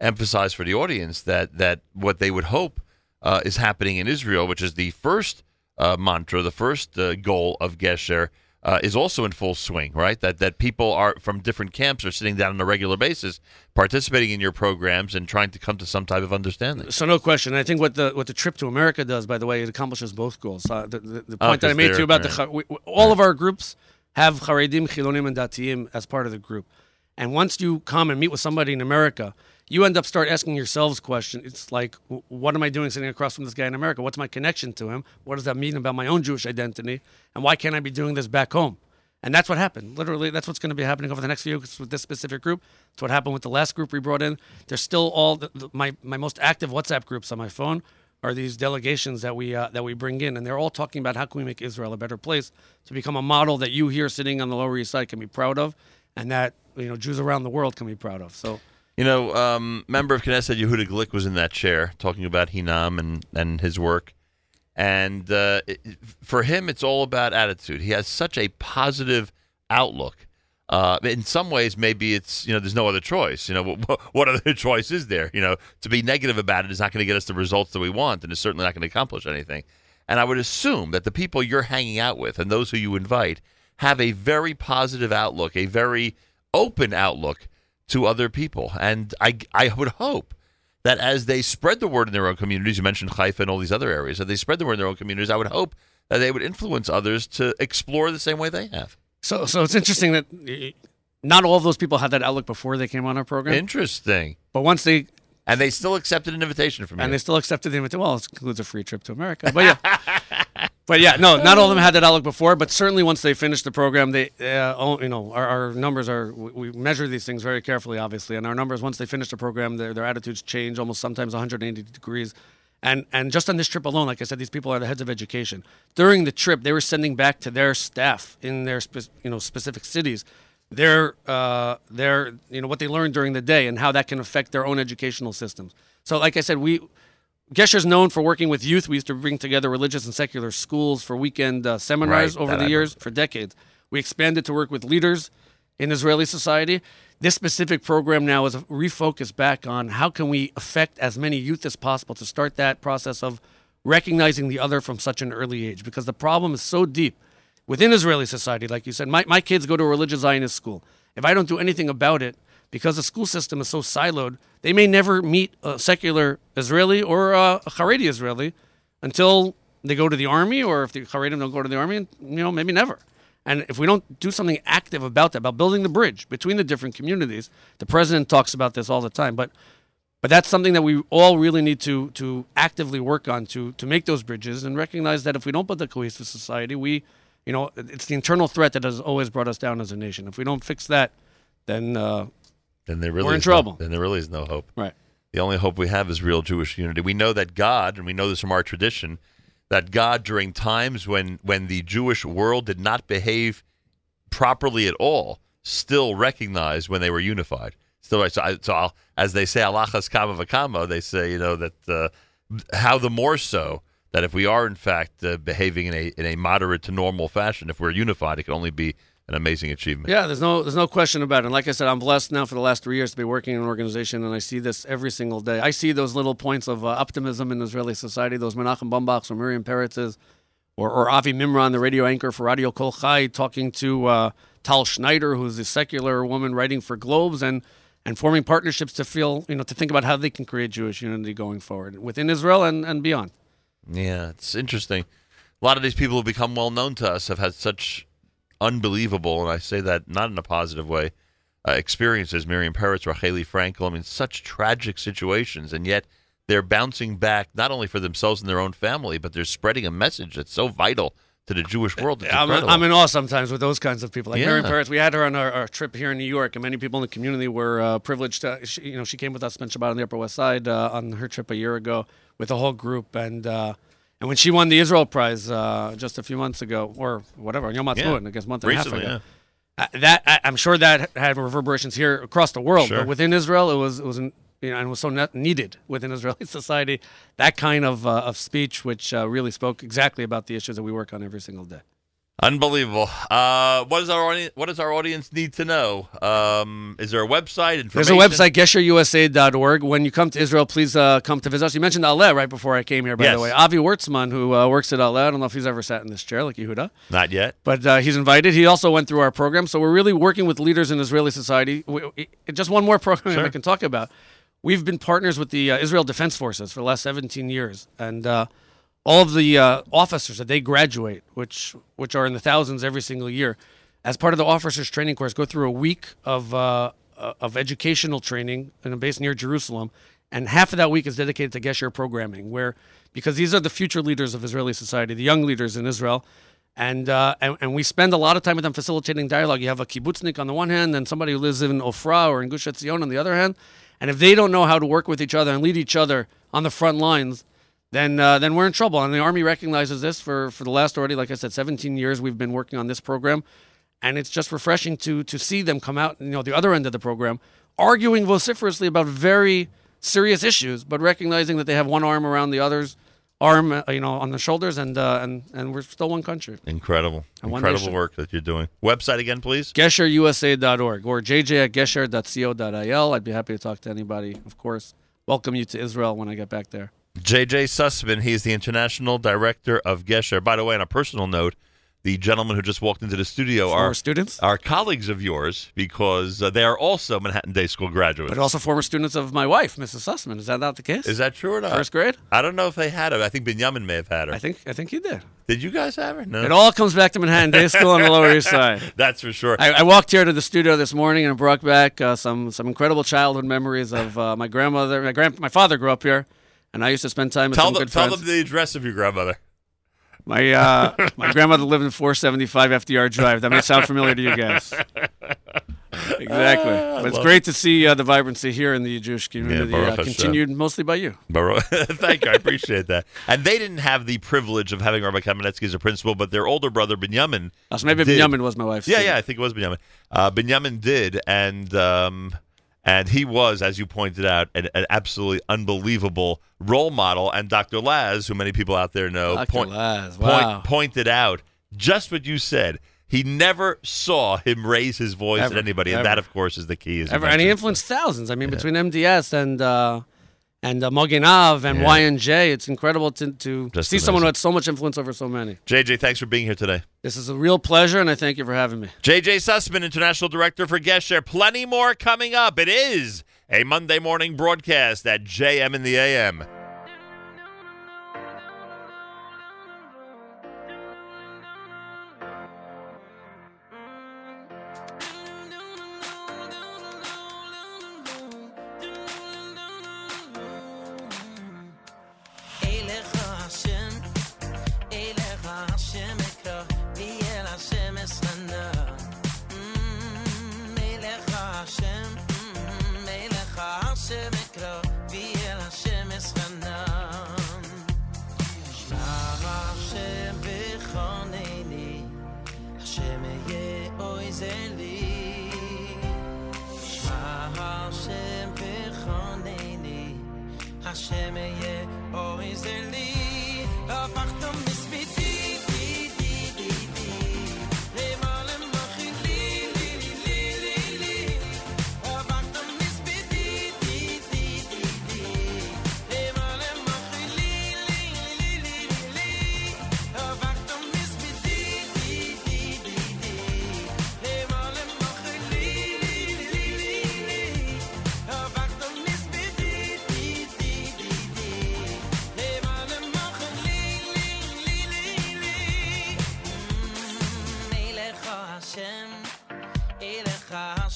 emphasize for the audience that that what they would hope uh, is happening in Israel, which is the first uh, mantra, the first uh, goal of Gesher. Uh, is also in full swing, right? That that people are from different camps are sitting down on a regular basis, participating in your programs and trying to come to some type of understanding. So no question. I think what the what the trip to America does, by the way, it accomplishes both goals. Uh, the, the, the Oh, point that I made to you about the right. Cha- we, all of our groups have Haredim, Chilonim, and Datiyim as part of the group. And once you come and meet with somebody in America, you end up start asking yourselves questions. It's like, what am I doing sitting across from this guy in America? What's my connection to him? What does that mean about my own Jewish identity? And why can't I be doing this back home? And that's what happened. Literally, that's what's going to be happening over the next few weeks with this specific group. It's what happened with the last group we brought in. There's still all the, the, my my most active WhatsApp groups on my phone are these delegations that we uh, that we bring in, and they're all talking about how can we make Israel a better place to become a model that you here sitting on the Lower East Side can be proud of, and that you know Jews around the world can be proud of. So. You know, um, member of Knesset Yehuda Glick was in that chair talking about Hinam and, and his work. And uh, it, for him, it's all about attitude. He has such a positive outlook. Uh, in some ways, maybe it's, you know, there's no other choice. You know, what, what other choice is there? You know, to be negative about it is not going to get us the results that we want, and it's certainly not going to accomplish anything. And I would assume that the people you're hanging out with and those who you invite have a very positive outlook, a very open outlook to other people. And I, I would hope that as they spread the word in their own communities, you mentioned Haifa and all these other areas, that they spread the word in their own communities, I would hope that they would influence others to explore the same way they have. So, so it's interesting that eh, not all of those people had that outlook before they came on our program. Interesting. But once they and they still accepted an invitation from me. and they still accepted the invitation. Well, it includes a free trip to America. But yeah, But yeah, no, not all of them had that outlook before. But certainly, once they finished the program, they, uh, oh, you know, our, our numbers are. We, we measure these things very carefully, obviously, and our numbers once they finish the program, their their attitudes change almost sometimes 180 degrees. And and just on this trip alone, like I said, these people are the heads of education. During the trip, they were sending back to their staff in their spe- you know specific cities their uh, their you know what they learned during the day and how that can affect their own educational systems. So, like I said, we Gesher is known for working with youth. We used to bring together religious and secular schools for weekend uh, seminars Right, over the years for decades. We expanded to work with leaders in Israeli society. This specific program now is refocused back on how can we affect as many youth as possible to start that process of recognizing the other from such an early age because the problem is so deep within Israeli society. Like you said, my, my kids go to a religious Zionist school. If I don't do anything about it, because the school system is so siloed, they may never meet a secular Israeli or a, Haredi Israeli until they go to the army, or if the Haredim don't go to the army, you know, maybe never. And if we don't do something active about that, about building the bridge between the different communities, the president talks about this all the time, but but that's something that we all really need to to actively work on to to make those bridges and recognize that if we don't build a cohesive society, we, you know, it's the internal threat that has always brought us down as a nation. If we don't fix that, then uh, then there really we're in is no- trouble. then there really is no hope. Right. The only hope we have is real Jewish unity. We know that God, and we know this from our tradition, that God during times when when the Jewish world did not behave properly at all, still recognized when they were unified. Still, so, I, so I'll, as they say, Alachas kama v'kama, they say, you know, that uh, how the more so that if we are in fact uh, behaving in a in a moderate to normal fashion, if we're unified, it can only be an amazing achievement. Yeah, there's no there's no question about it. And like I said, I'm blessed now for the last three years to be working in an organization, and I see this every single day. I see those little points of uh, optimism in Israeli society. Those Menachem Bombachs or Miriam Peretz's, or, or Avi Mimran, the radio anchor for Radio Kol Chai, talking to uh, Tal Schneider, who's a secular woman writing for Globes, and and forming partnerships to feel you know to think about how they can create Jewish unity going forward within Israel and, and beyond. Yeah, it's interesting. A lot of these people who become well known to us have had such unbelievable, and I say that not in a positive way, uh, experiences. Miriam Peretz, Racheli Frankel. I mean, such tragic situations, and yet they're bouncing back not only for themselves and their own family, but they're spreading a message that's so vital to the Jewish world. I'm. I'm in awe sometimes with those kinds of people. Like Yeah. Miriam Peretz, we had her on our, our trip here in New York, and many people in the community were uh, privileged. To, she, you know, she came with us, spent Shabbat on the Upper West Side uh, on her trip a year ago with a whole group, and uh, and when she won the Israel Prize uh, just a few months ago, or whatever, Yom Ha'atzmaut, Yeah. I guess month and Recently, a half ago. Uh, that I, I'm sure that had reverberations here across the world, Sure. but within Israel, it was it was an, you know and was so ne- needed within Israeli society. That kind of uh, of speech, which uh, really spoke exactly about the issues that we work on every single day. Unbelievable. Uh, what does our audience? What does our audience need to know? Um, is there a website? There's a website, gesherusa.org. When you come to Israel, please uh, come to visit us. You mentioned Aleh right before I came here, by Yes. the way. Avi Wertzman, who uh, works at Aleh, I don't know if he's ever sat in this chair like Yehuda, Not yet. but uh, he's invited. He also went through our program. So we're really working with leaders in Israeli society. We, we- just one more program Sure. I can talk about. We've been partners with the uh, Israel Defense Forces for the last 17 years. And uh, all of the uh, officers that they graduate, which which are in the thousands every single year, as part of the officers training course, go through a week of uh, uh, of educational training in a base near Jerusalem, and half of that week is dedicated to Gesher programming, where because these are the future leaders of Israeli society, the young leaders in Israel. And, uh, and and we spend a lot of time with them facilitating dialogue. You have a kibbutznik on the one hand, and somebody who lives in Ofra or in Gush Etzion on the other hand. And if they don't know how to work with each other and lead each other on the front lines, then uh, then we're in trouble. And the Army recognizes this for, for the last already, like I said, 17 years we've been working on this program, and it's just refreshing to to see them come out, you know, the other end of the program, arguing vociferously about very serious issues, but recognizing that they have one arm around the other's arm, uh, you know, on the shoulders, and uh, and and we're still one country. Incredible, And incredible work that you're doing. Website again, please. GesherUSA.org or JJ at Gesher.co.il. I'd be happy to talk to anybody, of course. Welcome you to Israel when I get back there. JJ Sussman, he's the international director of Gesher. By the way, on a personal note, the gentleman who just walked into the studio Former are students? are colleagues of yours because uh, they are also Manhattan Day School graduates. But also former students of my wife, Mrs. Sussman. Is that not the case? Is that true or not? First grade? I don't know if they had her. I think Benjamin may have had her. I think I think you did. Did you guys have her? No. It all comes back to Manhattan Day School on the Lower East Side. That's for sure. I, I walked here to the studio this morning and brought back uh, some some incredible childhood memories of uh, my grandmother. My grand my father grew up here, and I used to spend time with tell some them, tell friends. them the address of your grandmother. My uh, my grandmother lived in 475 FDR Drive. That may sound familiar to you guys. Exactly. Ah, but it's great to see uh, the vibrancy here in the Jewish community, Baruch uh, Hashem. continued mostly by you. Baruch- Thank you. I appreciate that. And they didn't have the privilege of having Rabbi Kamenetsky as a principal, but their older brother, Binyamin. Uh, so maybe did. Binyamin was my wife's Yeah, student. yeah, I think it was Binyamin. Uh, Binyamin did, and um, and he was, as you pointed out, an, an absolutely unbelievable role model. And Dr. Laz, who many people out there know, Dr. point- Laz, point- pointed out just what you said. He never saw him raise his voice Ever, at anybody, and that, of course, is the key. As Ever, and he influenced thousands. I mean, between MDS and uh, and uh, Mogen Av and Yeah. YNJ, it's incredible to, to Just see someone who had so much influence over so many. JJ, thanks for being here today. This is a real pleasure, and I thank you for having me. JJ Sussman, International Director for Gesher. Plenty more coming up. It is a Monday morning broadcast at JM in the AM.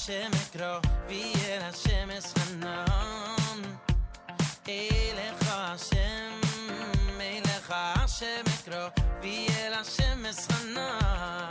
אליך השם אקרא, ואל השם אשכנן. אליך השם, אליך השם אקרא, ואל השם אשכנן.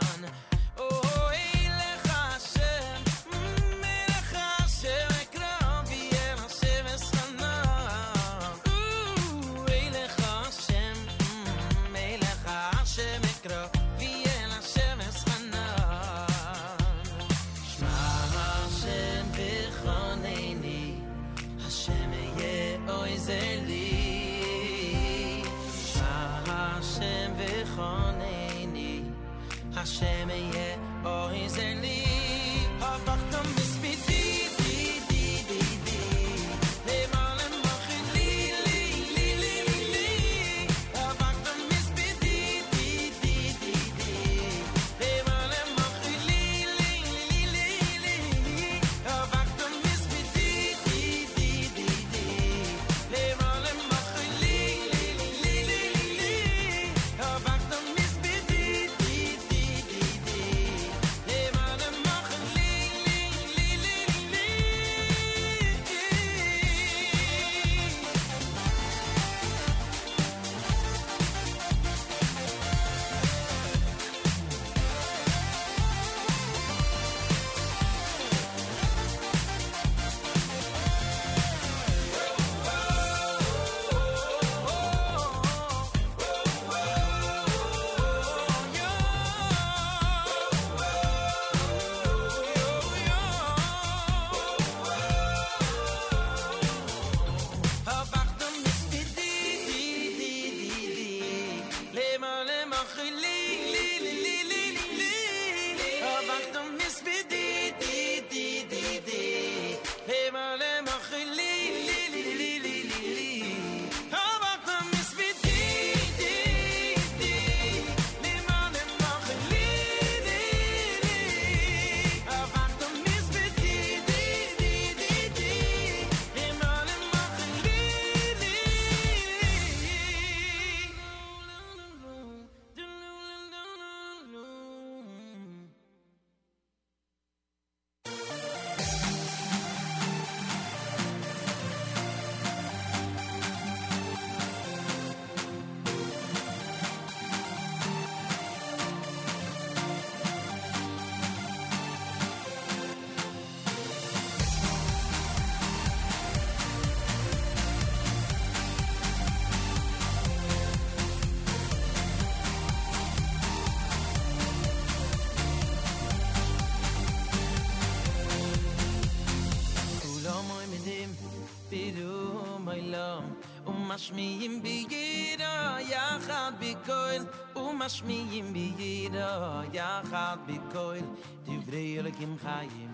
lekim chayim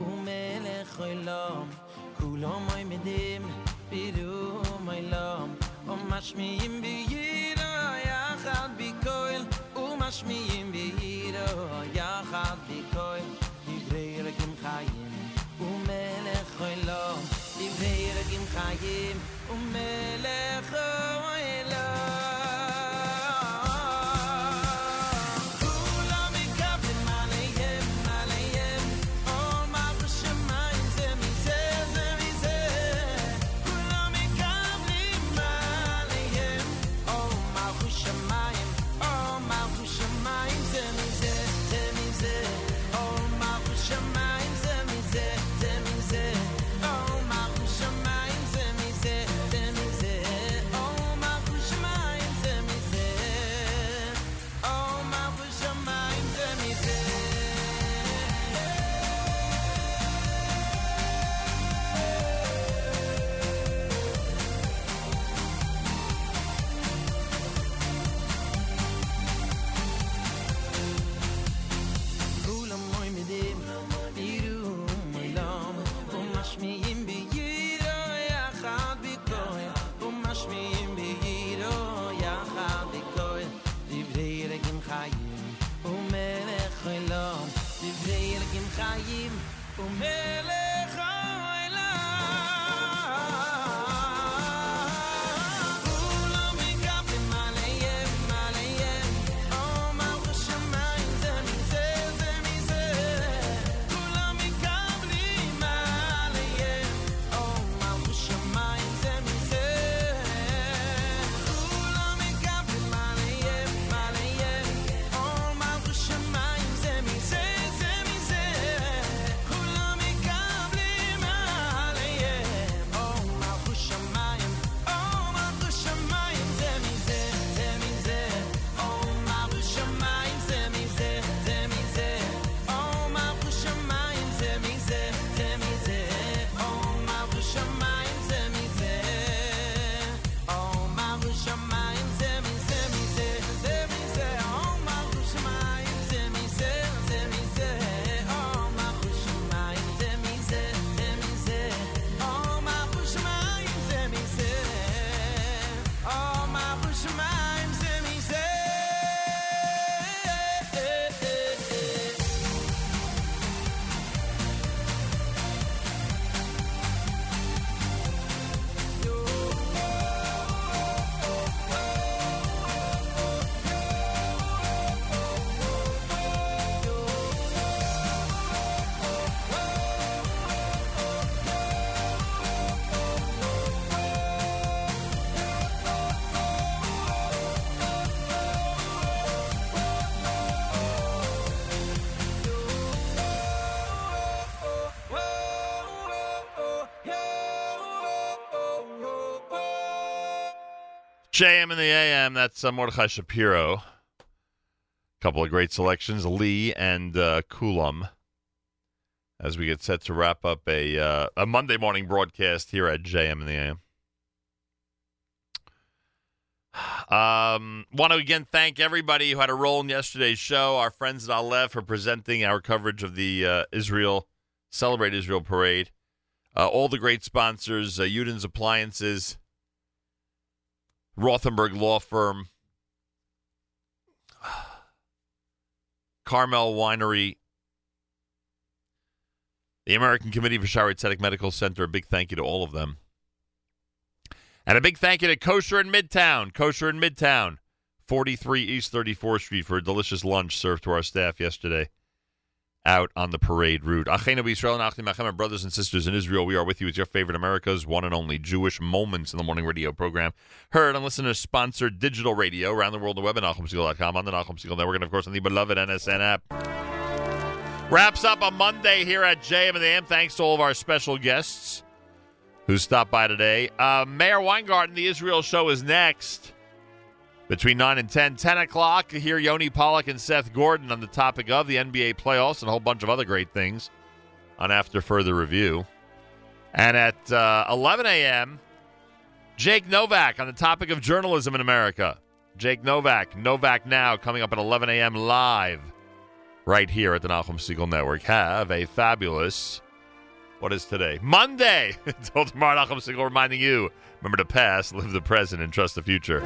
um melech olam kulam ay medim biru my lam um mashmiyim biyira ya khad bikoil um mashmiyim biyira ya khad bikoil divrei lekim chayim ומלך עולם, דברי רגים חיים, ומלך עולם. JM in the AM. That's uh, Mordechai Shapiro. A couple of great selections, Lee and uh, Kulam. As we get set to wrap up a uh, a Monday morning broadcast here at JM in the AM. Um, want to again thank everybody who had a role in yesterday's show. Our friends at Aleh for presenting our coverage of the uh, Israel Celebrate Israel Parade. Uh, all the great sponsors, uh, Udin's Appliances, Rothenberg Law Firm, Carmel Winery, the American Committee for Shaare Zedek Medical Center. A big thank you to all of them. And a big thank you to Kosher in Midtown. Kosher in Midtown, 43 East 34th Street for a delicious lunch served to our staff yesterday out on the parade route. Achenu Israel and brothers and sisters in Israel, we are with you with your favorite America's one and only Jewish Moments in the Morning radio program. Heard on listener-sponsored digital radio around the world on the web at NachumSegal.com, on the Segal Network, and of course on the beloved NSN app. Wraps up a Monday here at JM and the AM. Thanks to all of our special guests who stopped by today. Uh, Meir Weingarten, the Israel show is next. Between 9 and 10, 10 o'clock, hear Yoni Pollock and Seth Gordon on the topic of the NBA playoffs and a whole bunch of other great things on After Further Review. And at uh, 11 a.m., Jake Novak on the topic of journalism in America. Jake Novak, Novak Now, coming up at 11 a.m. live right here at the Nachum Segal Network. Have a fabulous, what is today? Monday! Until tomorrow, Nachum Segal reminding you remember to pass, live the present, and trust the future.